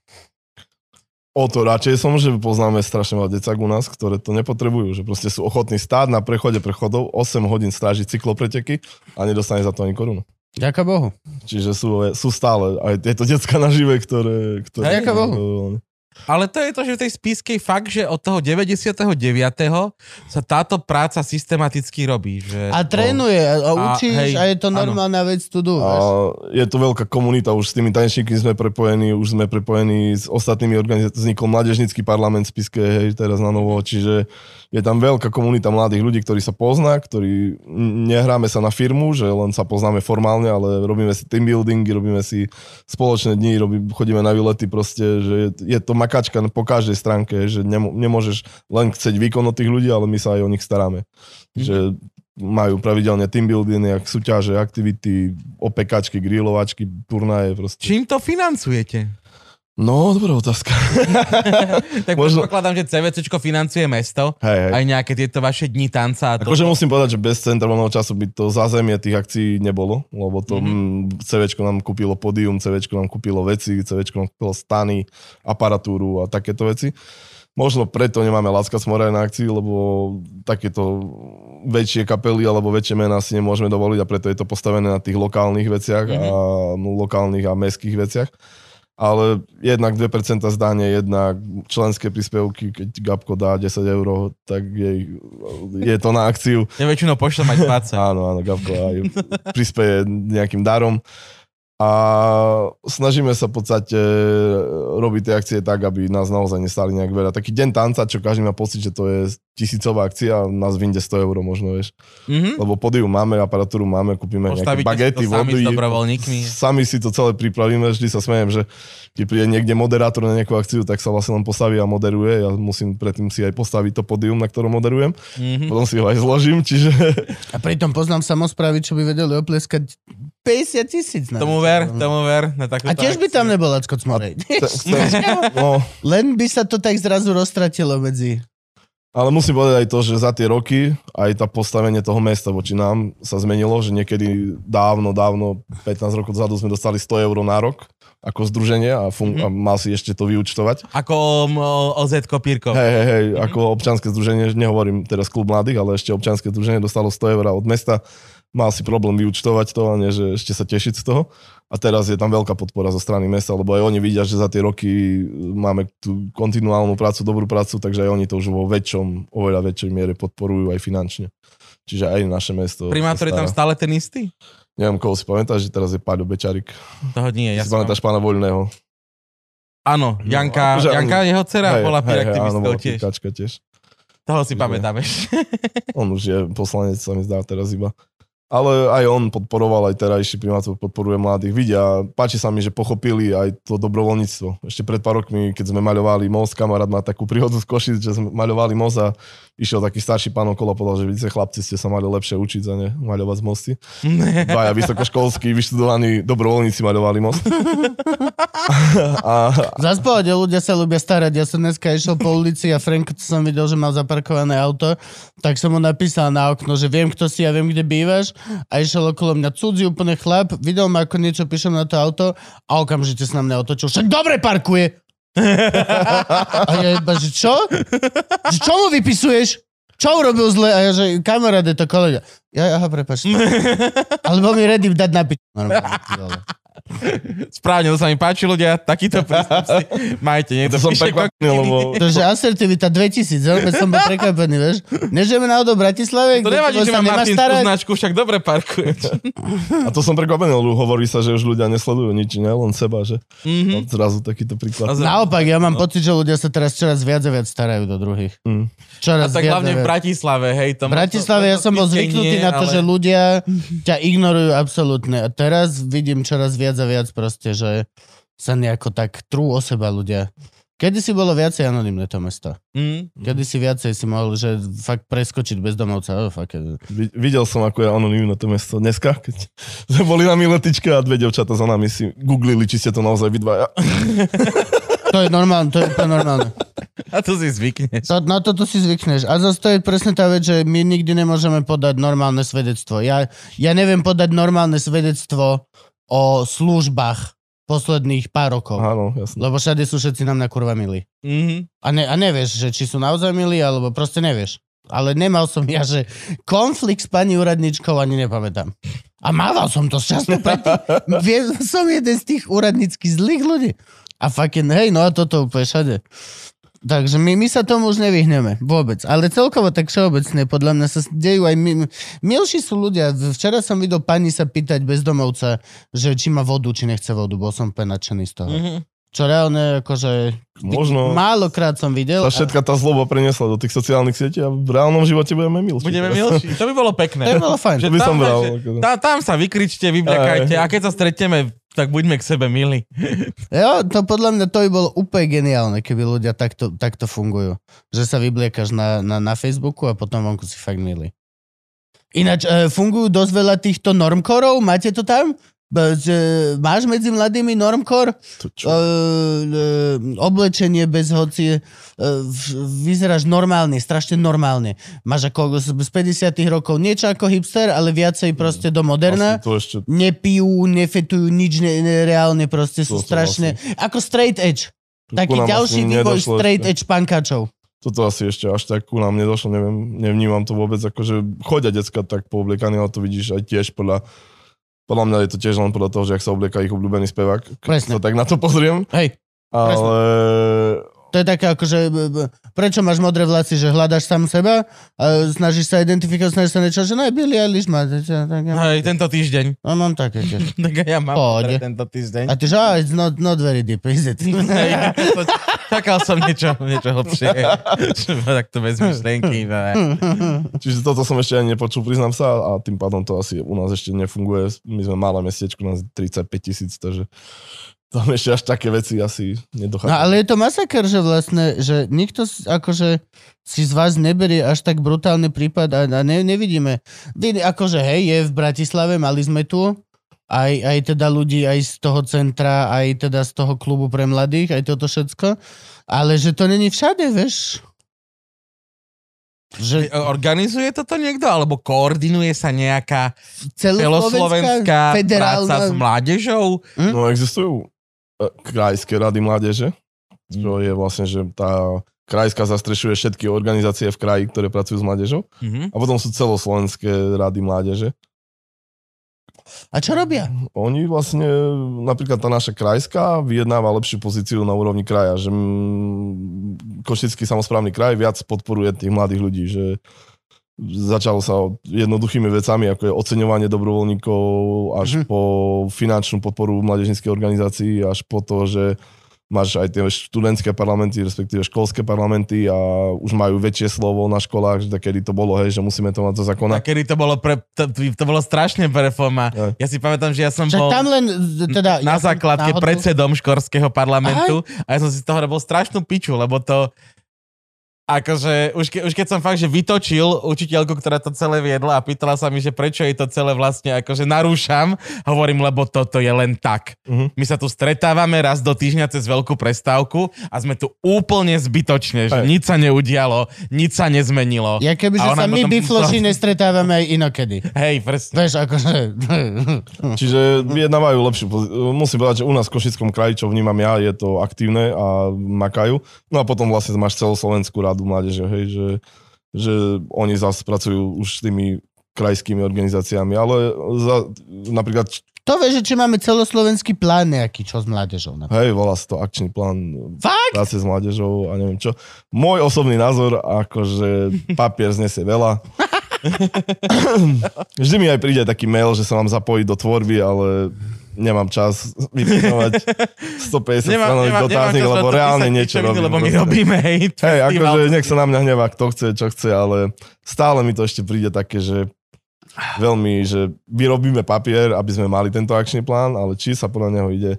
O to radšej som, že poznáme strašne veľa decák u nás, ktoré to nepotrebujú, že proste sú ochotní stáť na prechode prechodov, 8 hodín strážiť cyklopreteky a nedostane za to ani korunu. Ďaká Bohu. Čiže sú, sú stále aj tieto decka nažive, ktoré... ktoré ďaká Bohu. Ale to je to, že v tej spískej fakt, že od toho 99. sa táto práca systematicky robí. Že... A trénuje, a, a A učíš hej, a je to áno. normálna vec tu do. Je to veľká komunita, už s tými tanečníkmi sme prepojení, už sme prepojení s ostatnými organizáciami, vznikol Mládežnický parlament v Spiske, hej, teraz na novo, čiže je tam veľká komunita mladých ľudí, ktorí sa pozná, ktorí nehráme sa na firmu, že len sa poznáme formálne, ale robíme si team buildingy, robíme si spoločné dni, robí, chodíme na výlety proste, že je, je to makačka po každej stránke, že nemôžeš len chcieť výkon od tých ľudí, ale my sa aj o nich staráme. Že majú pravidelne team building, jak súťaže, aktivity, opekačky, grilovačky, turnaje proste. Čím to financujete? No, dobrá otázka. [laughs] Tak Možno- predpokladám, že CVCčko financuje mesto, Hej, hej. aj nejaké tieto vaše dni tanca. A to... Akože musím povedať, že bez centra voľného času by to zázemie tých akcií nebolo, lebo to mm-hmm. CVčko nám kúpilo podium, CVčko nám kúpilo veci, CVčko nám kúpilo stany, aparatúru a takéto veci. Možno preto nemáme Láska Smora na akcii, lebo takéto väčšie kapely alebo väčšie mená si nemôžeme dovoliť a preto je to postavené na tých lokálnych veciach mm-hmm. a no, lokálnych a mestských veciach. Ale jednak 2% zdanie, jednak členské príspevky, keď Gabko dá 10 eur, tak jej, je to na akciu. Ja väčšinou pošlem aj 20. Áno, áno, Gabko aj [laughs] prispieje nejakým darom. A snažíme sa v podstate robiť tie akcie tak, aby nás naozaj nestali nejak veľa. Taký deň tanca, čo každý má pocit, že to je tisícová akcia, nás vyjde 100 eur možno, vieš. Mhm. Lebo podium máme, aparatúru máme, kúpime nejaké Postavíte bagety, si vody. s dobrovoľníkmi. Sami si to celé pripravíme, vždy sa smejem, že keď príde niekde moderátor na nejakú akciu, tak sa vlastne len postaví a moderuje. Ja musím predtým si aj postaviť to podium, na ktorom moderujem. Mhm. Potom si ho aj zložím, čiže A pritom poznám samosprávy, čo by vedeli opleskať 50 tisíc. na Tomu ver, tomu ver. Na takúto A tiež by tam nebol Lacko Cmorej. [laughs] no, Len by sa to tak zrazu roztratilo medzi... Ale musím povedať aj to, že za tie roky aj tá postavenie toho mesta voči nám sa zmenilo, že niekedy dávno, dávno, 15 rokov dozadu sme dostali 100 eur na rok ako združenie a, fun- Mhm. a mal si ešte to vyučtovať. Ako OZ Kopírko. Hej, hej, hej, ako občanské združenie, nehovorím teraz klub mladých, ale ešte občanské združenie dostalo 100 eur od mesta. Mal si problém vyučtovať to a nie, že ešte sa tešiť z toho. A teraz je tam veľká podpora zo strany mesta, lebo aj oni vidia, že za tie roky máme tú kontinuálnu prácu, dobrú prácu, takže aj oni to už vo väčšom, oveľa väčšej miere podporujú aj finančne. Čiže aj naše mesto. Primátor je tam stále ten istý? Neviem, koho si pamätáš, že teraz je Paľo Bečarik. Toho nie, ja si pamätáš pána Voľného. Áno, Janka, akože on- Janka jeho dcera bola áno, piraktivistou bola tiež. tiež. Toho si že- pamätám ešte. On už je poslanec, sa mi zdá teraz iba. Ale aj on podporoval, aj terajší primátor podporuje mladých. Vidia, páči sa mi, že pochopili aj to dobrovoľníctvo. Ešte pred pár rokmi, keď sme maľovali most, kamarát má takú príhodu z Košic, že sme maľovali most a išiel taký starší pán okolo a povedal, že vidíte, chlapci, ste sa mali lepšie učiť a ne maľovať z mosty. [laughs] Dvaja vysokoškolskí, vyštudovaní dobrovoľníci maľovali most. [laughs] a, Zas pohode, ľudia sa ľubia starať. Ja som dneska išiel po ulici a Frank som videl, že mal zaparkované auto, tak som mu napísal na okno, že viem, kto si, ja viem, kde bývaš a išiel okolo mňa cudzí úplne chlap, videl ma, ako niečo píšem na to auto a okamžite sa na mňa otočil. Však dobre parkuje! [laughs] A ja iba, že čo? Že čo mu vypisuješ? Čo urobil zle? A ja, že kamarát je to kolega. Ja, aha, prepačte. [laughs] Ale bol mi ready dať napiť. Normálne. [laughs] Správne, to sa mi páči ľudia, takýto prístup si majte. Niekto to som prekvapený, lebo To, že asertivita 2000, veľmi som bol prekvapený, vieš. Nežijeme náhodou v Bratislave, To nevadí, že sa má nemá Martin tú starať. značku, však dobre parkuje. A to som prekvapený, lebo hovorí sa, že už ľudia nesledujú nič, ne? len seba, že Mhm. zrazu takýto príklad. A Naopak, ja mám pocit, že ľudia sa teraz čoraz viac a viac starajú do druhých. Mm. A Čoraz tak viac a hlavne v viac. Bratislave, hej. To V Bratislave ja som bol zvyknutý na to, že ľudia ťa ignorujú absolútne. A teraz vidím čoraz viac a viac proste, že sa nejako tak trú o seba ľudia. Kedy si bolo viacej anonimné to mesto. Mm. Kedy si viacej si mohol, že fakt preskočiť bezdomovca. Oh, fuck. Vi- Videl som, ako je anonimné to mesto dneska, keď sme [laughs] boli na miletičke a dve devčata za nami si googlili, či ste to naozaj vy dvaja. [laughs] To je normálne, to je úplne normálne. A to si zvykneš. To, na toto si zvykneš. A zase to je presne tá vec, že my nikdy nemôžeme podať normálne svedectvo. Ja, ja neviem podať normálne svedectvo o službách posledných pár rokov. Áno, jasné. Lebo všade sú všetci nám na kurva milí. Mhm. A, ne, a nevieš, že či sú naozaj milí, alebo proste nevieš. Ale nemal som ja, že konflikt s pani úradničkou ani nepamätám. A mával som to často predtým. [laughs] Som jeden z tých úradníckých zlých ľudí. A fucking, hej, no a toto úplne všade. Takže my, my sa tomu už nevyhneme. Vôbec. Ale celkovo tak všeobecne, podľa mňa sa dejú aj... My, milší sú ľudia. Včera som videl pani sa pýtať bezdomovca, že či má vodu, či nechce vodu. Bol som úplne nadšený z toho. Mhm. Čo reálne, akože... Možno Málokrát som videl. sa všetka tá zloba preniesla do tých sociálnych sietí a v reálnom živote budeme milší. Budeme milší. To by bolo pekné. to by bolo fajn. Že by tam, som bral, že- akože. Tá, tam sa vykričte, vybľakajte a keď sa stretneme, tak buďme k sebe milí. Jo, to podľa mňa to by bolo úplne geniálne, keby ľudia takto, takto fungujú. Že sa vybliekaš na, na, na Facebooku a potom vonku si fakt milí. Ináč, e, fungujú dosť veľa týchto normkorov, máte to tam? Že máš medzi mladými normkor? To čo? E, e, oblečenie bez hoci... E, vyzeráš normálne, strašne normálne. Máš ako z z 50 rokov niečo ako hipster, ale viacej proste do moderna to ešte nepijú, nefetujú nič ne, ne, reálne, proste sú To- to strašne... Ako straight edge. Taký ďalší asi vývoj straight ešte. edge pankačov. Toto asi ešte až tak ku nám nedošlo, neviem, nevnímam to vôbec, akože chodia decka tak poobliekaní, ale to vidíš aj tiež podľa podľa mňa je to tiež len podľa toho, že ak sa oblieka ich obľúbený spevák. Presne. sa tak na to pozriem. Hej, Ale to je také ako, že prečo máš modré vlasy, že hľadaš sám seba a snažíš sa identifikovať, snažíš sa niečo, že no aj Billy Eilish má. Tak ja, Hej, tento týždeň. no, mám také tiež. [laughs] Tak ja mám Pohode. tento týždeň. A ty že, oh, it's not, not very deep, is it? To- Čakal som niečo, niečo hlbšie. [laughs] Takto bez myšlienky. no ne. [laughs] Čiže toto som ešte ani nepočul, priznám sa, a tým pádom to asi u nás ešte nefunguje. My sme malé mestečko, nás 35 tisíc, takže tam ešte až také veci asi nedochádza. No ale je to masaker, že vlastne, že nikto akože si z vás neberie až tak brutálny prípad a, a ne, nevidíme. Akože hej, je v Bratislave, mali sme tu, aj, aj teda ľudí aj z toho centra, aj teda z toho klubu pre mladých, aj toto všetko, ale že to není všade, vieš. Že Organizuje toto niekto, alebo koordinuje sa nejaká celoslovenská celoslovenská práca s federálna... mládežou? Hm? No existujú krajské rady mládeže, čo je vlastne, že tá krajská zastrešuje všetky organizácie v kraji, ktoré pracujú s mládežou. Mhm. A potom sú celoslovenské rady mládeže. A čo robia? Oni vlastne, napríklad tá naša krajská vyjednáva lepšiu pozíciu na úrovni kraja, že Košický samozprávny kraj viac podporuje tých mladých ľudí, že začalo sa jednoduchými vecami, ako je oceňovanie dobrovoľníkov, až Mhm. po finančnú podporu mládežníckej organizácií, až po to, že máš aj tie študentské parlamenty, respektíve školské parlamenty a už majú väčšie slovo na školách, že kedy to bolo, hej, že musíme to mať do A zákona. kedy to bolo, pre, to, to bolo strašne pre reforma. Aj. Ja si pamätám, že ja som Že bol tam len, teda... na ja základke náhodou- predsedom škorského parlamentu a ja som si z toho robil strašnú piču, lebo to akože už, ke, už keď som fakt, že vytočil učiteľku, ktorá to celé viedla a pýtala sa mi, že prečo jej to celé vlastne akože narúšam, hovorím, lebo toto je len tak. Mhm. My sa tu stretávame raz do týždňa cez veľkú prestávku a sme tu úplne zbytočne, že nič sa neudialo, nič sa nezmenilo. Ja keby, sa my bifloši nestretávame aj inokedy. Hej, presne. Vieš, akože... [laughs] Čiže vyjednávajú lepšiu pozi- Musím povedať, že u nás v Košickom kraji, čo vnímam ja, je to aktívne a makajú. No a potom vlastne máš celoslovenskú radu mládeže, hej, že, že oni zase pracujú už s tými krajskými organizáciami, ale za, napríklad, To vieš, že či máme celoslovenský plán nejaký, čo s mládežou. napríklad. hej, volá sa to akčný plán Fakt? práce s mládežou a neviem čo. Môj osobný názor, akože papier znesie veľa. [laughs] Vždy mi aj príde taký mail, že sa mám zapojiť do tvorby, ale nemám čas vypínovať 150 stranový dotazník, lebo reálne niečo robím. Lebo my robíme, hej, Hej, akože nech sa na mňa hnevá, kto chce, čo chce, ale stále mi to ešte príde také, že veľmi, že vyrobíme papier, aby sme mali tento akčný plán, ale či sa podľa neho ide,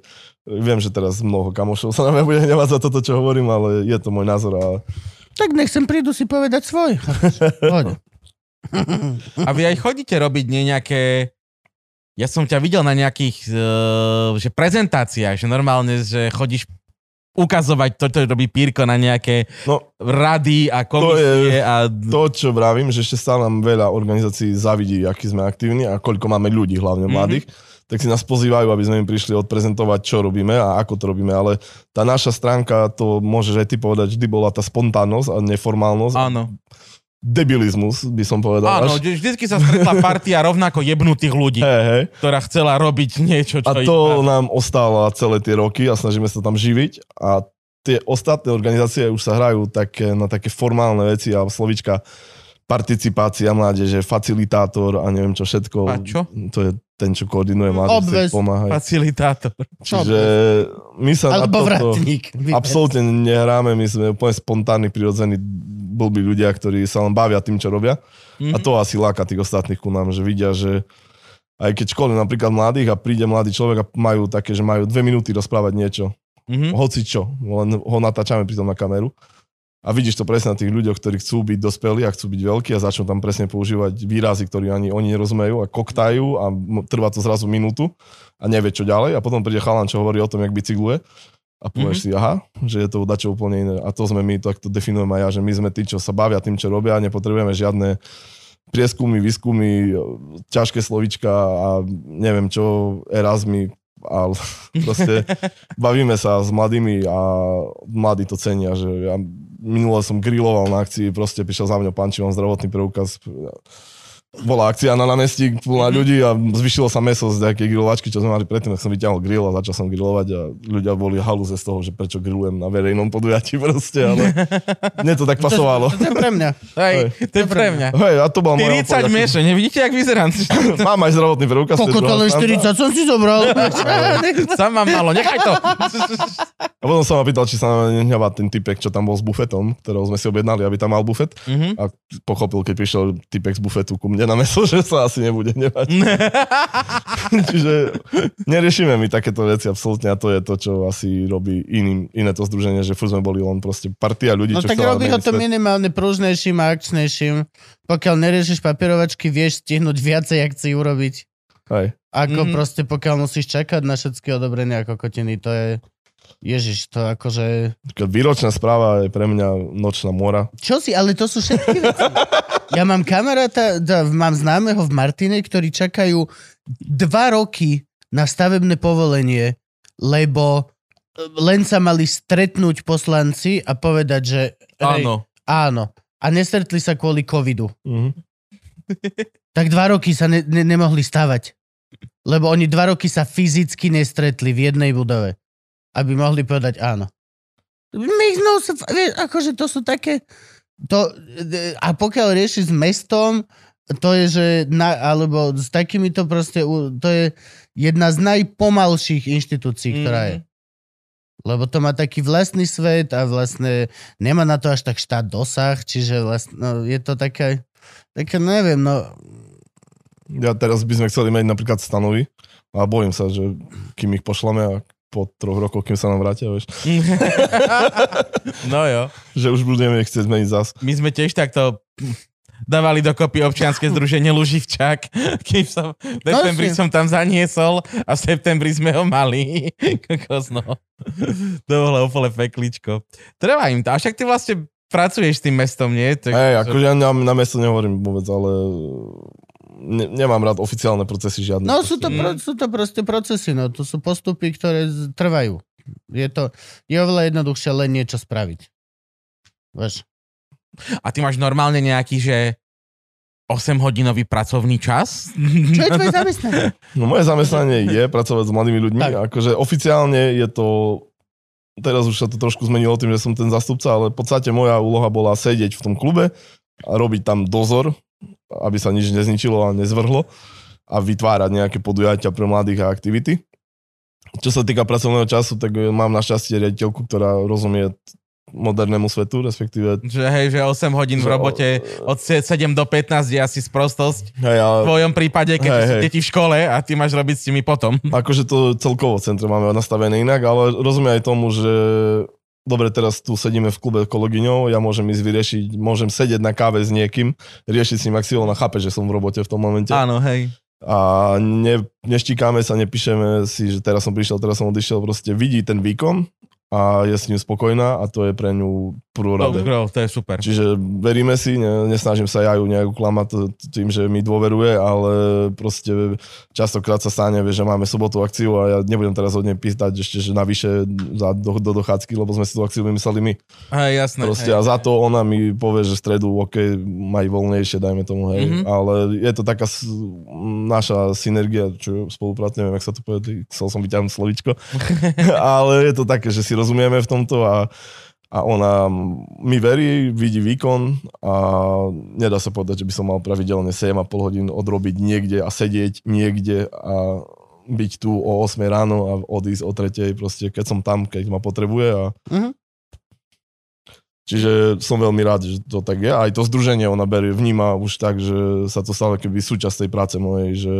viem, že teraz mnoho kamošov sa na mňa bude hnevať za toto, čo hovorím, ale je to môj názor a Tak nech sem prídu si povedať svoj. [laughs] A vy aj chodíte robiť nie nejaké... Ja som ťa videl na nejakých uh, že prezentáciách, že normálne, že chodíš ukazovať to, čo robí Pírko na nejaké no, rady a komisie a... to, čo vravím, že ešte stále nám veľa organizácií zavidí, aký sme aktívni a koľko máme ľudí, hlavne mladých, tak si nás pozývajú, aby sme im prišli odprezentovať, čo robíme a ako to robíme, ale tá naša stránka, to môžeš aj ty povedať, vždy bola tá spontánnosť a neformálnosť. Áno, Debilizmus, by som povedal. áno, až. vždy- vždycky sa stretla partia rovnako jebnutých ľudí, Hej, hej. ktorá chcela robiť niečo, čo A ich to baví. nám ostáva celé tie roky a snažíme sa tam živiť a tie ostatné organizácie už sa hrajú také, na také formálne veci a slovička participácia mládeže, facilitátor a neviem čo všetko. A čo? To je ten, čo koordinuje ktorý pomáha. Facilitátor. Čiže my sa Alebo na toto absolútne nehráme, my sme úplne spontánni, prirodzení blbí ľudia, ktorí sa len bavia tým, čo robia. A Mhm. to asi láka tých ostatných ku nám, že vidia, že aj keď školy napríklad mladých a príde mladý človek a majú také, že majú dve minúty rozprávať niečo, Mhm. hoci čo, len ho natáčame pritom na kameru. A vidíš to presne na tých ľuďoch, ktorí chcú byť dospelí a chcú byť veľkí a začnú tam presne používať výrazy, ktoré ani oni nerozumejú a koktajú a trvá to zrazu minútu a nevie čo ďalej a potom príde chalan, čo hovorí o tom, jak bicykluje a povieš mm-hmm. si, aha, že je to dačo úplne iné. A to sme my, tak to definujem aj ja, že my sme tí, čo sa bavia tým, čo robia a nepotrebujeme žiadne prieskumy, výskumy, ťažké slovička a neviem čo, Erasmy, ale [laughs] proste [laughs] bavíme sa s mladými a mladí to cenia, že ja minule som griloval na akcii, proste prišiel za mňa pán, či mám zdravotný preukaz, bola akcia na námestí plná ľudí a zvyšilo sa meso z nejakej grilovačky, čo sme mali predtým, tak som vyťahol grill a začal som grilovať a ľudia boli halúze z toho, že prečo grillujem na verejnom podujatí proste, ale [laughs] mne to tak pasovalo. To je pre mňa. Hej, to je pre mňa. Hej, a to bola moja 40 odpoveď. meše, nevidíte, jak vyzerám? [laughs] Mám aj zdravotný preukaz. to Koľko to len stránka. 40 som si zobral. [laughs] Sam mám malo, nechaj to. A potom som ma pýtal, či sa nehnevá ten typek, čo tam bol s bufetom, ktorého sme si objednali, aby tam mal bufet. Mhm. A pochopil, keď prišiel typek z bufetu ku mne na meso, [laughs] že sa asi nebude hnevať. [laughs] Čiže neriešime my takéto veci absolútne a to je to, čo asi robí iným, iné to združenie, že furt sme boli len proste partia ľudí, No čo tak robí ho to minimálne pružnejším a akčnejším. Pokiaľ neriešiš papierovačky, vieš stihnúť viacej akcií urobiť. Hej. Ako Mhm. proste pokiaľ musíš čakať na všetky odobrenia ako kotiny, to je... Ježiš, to akože... Výročná správa je pre mňa nočná mora. Čo si, ale to sú všetky veci. Ja mám kamaráta, mám známeho v Martine, ktorí čakajú dva roky na stavebné povolenie, lebo e, len sa mali stretnúť poslanci a povedať, že Áno. áno. A nestretli sa kvôli covidu. Mhm. [laughs] Tak dva roky sa ne, ne, nemohli stavať. Lebo oni dva roky sa fyzicky nestretli v jednej budove. Aby mohli povedať áno. Makes no, akože to sú také... To, e, a pokiaľ rieši s mestom, to je, že na, alebo s takýmito proste, to je jedna z najpomalších inštitúcií, ktorá je. Lebo to má taký vlastný svet a vlastne nemá na to až tak štát dosah, čiže vlastne, no, je to také, také neviem, no, Ja teraz by sme chceli mať napríklad stanovy a bojím sa, že kým ich pošleme a po troch rokoch, kým sa nám vrátia, vieš, [laughs] no jo. že už budeme ich chcieť zmeniť zas. My sme tiež takto dávali dokopy občianske združenie Luživčak, [laughs] kým som v decembri som tam zaniesol a v septembri sme ho mali. [laughs] Kokos, no. To bolo úplne pekličko. Treba im to. A však ty vlastne pracuješ s tým mestom, nie? Tak, Hej, akože ja na, na mesto nehovorím vôbec, ale ne, nemám rád oficiálne procesy žiadne. no sú to, pro, sú to proste procesy, no, to sú postupy, ktoré z- trvajú. Je to, je oveľa jednoduchšie len niečo spraviť. Vieš, A ty máš normálne nejaký, že 8-hodinový pracovný čas? čo je tvoje zamestnanie? [laughs] No moje zamestnanie je pracovať s mladými ľuďmi. Tak. Akože oficiálne je to... Teraz už sa to trošku zmenilo tým, že som ten zastupca, ale v podstate moja úloha bola sedieť v tom klube a robiť tam dozor, aby sa nič nezničilo a nezvrhlo a vytvárať nejaké podujatia pre mladých a aktivity. Čo sa týka pracovného času, tak e, mám našťastie riaditeľku, ktorá rozumie modernému svetu, respektíve... Že hej, že 8 hodín v že- robote od 7 do 15 je asi sprostosť. Hej, a V tvojom prípade, keď Hej, sú hej. deti v škole a ty máš robiť s nimi potom. Akože to celkovo v centre máme nastavené inak, ale rozumiem aj tomu, že dobre, teraz tu sedíme v klube kolegyňou, ja môžem ísť vyriešiť, môžem sedieť na káve s niekým, riešiť s ním, ak si ona chápe, že som v robote v tom momente. Áno, hej. A ne, neštíkáme sa, nepíšeme si, že teraz som prišiel, teraz som odišiel, proste vidí ten výkon a je s ním spokojná a to je pre ňu prvoradé. Bro, to je super. Čiže veríme si, ne, nesnažím sa ja ju nejak klamať t- tým, že mi dôveruje, ale proste častokrát sa stane, že máme sobotu akciu a ja nebudem teraz od nej pýtať ešte, že navyše za, do, do dochádzky, lebo sme si tú akciu vymysleli my. Hej, jasné. Proste hej, a za to ona mi povie, že v stredu, OK, maj voľnejšie, dajme tomu, hej. Mhm. Ale je to taká naša synergia, čo spolupráca, neviem, jak sa to povie, chcel som vyťahnuť slovičko, [laughs] ale je to také, že si rozumieme v tomto a a ona mi verí, vidí výkon a nedá sa povedať, že by som mal pravidelne 7,5 hodín odrobiť niekde a sedieť niekde a byť tu o 8 ráno a odísť o 3, proste keď som tam, keď ma potrebuje a Mhm. Čiže som veľmi rád, že to tak je. Aj to združenie ona berie, vníma už tak, že sa to stalo keby súčasť tej práce mojej, že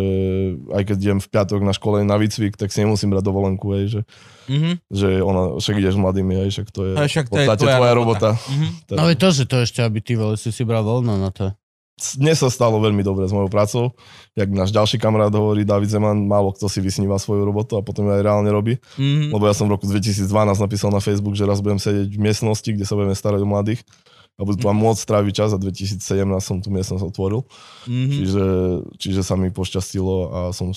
aj keď idem v piatok na škole na výcvik, tak si nemusím brať dovolenku, hej, že, Mhm. že ona, však ideš s mladými, hej, však to je však v to je podstate tvoja tvoja robota. robota. Mhm. Teda, No je to, že to ešte, aby ty vole si si bral voľno na to. Dnes sa stalo veľmi dobre s mojou prácou. Jak náš ďalší kamarát hovorí, David Zeman, málo kto si vysníva svoju robotu a potom ju aj reálne robí. Mhm. Lebo ja som v roku 2012 napísal na Facebook, že raz budem sedieť v miestnosti, kde sa budeme starať o mladých a budú tu vám môcť tráviť čas a 2017 som tú miestnosť otvoril. Mhm. Čiže, čiže sa mi pošťastilo a som...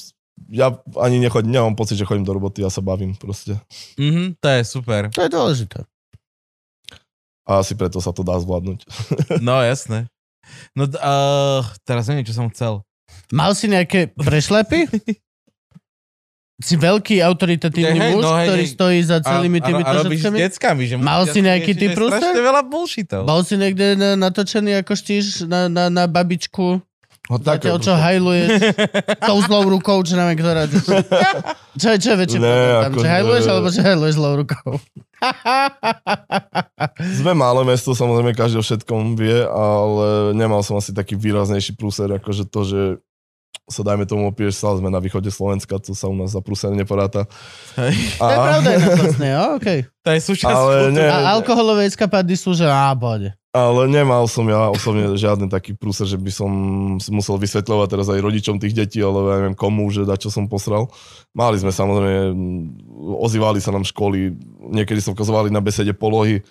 Ja ani nechodím, nemám pocit, že chodím do roboty, ja sa bavím proste. Mhm, to je super. To je dôležité. A asi preto sa to dá zvládnuť. No jasné. No uh, teraz neviem, čo som chcel. Mal si nejaké prešlepy? [laughs] si veľký autoritatívny hej, muž, no, hej, ktorý hej. stojí za celými a, týmito a, a robíš s deckami, že Mal si nejaký typ? Strašne veľa bullshitov. Bol si niekde na, natočený ako štíž na, na, na babičku? No, Zatiaľ, čo hajluješ [laughs] tou zlou rukou, čo neviem, ktorá... Čo je, čo je väčší Ne, tam? Že hajluješ, alebo že hajluješ zlou rukou? [laughs] Sme malé mesto, samozrejme každý o všetkom vie, ale nemal som asi taký výraznejší prúser, akože to, že sa dajme tomu opiješ, stále sme na východe Slovenska, to sa u nás za prúser neporáta. Hej. To je pravda, je vlastne, okej. To je súčasť Ale nie. A alkoholové eskapády sú, že á, bode. Ale nemal som ja osobne žiadny taký prúser, že by som musel vysvetľovať teraz aj rodičom tých detí, alebo ja neviem komu, že da čo som posral. Mali sme samozrejme, ozývali sa nám školy, niekedy sa ukazovali na besede polohy,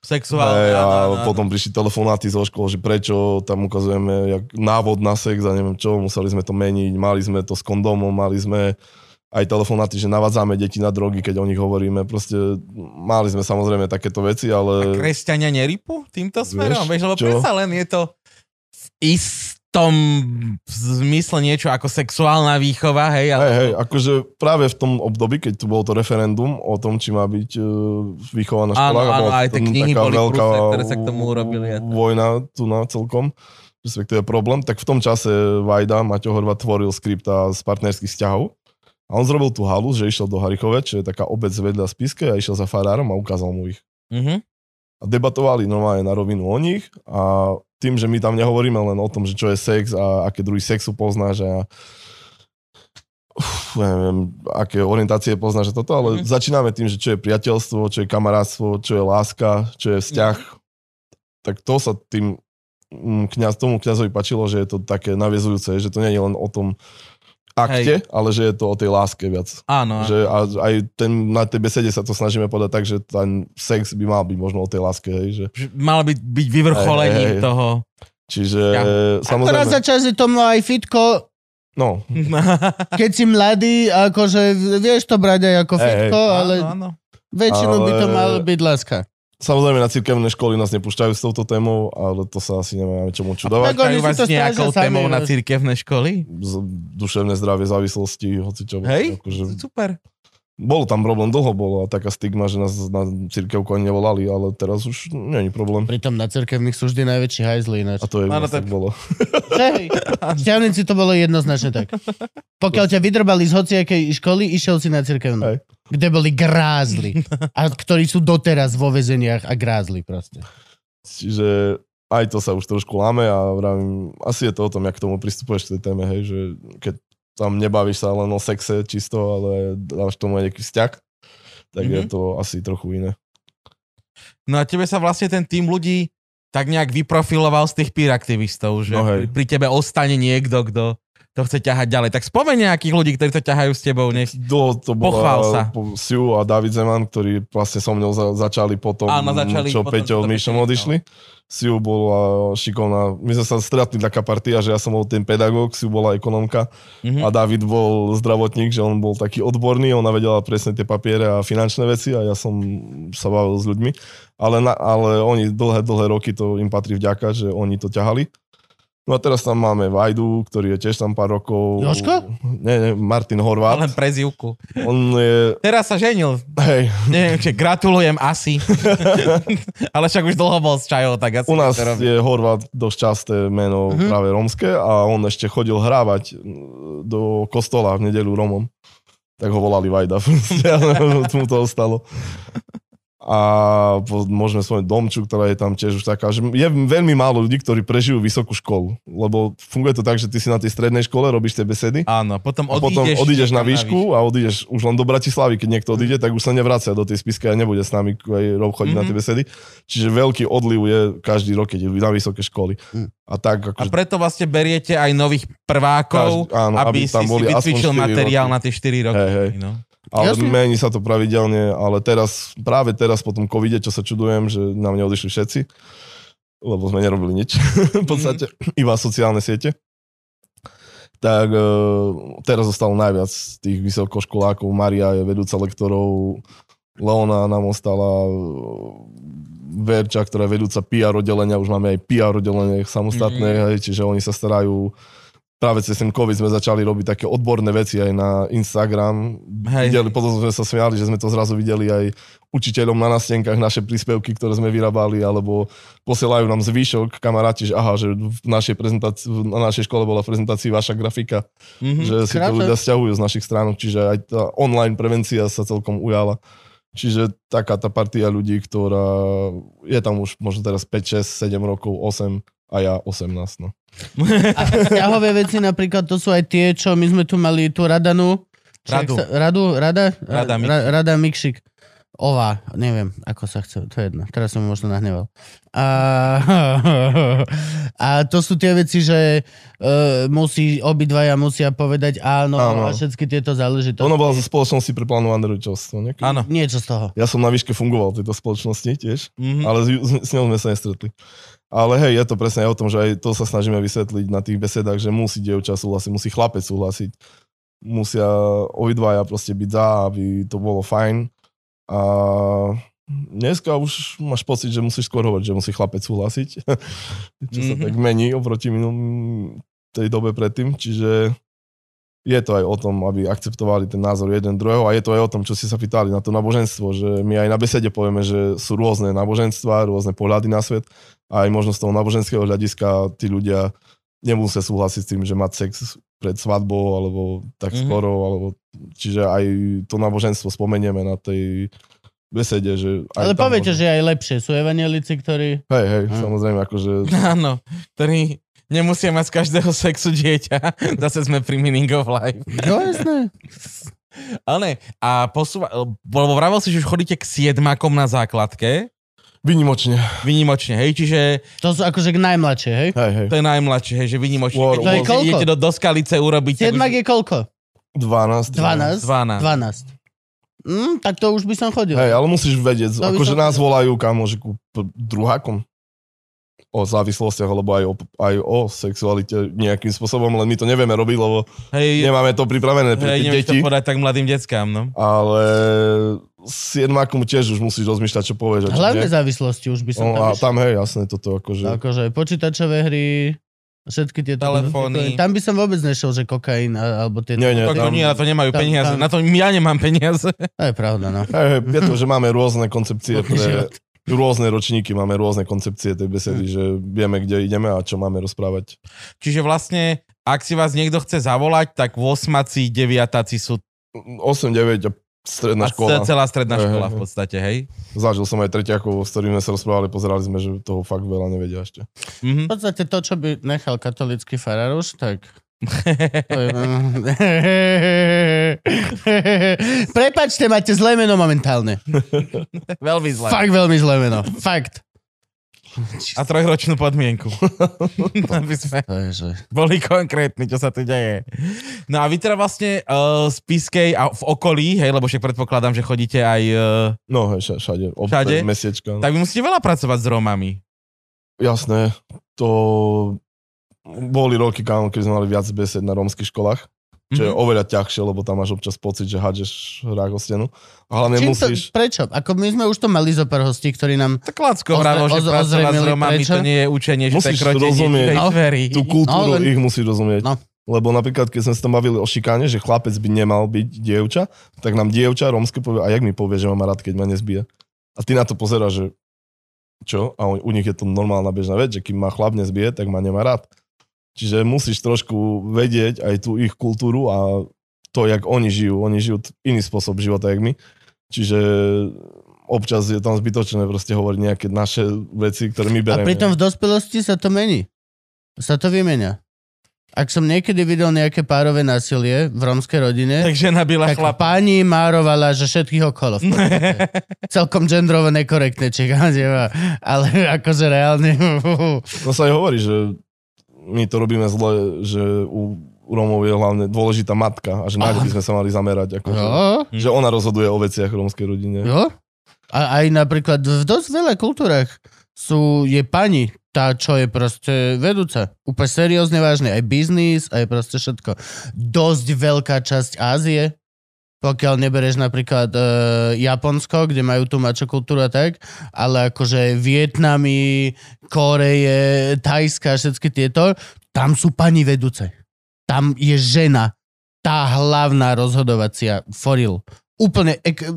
Sexuálne. Hej, a áno, áno. potom prišli telefonáty zo škôl, že prečo tam ukazujeme jak návod na sex a neviem čo, museli sme to meniť, mali sme to s kondomom, mali sme aj telefonáty, že navádzame deti na drogy, keď o nich hovoríme. Proste mali sme samozrejme takéto veci, A ale kresťania nerypu týmto smerom? Vieš, lebo čo? predsa len je to v istom zmysle niečo ako sexuálna výchova, hej? Ale... hej, hej, akože práve v tom období, keď tu bolo to referendum o tom, či má byť uh, výchova na Áno, školách, áno, bola aj tie knihy boli veľká prúser, ktoré sa k tomu urobili a vojna tu na celkom, respektíve problém, tak v tom čase Vajda, Maťo Horvat tvoril skripta z partnerských vzťahov a on zrobil tú halu, že išiel do Harichove, čo je taká obec vedľa Spiske a išiel za farárom a ukázal mu ich. Mhm. A debatovali normálne na rovinu o nich a tým, že my tam nehovoríme len o tom, že čo je sex a aké druhy sexu poznáš a Uf, neviem, aké orientácie poznáš a toto, ale Mhm. začíname tým, že čo je priateľstvo, čo je kamarátstvo, čo je láska, čo je vzťah. Tak to sa tým mm, kňaz, tomu kňazovi pačilo, že je to také naviezujúce, že to nie je len o tom akte, ale že je to o tej láske viac. Áno. Že a aj ten, na tej besede sa to snažíme povedať tak, že ten sex by mal byť možno o tej láske, hej, že, Mal byť, byť vyvrcholením Hej, hej, hej. toho. čiže Ja. Samozrejme, za čas je tomu aj fitko, no, [laughs] keď si mladý, akože vieš to brať aj ako Hej, fitko, ale Áno, áno. väčšinu by to Ale- malo byť láska. Samozrejme na cirkevné školy nás nepúšťajú s touto témou, ale to sa asi nemáme čomu čudovať. Pýtajú si vás to nejakou sami, témou na cirkevné školy? Z- duševné zdravie, závislosti, hoci čo. Hej? Akože, Super. Bol tam problém, dlho bolo a taká stigma, že nás na cirkevku ani nevolali, ale teraz už nie je problém. Pritom na cerkevných sú vždy najväčší hajzli ináč. A to je Áno, vlastne tak- bolo. Hej, [laughs] v Šťavnici to bolo jednoznačne tak. Pokiaľ ťa vydrbali z hociakej školy, išiel si na cirkevnú. Hej. Kde boli grázli. A ktorí sú doteraz vo väzeniach a grázli proste. Čiže aj to sa už trošku láme a vravím, asi je to o tom, jak k tomu pristupuješ k tej téme, hej, že keď tam nebavíš sa len o sexe čisto, ale dáš tomu aj nejaký vzťah, tak mm-hmm. je Mhm. to asi trochu iné. No a tebe sa vlastne ten tým ľudí tak nejak vyprofiloval z tých peer aktivistov, že No pri, hej. pri tebe ostane niekto, kto to chce ťahať ďalej. Tak spomeň nejakých ľudí, ktorí to ťahajú s tebou. Nech... To Pochvál bola sa. Siu a David Zeman, ktorí vlastne so mnou za, začali potom, Áno, začali čo potom, Peťo to Peťo odišli. Siu bola šikovná, my sme sa stretli taká partia, že ja som bol ten pedagóg, Siu bola ekonomka Mhm. a David bol zdravotník, že on bol taký odborný, ona vedela presne tie papiere a finančné veci a ja som sa bavil s ľuďmi. Ale, na, ale oni dlhé, dlhé roky to im patrí vďaka, že oni to ťahali. No a teraz tam máme Vajdu, ktorý je tiež tam pár rokov. Jožko? Nie, nie, Martin Horvát. Len prezivku. On je, Teraz sa ženil. hej, Neviem, či gratulujem asi. [laughs] Ale však už dlho bol s čajou, tak asi U nás je Horvát dosť časté meno mm-hmm. práve rómske a on ešte chodil hrávať mm, do kostola v nedelu Romom. Tak ho volali Vajda. [laughs] mu to ostalo. A môžeme spomenúť Domču, ktorá je tam tiež už taká, že je veľmi málo ľudí, ktorí prežijú vysokú školu. Lebo funguje to tak, že ty si na tej strednej škole, robíš tie besedy Áno, potom a potom odídeš, odídeš na výšku a odídeš už len do Bratislavy. Keď niekto odíde, tak už sa nevracia do tej spisky a nebude s nami chodiť mm-hmm. na tie Mhm. besedy. Čiže veľký odliv je každý rok, keď na vysoké školy. Mm. A tak A akože preto vlastne beriete aj nových prvákov, Každý- áno, aby, aby si tam si boli aspoň vycvičil 4 materiál roky. na tie 4 roky. Hej, hej. No. Ale Jasne. mení sa to pravidelne, ale teraz, práve teraz po tom covide, čo sa čudujem, že nám neodišli všetci, lebo sme nerobili nič, [laughs] v podstate, iba sociálne siete. Tak e, teraz zostalo najviac tých vysokoškolákov. Maria je vedúca lektorov, Leona nám ostala, e, Verča, ktorá je vedúca PR oddelenia, už máme aj PR oddelenie samostatné, Mhm. hej, čiže oni sa starajú práve cez ten COVID sme začali robiť také odborné veci aj na Instagram. Hej. Videli, potom sme sa smiali, že sme to zrazu videli aj učiteľom na nástenkách naše príspevky, ktoré sme vyrábali, alebo posielajú nám zvýšok kamaráti, že aha, že v našej prezentácii, na našej škole bola v prezentácii vaša grafika, Mhm. že si to Krásne. ľudia stiahujú z našich stránok, čiže aj tá online prevencia sa celkom ujala. Čiže taká tá partia ľudí, ktorá je tam už možno teraz 5, 6, 7 rokov, 8 a ja 18. No. [laughs] A vzťahové veci napríklad, to sú aj tie, čo my sme tu mali tú Radanu. Radu. Sa, radu? Rada? Rada Ra, Rada Mikšik. Ova, neviem, ako sa chce, to je jedno. Teraz som možno nahneval. A, [laughs] a to sú tie veci, že uh, musí, obidvaja musia povedať áno, Áno. a všetky tieto záležitosti. Ono bolo zo spoločnosti pre plánované rodičovstvo. Áno. Niečo z toho. Ja som na výške fungoval v tejto spoločnosti tiež, Mhm. ale s, s- s ňou sme sa nestretli. Ale hej, je to presne o tom, že aj to sa snažíme vysvetliť na tých besedách, že musí dievča súhlasiť, musí chlapec súhlasiť. Musia obidvaja proste byť za, aby to bolo fajn. A dneska už máš pocit, že musíš skôr hovoriť, že musí chlapec súhlasiť. [laughs] Čo sa Mhm. tak mení oproti minulým tej dobe predtým. Čiže je to aj o tom, aby akceptovali ten názor jeden druhého a je to aj o tom, čo si sa pýtali na to náboženstvo, že my aj na besede povieme, že sú rôzne náboženstva, rôzne pohľady na svet a aj možno z toho náboženského hľadiska tí ľudia nemusia súhlasiť s tým, že mať sex pred svadbou alebo tak Mhm. skoro, alebo čiže aj to náboženstvo spomenieme na tej besede, že... Aj Ale poviete, možno- že aj lepšie. Sú evanielici, ktorí... Hej, hej, Hm. samozrejme, akože... [laughs] Áno, ktorý nemusia mať z každého sexu dieťa. [laughs] Zase sme pri meaning of life. No jasné. [laughs] Ale ne, a posúva, lebo vravel si, že už chodíte k siedmakom na základke, Vynimočne. vynimočne, hej, čiže To sú akože najmladšie, hej? Hej, hej. to je najmladšie, hej, že vynimočne. War- To je koľko? idete do, do skalice urobiť, Siedmak už... je koľko? 12. 12? 12. 12. Mm, tak to už by som chodil. Hej, ale musíš vedieť, To akože nás volajú kamože ku druhákom o závislostiach, alebo aj o, aj o sexualite nejakým spôsobom, len my to nevieme robiť, lebo Hej, nemáme to pripravené pre hej tie nevieš to deti, podať tak mladým deckám, no. ale s jednákom tiež už musíš rozmýšľať, čo povieš. nie. závislosti už by som No, tam a tam, hej, jasné, toto akože... Akože počítačové hry, všetky tieto... Telefóny. Tam by som vôbec nešiel, že kokain alebo tieto... Nie, nie, To, tam- nie, na to nemajú tam- peniaze. tam- Na to ja nemám peniaze. To je pravda, no. Hej, je to, že máme rôzne koncepcie pre. Rôzne ročníky, máme rôzne koncepcie tej besedy, Hm. že vieme, kde ideme a čo máme rozprávať. Čiže vlastne, ak si vás niekto chce zavolať, tak 8 deviatáci sú 8, 9 a stredná a škola. celá stredná Hej, škola v podstate, hej? Zažil som aj treťakov, s ktorými sme sa rozprávali, pozerali sme, že toho fakt veľa nevedia ešte. Mhm. V podstate to, čo by nechal katolický faráruš, tak... [laughs] Prepačte, máte zlé meno momentálne. Veľmi zle. Fakt veľmi zlé meno. Fakt. A trojročnú podmienku. [laughs] Aby sme boli konkrétni, čo sa tu deje. No a vy teda vlastne uh, z Piskej a v okolí, hej, lebo však predpokladám, že chodíte aj... Uh, No, hej, vša- všade. Obce, Všade? Mesiečka. tak vy musíte veľa pracovať s Rómami. Jasné, to boli roky, kámo, keď sme mali viac besed na rómskych školách, čo je Mhm. oveľa ťažšie, lebo tam máš občas pocit, že hádžeš hrách o stenu. A hlavne Čím musíš... to, prečo? Ako my sme už to mali zo pár hostí, ktorí nám... Tak Lacko hralo, že oz- ozrejmili Rómami prečo? to nie je učenie, že to je Musíš rozumieť. No. Tú kultúru No, len- ich musíš rozumieť. No. Lebo napríklad, keď sme sa tam bavili o šikáne, že chlapec by nemal byť dievča, tak nám dievča rómske povie, a jak mi povie, že ma má rád, keď ma nezbije. A ty na to pozeráš, že čo? A u, u nich je to normálna bežná vec, že kým ma chlap nezbije, tak ma nemá rád. Čiže musíš trošku vedieť aj tú ich kultúru a to, jak oni žijú. Oni žijú iný spôsob života, jak my. Čiže občas je tam zbytočné proste hovoriť nejaké naše veci, ktoré my A bereme. pritom v dospelosti sa to mení. Sa to vymenia. Ak som niekedy videl nejaké párové násilie v rómskej rodine, Tak žena byla tak chlapa. pani márovala, že všetkých okolo. v. [laughs] Celkom gendrovo nekorektné, či ale akože reálne. [laughs] No sa aj hovorí, že my to robíme zle, že u Rómov je hlavne dôležitá matka a že na ňu by sme sa mali zamerať. Ako, že, Jo, že ona rozhoduje o veciach rómskej rodine. jo. A aj napríklad v dosť veľa kultúrach sú, je pani tá, čo je proste vedúca. Úplne seriózne vážne. Aj biznis, aj proste všetko. Dosť veľká časť Ázie, pokiaľ nebereš napríklad e, Japonsko, kde majú tú mačo kultúru tak, ale akože Vietnamy, Koreje, Tajska, všetky tieto, tam sú pani vedúce. Tam je žena, tá hlavná rozhodovacia foril. Úplne ek,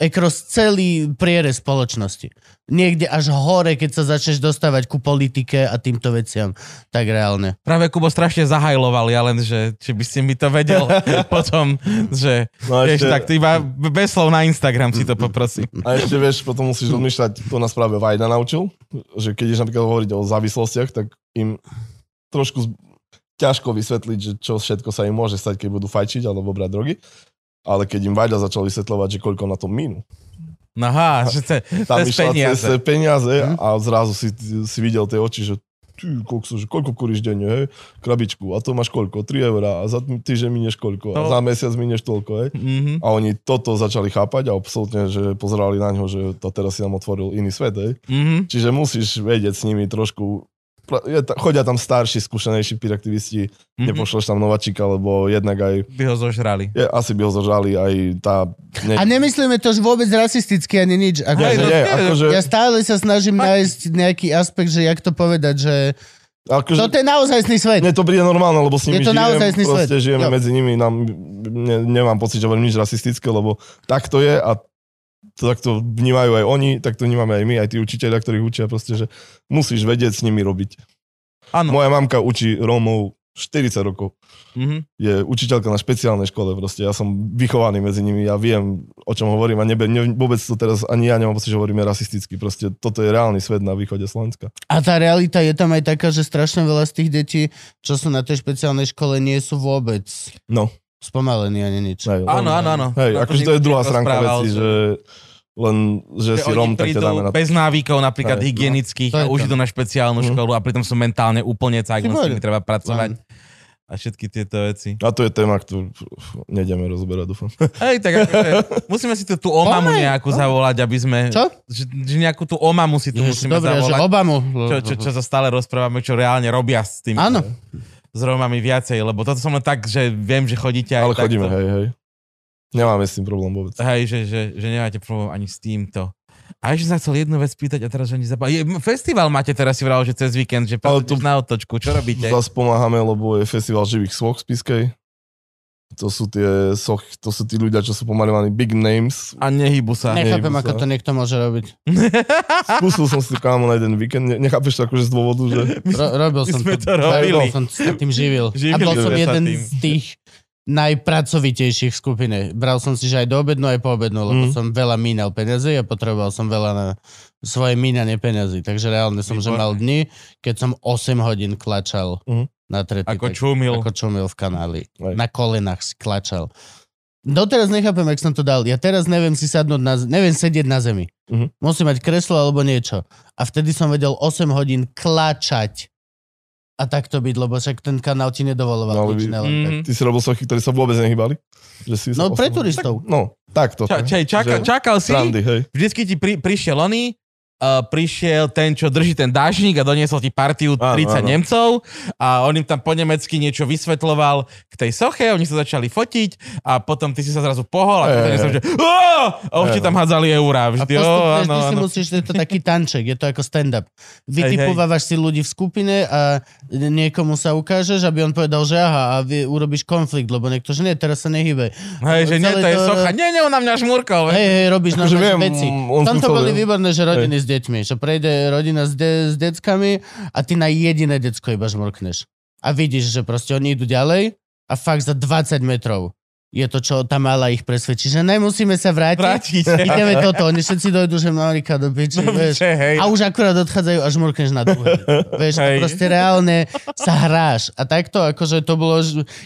ekros celý prierez spoločnosti. Niekde až hore, keď sa začneš dostávať ku politike a týmto veciam. Tak reálne. Práve Kubo strašne zahajloval, ja len, že či by si mi to vedel [laughs] potom, že No a vieš, ešte, tak ty iba bez slov na Instagram si to poprosím. a ešte vieš, potom musíš rozmýšľať, to nás práve Vajda naučil, že keď ideš napríklad hovoriť o závislostiach, tak im trošku z- ťažko vysvetliť, že čo všetko sa im môže stať, keď budú fajčiť alebo brať drogy. Ale keď im Vajda začal vysvetľovať, že koľko na to minú, Aha, že to, to Tam išla peniaze. cez peniaze Mhm. a zrazu si, si videl tie oči, že ty, kokso, že koľko kuríš denne, hej? Krabičku. A to máš koľko? 3 eurá. A za týždeň minieš koľko? A No. za mesiac minieš toľko, hej? Mhm. A oni toto začali chápať a absolútne, že pozerali na ňo, že to teraz si nám otvoril iný svet, hej? Mhm. Čiže musíš vedieť s nimi trošku je, ta- chodia tam starší, skúsenejší piraktivisti, Mhm. nepošleš tam nováčika, lebo jednak aj, By ho zožrali. je, asi by ho zožali aj tá... Ne, A nemyslíme to že vôbec rasisticky ani nič. Ako, nie, no, nie, akože, Ja stále sa snažím nájsť nejaký aspekt, že jak to povedať, že akože toto je naozajstný svet. Mne to príde normálne, lebo s nimi Je to žijem, naozajstný svet. proste žijeme Jo. medzi nimi, nám, ne, nemám pocit, že hovorím nič rasistické, lebo tak to je a to takto vnímajú aj oni, tak to vnímame aj my, aj tí učiteľia, ktorých učia proste, že musíš vedieť s nimi robiť. Áno. Moja mamka učí Rómov 40 rokov. Mhm. Je učiteľka na špeciálnej škole proste. Ja som vychovaný medzi nimi, ja viem, o čom hovorím a nebe, ne, vôbec to teraz ani ja nemám pocit, že hovoríme rasisticky. Proste toto je reálny svet na východe Slovenska. A tá realita je tam aj taká, že strašne veľa z tých detí, čo sú na tej špeciálnej škole, nie sú vôbec No, spomalení ani nič. hej, Áno, áno, áno. Hej, akože to je druhá stránka veci, že len, že, že si Rom, tak ťa dáme na bez návykov, napríklad no. hygienických, je a už idú na špeciálnu Mhm. školu a pritom sú mentálne úplne cajk, no s nimi treba pracovať. A všetky tieto veci. A to je téma, ktorú nejdeme rozoberať, dúfam. Hej, tak akože, [laughs] musíme si tu tú omamu nejakú no. zavolať, aby sme... Čo? Že, že nejakú tú omamu si tu Ježiš, musíme dobre, že zavolať. Obamu. Čo, čo, čo sa stále rozprávame, čo reálne robia s tým. Áno. S Rómami viacej, lebo toto som len tak, že viem, že chodíte aj Ale chodíme, takto. hej, hej. Nemáme s tým problém vôbec. Hej, že, že, že nemáte problém ani s týmto. A ešte som sa chcel jednu vec pýtať a teraz, že ani zabal. Je, festival máte teraz si vral, že cez víkend, že to... to- na otočku. Čo robíte? Zas pomáhame, lebo je festival živých soch v Spiskej. To sú tie soch, to sú tí ľudia, čo sú pomalovaní big names. A nehybu sa. Ne- Nechápem, ako sa- to niekto môže robiť. [laughs] Skúsil som si to kámo na jeden víkend. Ne- Nechápeš to akože z dôvodu, že... Ro- robil my som sme to robili. Bol som sa tým živil. Živili a bol som jeden tým. z tých najpracovitejších skupine. Bral som si, že aj do obednú, aj po obednú, lebo Mhm. som veľa mínal peniazy a potreboval som veľa na svoje mínanie peniazy. Takže reálne som, že Výborné. mal dni, keď som 8 hodín klačal Mhm. na trety. Ako tak- čumil. Ako čumil v kanáli. Aj. Na kolenách si klačal. Doteraz nechápem, jak som to dal. Ja teraz neviem si sadnúť na, neviem sedieť na zemi. Mhm. Musím mať kreslo alebo niečo. A vtedy som vedel 8 hodín klačať a takto byť, lebo však ten kanál ti nedovoloval No, nič. vy- Nelen tak. Mhm. Ty si robil sochy, ktorí sa vôbec nehybali? Že si No pre turistov. No, takto. Ča, čaj, čakal, Že- čakal si, Srandy, hej. vždycky ti pri, prišiel oný, uh, prišiel ten, čo drží ten dážnik a doniesol ti partiu Áno, 30 áno. Nemcov a on im tam po nemecky niečo vysvetloval k tej soche, oni sa začali fotiť a potom ty si sa zrazu pohol a hey, hej. že a už ti no. tam hádzali eurá. A Vždy, postupne "Ó, vždy áno, si áno." musíš, je to taký tanček, je to ako stand-up. Vytipovávaš si ľudí v skupine a niekomu sa ukážeš, aby on povedal, že aha, a vy urobíš konflikt, lebo niekto, že nie, teraz sa nehybe. Hej, že nie, to je to- socha. Nie, nie, on na mňa šmurkol. Hej, hej, robíš viem, veci. tomto som boli výborné, že rodiny s deťmi, že prejde rodina s, de- s deckami a ty na jediné decko iba žmurkneš. A vidíš, že proste oni idú ďalej a fakt za 20 metrov je to, čo tá mala ich presvedčí, že nemusíme sa vrátiť. Vrátiť. [laughs] Ideme toto, oni všetci dojdú, že Marika do piči, vieš. Že, hej. A už akurát odchádzajú a žmurkneš na druhé. [laughs] Vieš, Hej. proste reálne sa hráš. A takto, akože to bolo,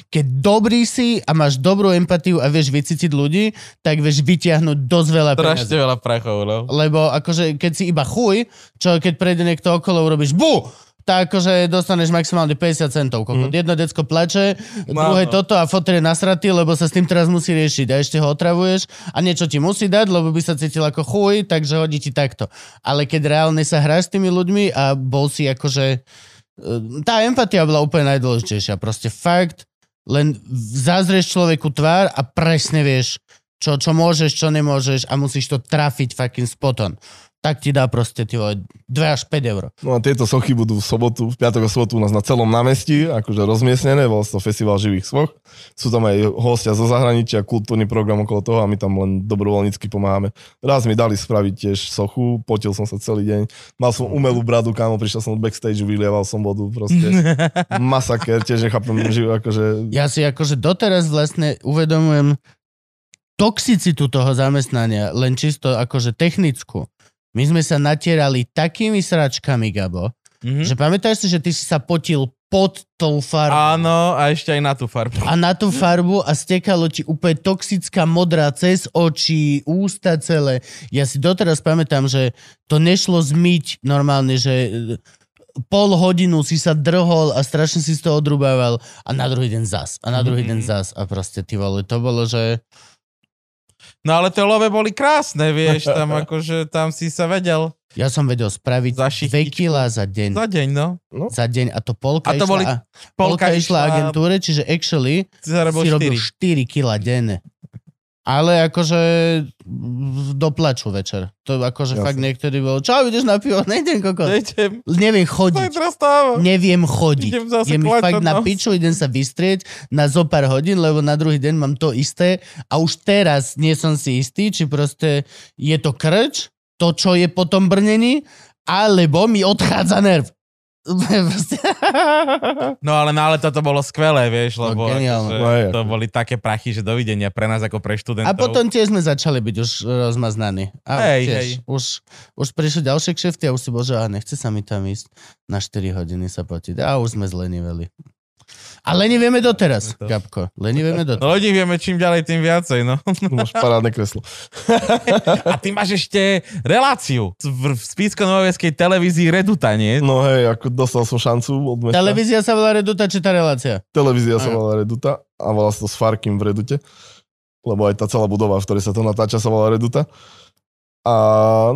keď dobrý si a máš dobrú empatiu a vieš vycítiť ľudí, tak vieš vytiahnuť dosť veľa Strašne veľa prachov, no. Lebo akože keď si iba chuj, čo keď prejde niekto okolo, urobíš bu! Tak akože dostaneš maximálne 50 centov. Kokot. Mhm. Jedno decko plače, No, druhé toto a fotel je nasratý, lebo sa s tým teraz musí riešiť a ešte ho otravuješ a niečo ti musí dať, lebo by sa cítil ako chuj, takže hodí ti takto. Ale keď reálne sa hráš s tými ľuďmi a bol si akože... e, Tá empatia bola úplne najdôležitejšia. Proste fakt, len zazrieš človeku tvár a presne vieš, čo, čo môžeš, čo nemôžeš a musíš to trafiť fucking spoton. Tak ti dá proste ty vole, 2 až 5 eur. No a tieto sochy budú v sobotu, v piatok a sobotu u nás na celom námestí, akože rozmiestnené, bol to festival živých soch. Sú tam aj hostia zo zahraničia, kultúrny program okolo toho a my tam len dobrovoľnícky pomáhame. Raz mi dali spraviť tiež sochu, potil som sa celý deň. Mal som umelú bradu, kámo, prišiel som od backstage, vylieval som vodu, proste [laughs] masaker, tiež nechápem, že akože... Ja si akože doteraz vlastne uvedomujem toxicitu toho zamestnania, len čisto akože technickú. My sme sa natierali takými sračkami, Gabo, Mhm. že pamätáš si, že ty si sa potil pod tou farbou. Áno, a ešte aj na tú farbu. A na tú farbu a stekalo ti úplne toxická modrá cez oči, ústa celé. Ja si doteraz pamätám, že to nešlo zmyť normálne, že e, pol hodinu si sa drhol a strašne si z toho odrubával a na druhý deň zas. A na druhý deň Mhm. zas. A proste ty vole, to bolo, že... No ale tie love boli krásne, vieš, tam [laughs] akože, tam si sa vedel Ja som vedel spraviť Zašichtiť. 2 kila za deň. za deň, no. Za deň a to polka, A to išla, boli- a polka, išla agentúre, čiže actually Si si robil 4. 4 kila denne. Ale akože do plaču večer. To akože Jasne. fakt niektorí bol, čau, ideš na pivo? [laughs] Nejdem kokos. Nejdem, Neviem chodiť. Neviem chodiť. Idem zase klačať fakt na piču, idem sa vystrieť na zo pár hodín, lebo na druhý deň mám to isté a už teraz nie som si istý, či proste je to krč, to, čo je po tom brnení, alebo mi odchádza nerv. [laughs] No ale na leto to bolo skvelé, vieš, No, lebo geniálne. akože No, je, to boli také prachy, že dovidenia pre nás ako pre študentov. A potom tiež sme začali byť už rozmaznaní. A Hej, tiež, hej. Už, už prišli ďalšie kšefty a už si bol, že a nechce sa mi tam ísť na 4 hodiny sa potiť. A už sme zleniveli. A lenivieme doteraz, To- Gabko. Lenivieme doteraz. No ľudí vieme čím ďalej, tým viacej, no. [laughs] Máš parádne kreslo. [laughs] A ty máš ešte reláciu v, v Spísko-Novoveskej televízii Reduta, nie? No hej, ako dostal som šancu od mesta. Televízia sa volá Reduta, či tá relácia? Televízia sa volá Reduta a volá sa to s Farkim v Redute, lebo aj tá celá budova, v ktorej sa to natáča, sa volá Reduta. A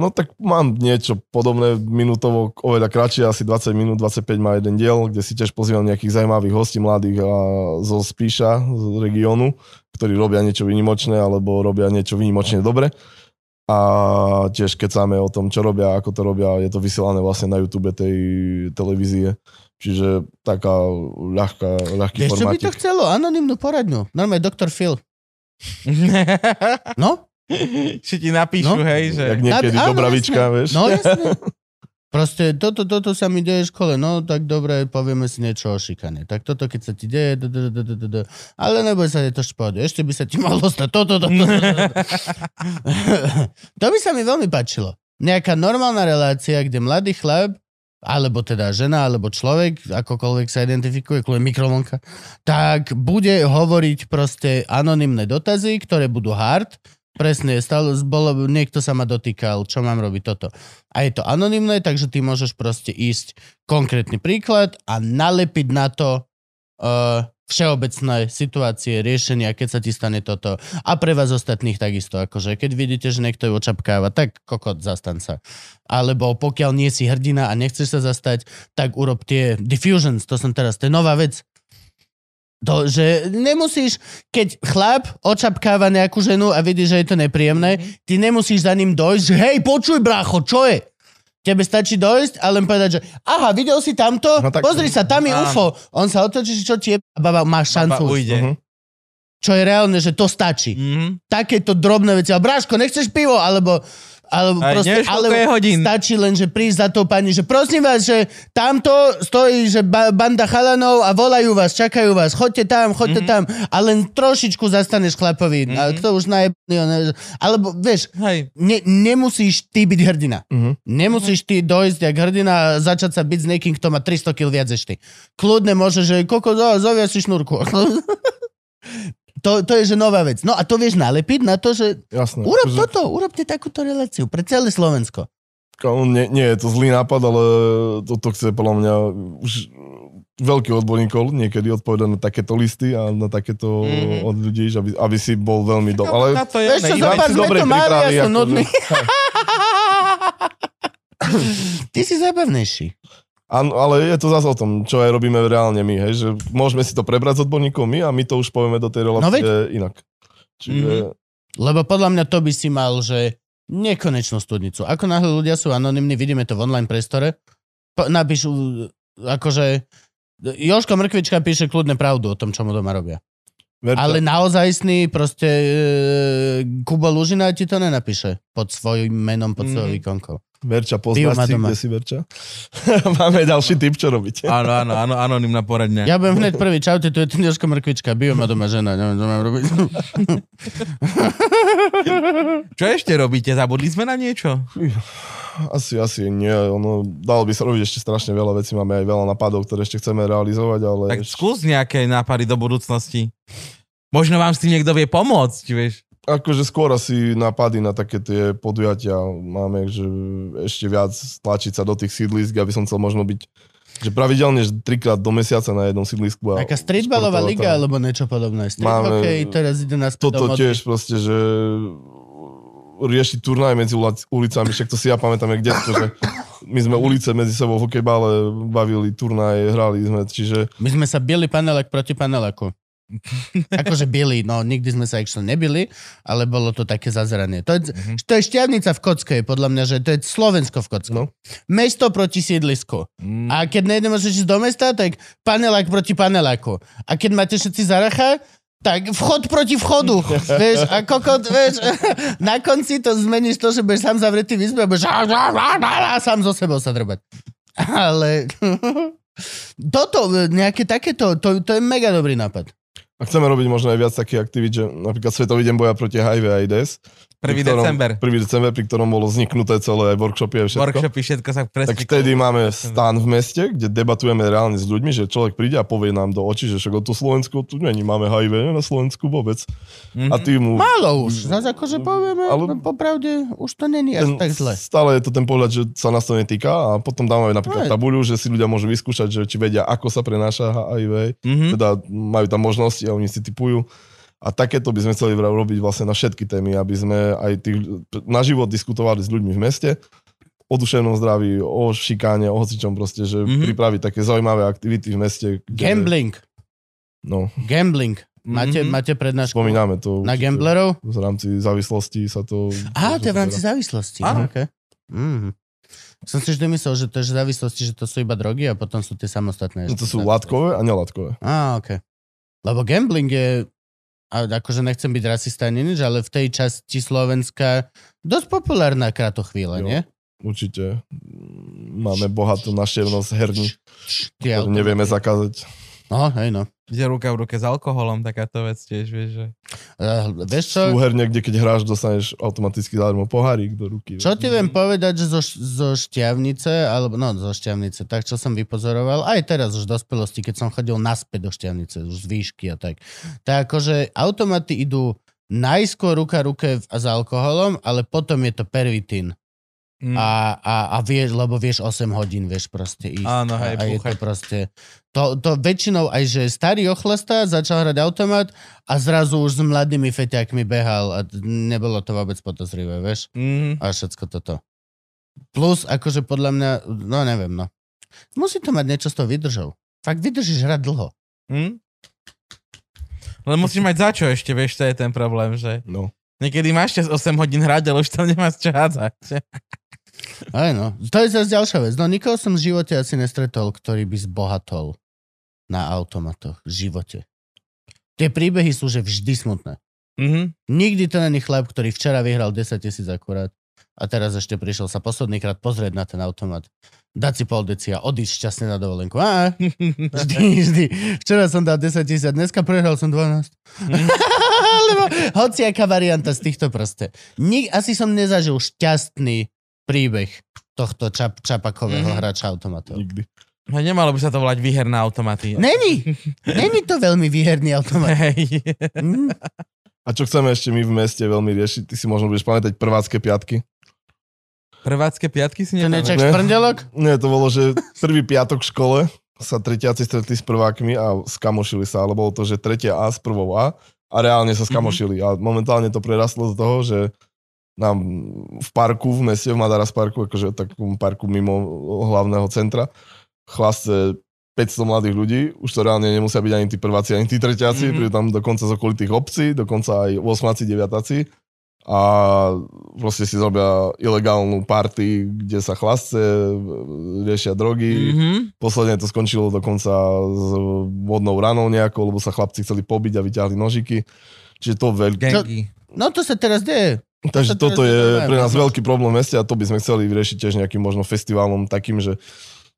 no tak mám niečo podobné, minútovo, oveľa kratšie, asi 20 minút, 25 má jeden diel, kde si tiež pozývam nejakých zaujímavých hostí mladých a zo Spíša, z regiónu, ktorí robia niečo výnimočné alebo robia niečo výnimočne dobre. A tiež kecáme o tom, čo robia, ako to robia. Je to vysielané vlastne na YouTube tej televízie. Čiže taká ľahká, ľahký Vieš, čo by to chcelo? Anonymnú poradňu. Normálne Dr. Phil. [laughs] No? [laughs] Či ti napíšu, No. hej, že... Jak niekedy Áno, Dobravička, vieš. No jasne. Proste toto, toto sa mi deje v škole, no tak dobre, povieme si niečo o šikane. Tak toto, keď sa ti deje, d, d, d, d, d, d, ale neboj sa, je to šport. Ešte by sa ti malo stať toto, toto, toto. to by sa mi veľmi páčilo. Nejaká normálna relácia, kde mladý chlap, alebo teda žena, alebo človek, akokoľvek sa identifikuje, kľúbe mikrovlnka, tak bude hovoriť proste anonymné dotazy, ktoré budú hard, Presne, stalo, bolo, niekto sa ma dotýkal, čo mám robiť toto. A je to anonymné, takže ty môžeš proste ísť konkrétny príklad a nalepiť na to uh, všeobecné situácie, riešenia, keď sa ti stane toto. A pre vás ostatných takisto, akože keď vidíte, že niekto ju očapkáva, tak kokot, zastan sa. Alebo pokiaľ nie si hrdina a nechceš sa zastať, tak urob tie diffusions, to som teraz, to je nová vec. To, že nemusíš, keď chlap očapkáva nejakú ženu a vidí, že je to nepríjemné, ty nemusíš za ním dojsť, že hej, počuj brácho, čo je? Tebe stačí dojsť a len povedať, že aha, videl si tamto? No tak- Pozri sa, tam je Áno. UFO. On sa otočí, že čo ti je, a baba, máš Baba šancu. ujde. Mhm. Čo je reálne, že to stačí. Mhm. Takéto drobné veci. A bráško, nechceš pivo? Alebo, alebo Aj proste, nevieš, alebo je hodín. stačí len, že prísť za tou pani, že prosím vás, že tamto stojí, že ba- banda chalanov a volajú vás, čakajú vás, chodte tam, chodte Mhm. tam a len trošičku zastaneš chlapovi. Mm-hmm. A to už najebný, alebo vieš, Hej. ne, nemusíš ty byť hrdina. Mhm. Nemusíš ty dojsť jak hrdina a začať sa byť s niekým, kto má 300 kg viac ty. Kľudne môže, že koko, zo, zovia si šnúrku. [laughs] to, to je že nová vec. No a to vieš nalepiť na to, že Jasné. urob Akože- toto, urobte takúto reláciu pre celé Slovensko. Nie, nie je to zlý nápad, ale toto chce podľa mňa už veľkých odborníkov niekedy odpovedať na takéto listy a na takéto Mhm. mm. od ľudí, že aby, aby si bol veľmi dobrý. Ale Na to je oné, za pár si sme dobre to mali, ja som akože. nudný. [laughs] Ty si zabavnejší. [laughs] Áno, ale je to zase o tom, čo aj robíme reálne my, hej, že môžeme si to prebrať s odborníkov my a my to už povieme do tej No relácie inak. Čiže Lebo podľa mňa to by si mal, že nekonečnú studnicu. Ako náhle ľudia sú anonimní, vidíme to v online priestore, po- napíšu, akože Joško Mrkvička píše kľudne pravdu o tom, čo mu doma robia. Verte, Ale naozajstný proste e, Kubo Lužina ti to nenapíše pod svojím menom, pod svojou Mhm. ikonkou. Verča, poznáš si, doma. kde si Verča? [laughs] Máme ďalší tip, čo robiť. Áno, áno, áno, anonimná poradňa. Ja budem hneď prvý, čaute, tu je ten Joško Mrkvička, bio ma doma žena, neviem, čo mám robiť. [laughs] Čo ešte robíte? Zabudli sme na niečo? [laughs] Asi, asi nie. Ono, dalo by sa robiť ešte strašne veľa vecí. Máme aj veľa napadov, ktoré ešte chceme realizovať, ale... Tak ešte- skús nejaké nápady do budúcnosti. Možno vám s tým niekto vie pomôcť, vieš. Akože skôr asi nápady na také tie podujatia máme, že ešte viac tlačiť sa do tých sídlisk, aby som chcel možno byť že pravidelne že trikrát do mesiaca na jednom sídlisku. a Taká streetballová liga alebo niečo podobné. Street Máme- hokej, teraz ide na Toto tiež proste, že riešiť turnaj medzi ulicami, však to si ja pamätám, jak detsko, že my sme ulice medzi sebou v hokejbale bavili, turnaj, hrali sme, čiže My sme sa bili panelak proti panelaku. [laughs] akože bili, no nikdy sme sa actually nebili, ale bolo to také zazranie. To je, Mhm. to je šťavnica v Kocke, podľa mňa, že to je Slovensko v Kocke. No. Mesto proti sídlisku. Mm. A keď nejdeme ísť do mesta, tak panelák proti paneláku. A keď máte všetci zaracha, tak vchod proti vchodu. [laughs] vieš, a kokot, vieš, [laughs] na konci to zmeníš to, že budeš sám zavretý v izbe a budeš a sám so sebou sa drbať. Ale [laughs] toto, nejaké takéto, to, to je mega dobrý nápad. a chceme robiť možno aj viac takých aktivít, že napríklad Svetový deň boja proti HIV a AIDS. 1. pri ktorom- december. 1. december, pri ktorom bolo vzniknuté celé aj workshopy a všetko. Workshopy, všetko sa presne... Tak vtedy máme stan v meste, kde debatujeme reálne s ľuďmi, že človek príde a povie nám do očí, že však o to Slovensko tu není, máme HIV na Slovensku vôbec. Mhm. A ty mu... Málo už. Zase akože povieme, ale... Ale- popravde, už to není až tak zle. stále je to ten pohľad, že sa nás to netýka a potom dávame napríklad Aj. tabuľu, že si ľudia môžu vyskúšať, že či vedia, ako sa prenáša HIV, Mhm. teda majú tam možnosti a oni si typujú. A takéto by sme chceli robiť vlastne na všetky témy, aby sme aj tých, na život diskutovali s ľuďmi v meste, o duševnom zdraví, o šikáne, o hocičom proste, že Mhm. mm-hmm. pripraviť také zaujímavé aktivity v meste. Kde, Gambling. No, Gambling. Máte, Mhm. máte prednášku spomíname to. na gamblerov? V rámci závislosti sa to... Á, to je v rámci závislosti. Áno. Okay. Mm. Som si vždy myslel, že to je závislosti, že to sú iba drogy a potom sú tie samostatné. No, to sú látkové a nelátkové. Á, ok. Lebo gambling je, a akože nechcem byť rasista ani nič, ale v tej časti Slovenska dosť populárna kratochvíľa, Jo. nie? Určite. Máme bohatú naštevnosť herní, ktorú nevieme zakázať. No, hej no. Ide ruka v ruke s alkoholom, takáto vec tiež, vieš, že... Uh, vieš čo? Sú herne, kde keď hráš, dostaneš automaticky zadarmo pohárik do ruky. Čo ti viem povedať, že zo, zo šťavnice, alebo no zo šťavnice, tak čo som vypozoroval, aj teraz už v dospelosti, keď som chodil naspäť do šťavnice, už z výšky a tak, tak akože automaty idú najskôr ruka ruke s alkoholom, ale potom je to pervitín. Mm. A, a, a vieš, lebo vieš 8 hodín, vieš proste ísť. Áno, hej, a, a je to proste... To, to väčšinou aj, že starý ochlasta začal hrať automat a zrazu už s mladými feťákmi behal a nebolo to vôbec podozrivé, vieš? Mhm. A všetko toto. Plus, akože podľa mňa, no neviem, no. Musí to mať niečo s tou vydržou. Fakt vydržíš hrať dlho. Hm? Ale musíš mať za čo ešte, vieš, to je ten problém, že No. niekedy máš čas 8 hodín hrať, ale už tam nemáš čo hádzať. Aj no. To je zase ďalšia vec. No nikoho som v živote asi nestretol, ktorý by zbohatol na automatoch. V živote. Tie príbehy sú že vždy smutné. Mhm. Nikdy to není chlap, ktorý včera vyhral 10 tisíc akurát a teraz ešte prišiel sa posledný krát pozrieť na ten automat. Dať si pol deci a odísť šťastne na dovolenku. Á, [laughs] vždy, vždy. Včera som dal 10 tisíc, dneska prehral som 12. [laughs] Lebo hociaká varianta z týchto proste. Nik, asi som nezažil šťastný príbeh tohto čap, čapakového Mhm. mm-hmm. hráča automatov. Nikdy. No, nemalo by sa to volať výher na automaty. Není! Není to veľmi výherný automat. Hej. Mm. A čo chceme ešte my v meste veľmi riešiť, ty si možno budeš pamätať prvácké piatky. Prvácké piatky si To nepamätám. niečo Ne. šprndelok? Nie, to bolo, že prvý piatok v škole sa tretiaci stretli s prvákmi a skamošili sa, ale bolo to, že tretia A s prvou A a reálne sa skamošili. A momentálne to prerastlo z toho, že nám v parku, v meste, v Madaras parku, akože takom parku mimo hlavného centra, chlaste 500 mladých ľudí, už to reálne nemusia byť ani tí prváci, ani tí treťáci, Mhm. mm-hmm. prídu tam dokonca z okolitých obcí, dokonca aj 8 deviatáci a proste si zrobia ilegálnu party, kde sa chlasce, riešia drogy. Mm-hmm. Mhm. Posledne to skončilo dokonca s vodnou ranou nejakou, lebo sa chlapci chceli pobiť a vyťahli nožiky. Čiže to veľké. Gangy. No to sa teraz deje. [laughs] Takže to toto je pre nás veľký problém v meste a to by sme chceli vyriešiť tiež nejakým možno festiválom takým, že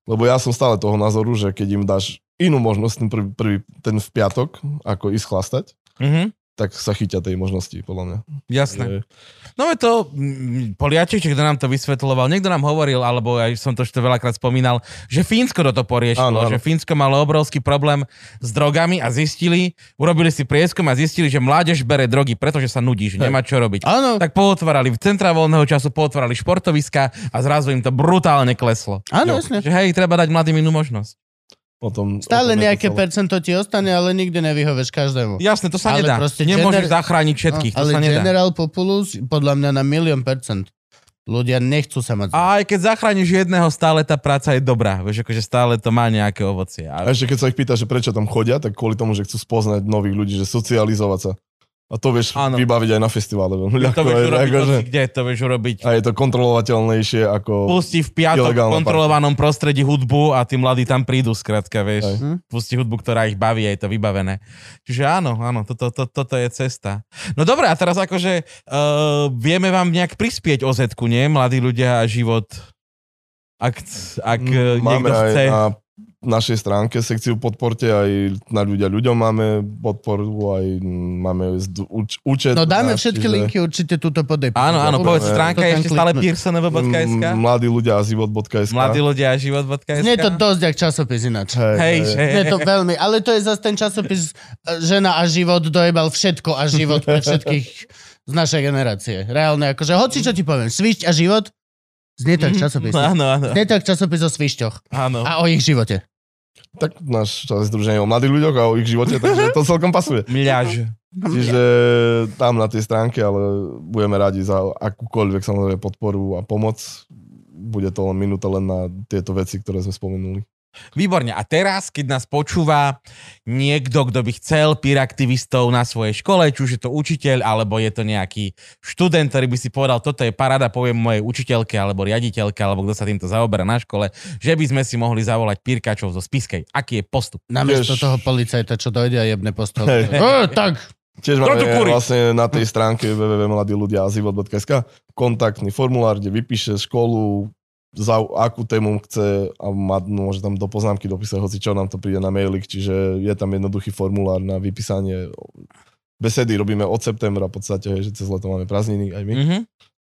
lebo ja som stále toho názoru, že keď im dáš inú možnosť ten, prvý, prvý, ten v piatok, ako ísť chlastať, Mhm. Tak sa chytia tej možnosti, podľa mňa. Jasné. Že- No je to mm, Poliaček, či kto nám to vysvetľoval, niekto nám hovoril, alebo aj som to ešte veľakrát spomínal, že Fínsko do to poriešilo, Áno, áno. že Fínsko malo obrovský problém s drogami a zistili, urobili si prieskum a zistili, že mládež bere drogy, pretože sa nudí, že nemá čo robiť. Áno, Tak pootvárali v centra voľného času, pootvárali športoviska a zrazu im to brutálne kleslo. áno, jasne. Že hej, treba dať mladým inú možnosť. Potom, Stále to nejaké celé. percento ti ostane, ale nikdy nevyhoveš každému. Jasné, to sa Ale nedá. proste Nemôžeš gener- zachrániť všetkých, to ale sa nedá. General Populus, podľa mňa na milión percent. Ľudia nechcú sa mať. A aj keď zachrániš jedného, stále tá práca je dobrá. Vieš, akože stále to má nejaké ovocie. A... ešte keď sa ich pýta, že prečo tam chodia, tak kvôli tomu, že chcú spoznať nových ľudí, že socializovať sa. A to vieš Áno. vybaviť aj na festivale. veľmi To vieš aj- urobiť akože- kde, to vieš urobiť. A je to kontrolovateľnejšie ako... Pustí v piatok v kontrolovanom prostredí hudbu a tí mladí tam prídu, skrátka, vieš. Hej. Hm? Pustí hudbu, ktorá ich baví, je to vybavené. Čiže áno, áno, toto, to, toto je cesta. No dobre, a teraz akože uh, vieme vám nejak prispieť o zetku, nie? Mladí ľudia a život. Ak, ak Mm, Máme niekto aj chce... na našej stránke sekciu podporte, aj na ľudia ľuďom máme podporu, aj máme uč, účet. No dáme náš, všetky čiže- linky určite túto pod epizódou. Áno, áno, povedz, stránka je ešte stále. M- Mladí ľudia a život.sk. Mladí ľudia a život.sk. Nie je to dosť jak časopis ináč. Hej, že... Je to veľmi, ale to je zase ten časopis e, Žena a život dojebal všetko a život pre všetkých z našej generácie. Reálne, akože hoci čo ti poviem, svišť a život, znie to jak časopis. Áno, áno, Znie to jak časopis o svišťoch áno. a o ich živote. Tak náš združenie o mladých ľuďoch a o ich živote, takže to celkom pasuje. Mľaž. Čiže tam na tej stránke, ale budeme radi za akúkoľvek samozrejme podporu a pomoc. Bude to len minúta len na tieto veci, ktoré sme spomenuli. Výborne. A teraz, keď nás počúva niekto, kto by chcel peer aktivistov na svojej škole, či už je to učiteľ, alebo je to nejaký študent, ktorý by si povedal, toto je parada, poviem mojej učiteľke, alebo riaditeľke, alebo kto sa týmto zaoberá na škole, že by sme si mohli zavolať pírkačov zo Spiskej. Aký je postup? Namiesto toho policajta, čo dojde a jebne po stole. Hej. O, tak, Tiež máme vlastne na tej stránke www.mladíľudia.sk kontaktný formulár, kde vypíše školu, za akú tému chce a má, môže tam do poznámky dopísať hoci čo, nám to príde na mailik, čiže je tam jednoduchý formulár na vypísanie. Besedy robíme od septembra v podstate, že cez leto máme prázdniny aj my, Mhm.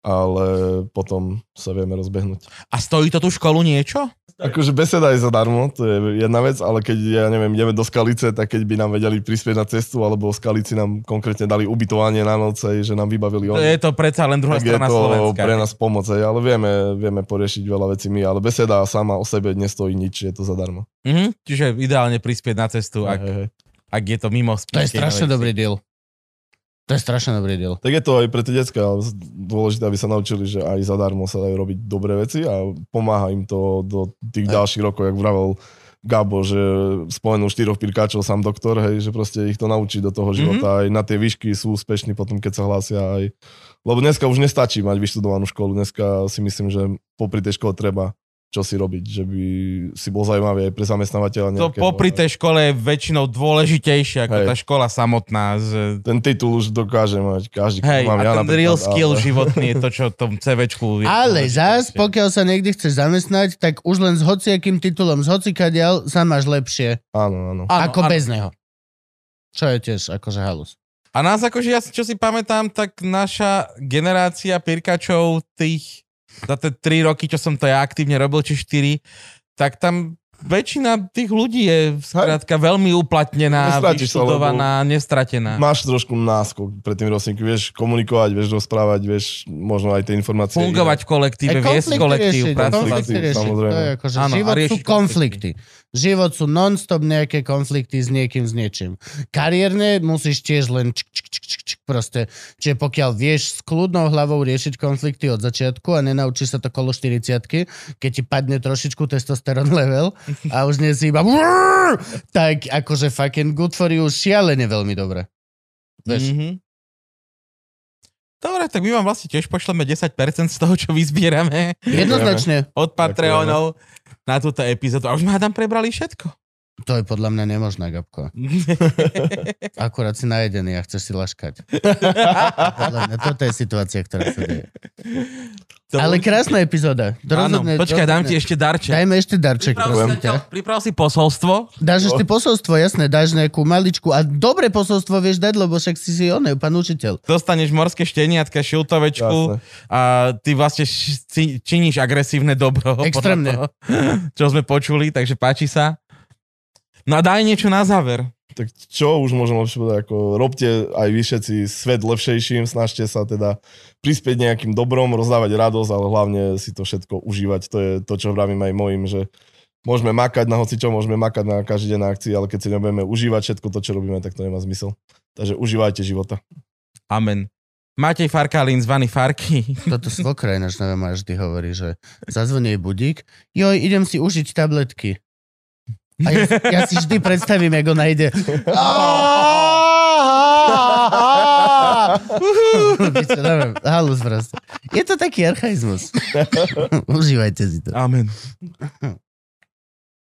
Ale potom sa vieme rozbehnúť. A stojí to tú školu niečo? Akože beseda je zadarmo, to je jedna vec, ale keď, ja neviem, ideme do Skalice, tak keď by nám vedeli prispieť na cestu, alebo Skalici nám konkrétne dali ubytovanie na noce, že nám vybavili To oni. je to predsa len druhá tak je strana to Slovenska. pre nás pomoc, hej, ale vieme, vieme poriešiť veľa vecí my, ale beseda sama o sebe nestojí nič, je to zadarmo. Mhm. Čiže ideálne prispieť na cestu, ak, Hej, hej. ak je to mimo to je strašne dobrý deal. To je strašne dobrý deal. Tak je to aj pre tie decka, dôležité, aby sa naučili, že aj zadarmo sa dajú robiť dobré veci a pomáha im to do tých Hej. ďalších rokov, jak vravel Gabo, že spomenul štyroch pirkáčov, sám doktor, hej, že proste ich to naučí do toho života. Aj na tie výšky sú úspešní potom, keď sa hlásia aj... Lebo dneska už nestačí mať vyštudovanú školu, dneska si myslím, že popri tej škole treba čo si robiť, že by si bol zaujímavý aj pre zamestnávateľa. To popri tej škole je väčšinou dôležitejšie ako Hej. tá škola samotná. Že... Ten titul už dokáže mať každý, Hej, mám a ja ten napríklad, real skill ale- životný je to, čo v tom CVčku je Ale zás, pokiaľ sa niekde chceš zamestnať, tak už len s hociakým titulom, z hocikadiaľ sa máš lepšie, Áno, áno. Áno, ako áno. bez neho. Čo je tiež akože halus. A nás akože, ja si- čo si pamätám, tak naša generácia pirkačov tých, za tie 3 roky, čo som to ja aktívne robil, či 4, tak tam väčšina tých ľudí je skrátka veľmi uplatnená, Nestratíš sa, vyštudovaná, nestratená. Máš trošku náskok pred tým ročníkom, vieš komunikovať, vieš rozprávať, vieš možno aj tie informácie. Fungovať v kolektíve, Aj viesť konflikty kolektív, riešiť, konflikty Konflikty, samozrejme. To je akože Áno, život sú riešiť konflikty. Život sú non-stop nejaké konflikty s niekým, s niečím. Kariérne musíš tiež len čik, čik, čik, čik, proste. Čiže pokiaľ vieš s kľudnou hlavou riešiť konflikty od začiatku a nenaučíš sa to kolo 40 keď ti padne trošičku testosterón level a už nie si iba tak akože fucking good for you šialene veľmi dobre. Vieš, Mhm. Dobre, tak my vám vlastne tiež pošleme 10% z toho, čo vyzbierame jednoznačne. od Patreonov na túto epizódu. A už sme hádam prebrali všetko. To je podľa mňa nemožné, Gabko. [laughs] Akurát si najedený a chceš si laškať. Podľa mňa toto je situácia, ktorá sa deje. To Ale krásna epizóda. Áno, Rozhodne- počkaj, dám ti ešte darček. Dajme ešte darček, Priprav si, prosím ťa. priprav si posolstvo. Dáš ešte posolstvo, jasné, dáš nejakú maličku a dobre posolstvo vieš dať, lebo však si si oný, pán učiteľ. Dostaneš morské šteniatka, šiltovečku Jasné. a ty vlastne činíš agresívne dobro. Extrémne. toho, Čo sme počuli, takže páči sa. No a daj niečo na záver. Tak čo už môžem lepšie povedať, ako robte aj vy všetci svet lepšejším, snažte sa teda prispieť nejakým dobrom, rozdávať radosť, ale hlavne si to všetko užívať. To je to, čo vravím aj mojim, že môžeme makať na hocičo, môžeme makať na každý deň na akcii, ale keď si nebudeme užívať všetko to, čo robíme, tak to nemá zmysel. Takže užívajte života. Amen. Matej Farkalín, zvaný Farky. [laughs] Toto svokra ináč neviem, až vždy hovorí, že zazvoní budík, joj, idem si užiť tabletky. A ja, ja si vždy predstavím, ako ona ide. [laughs] Halus proste. Je to taký archaizmus. [laughs] Užívajte si to. Amen.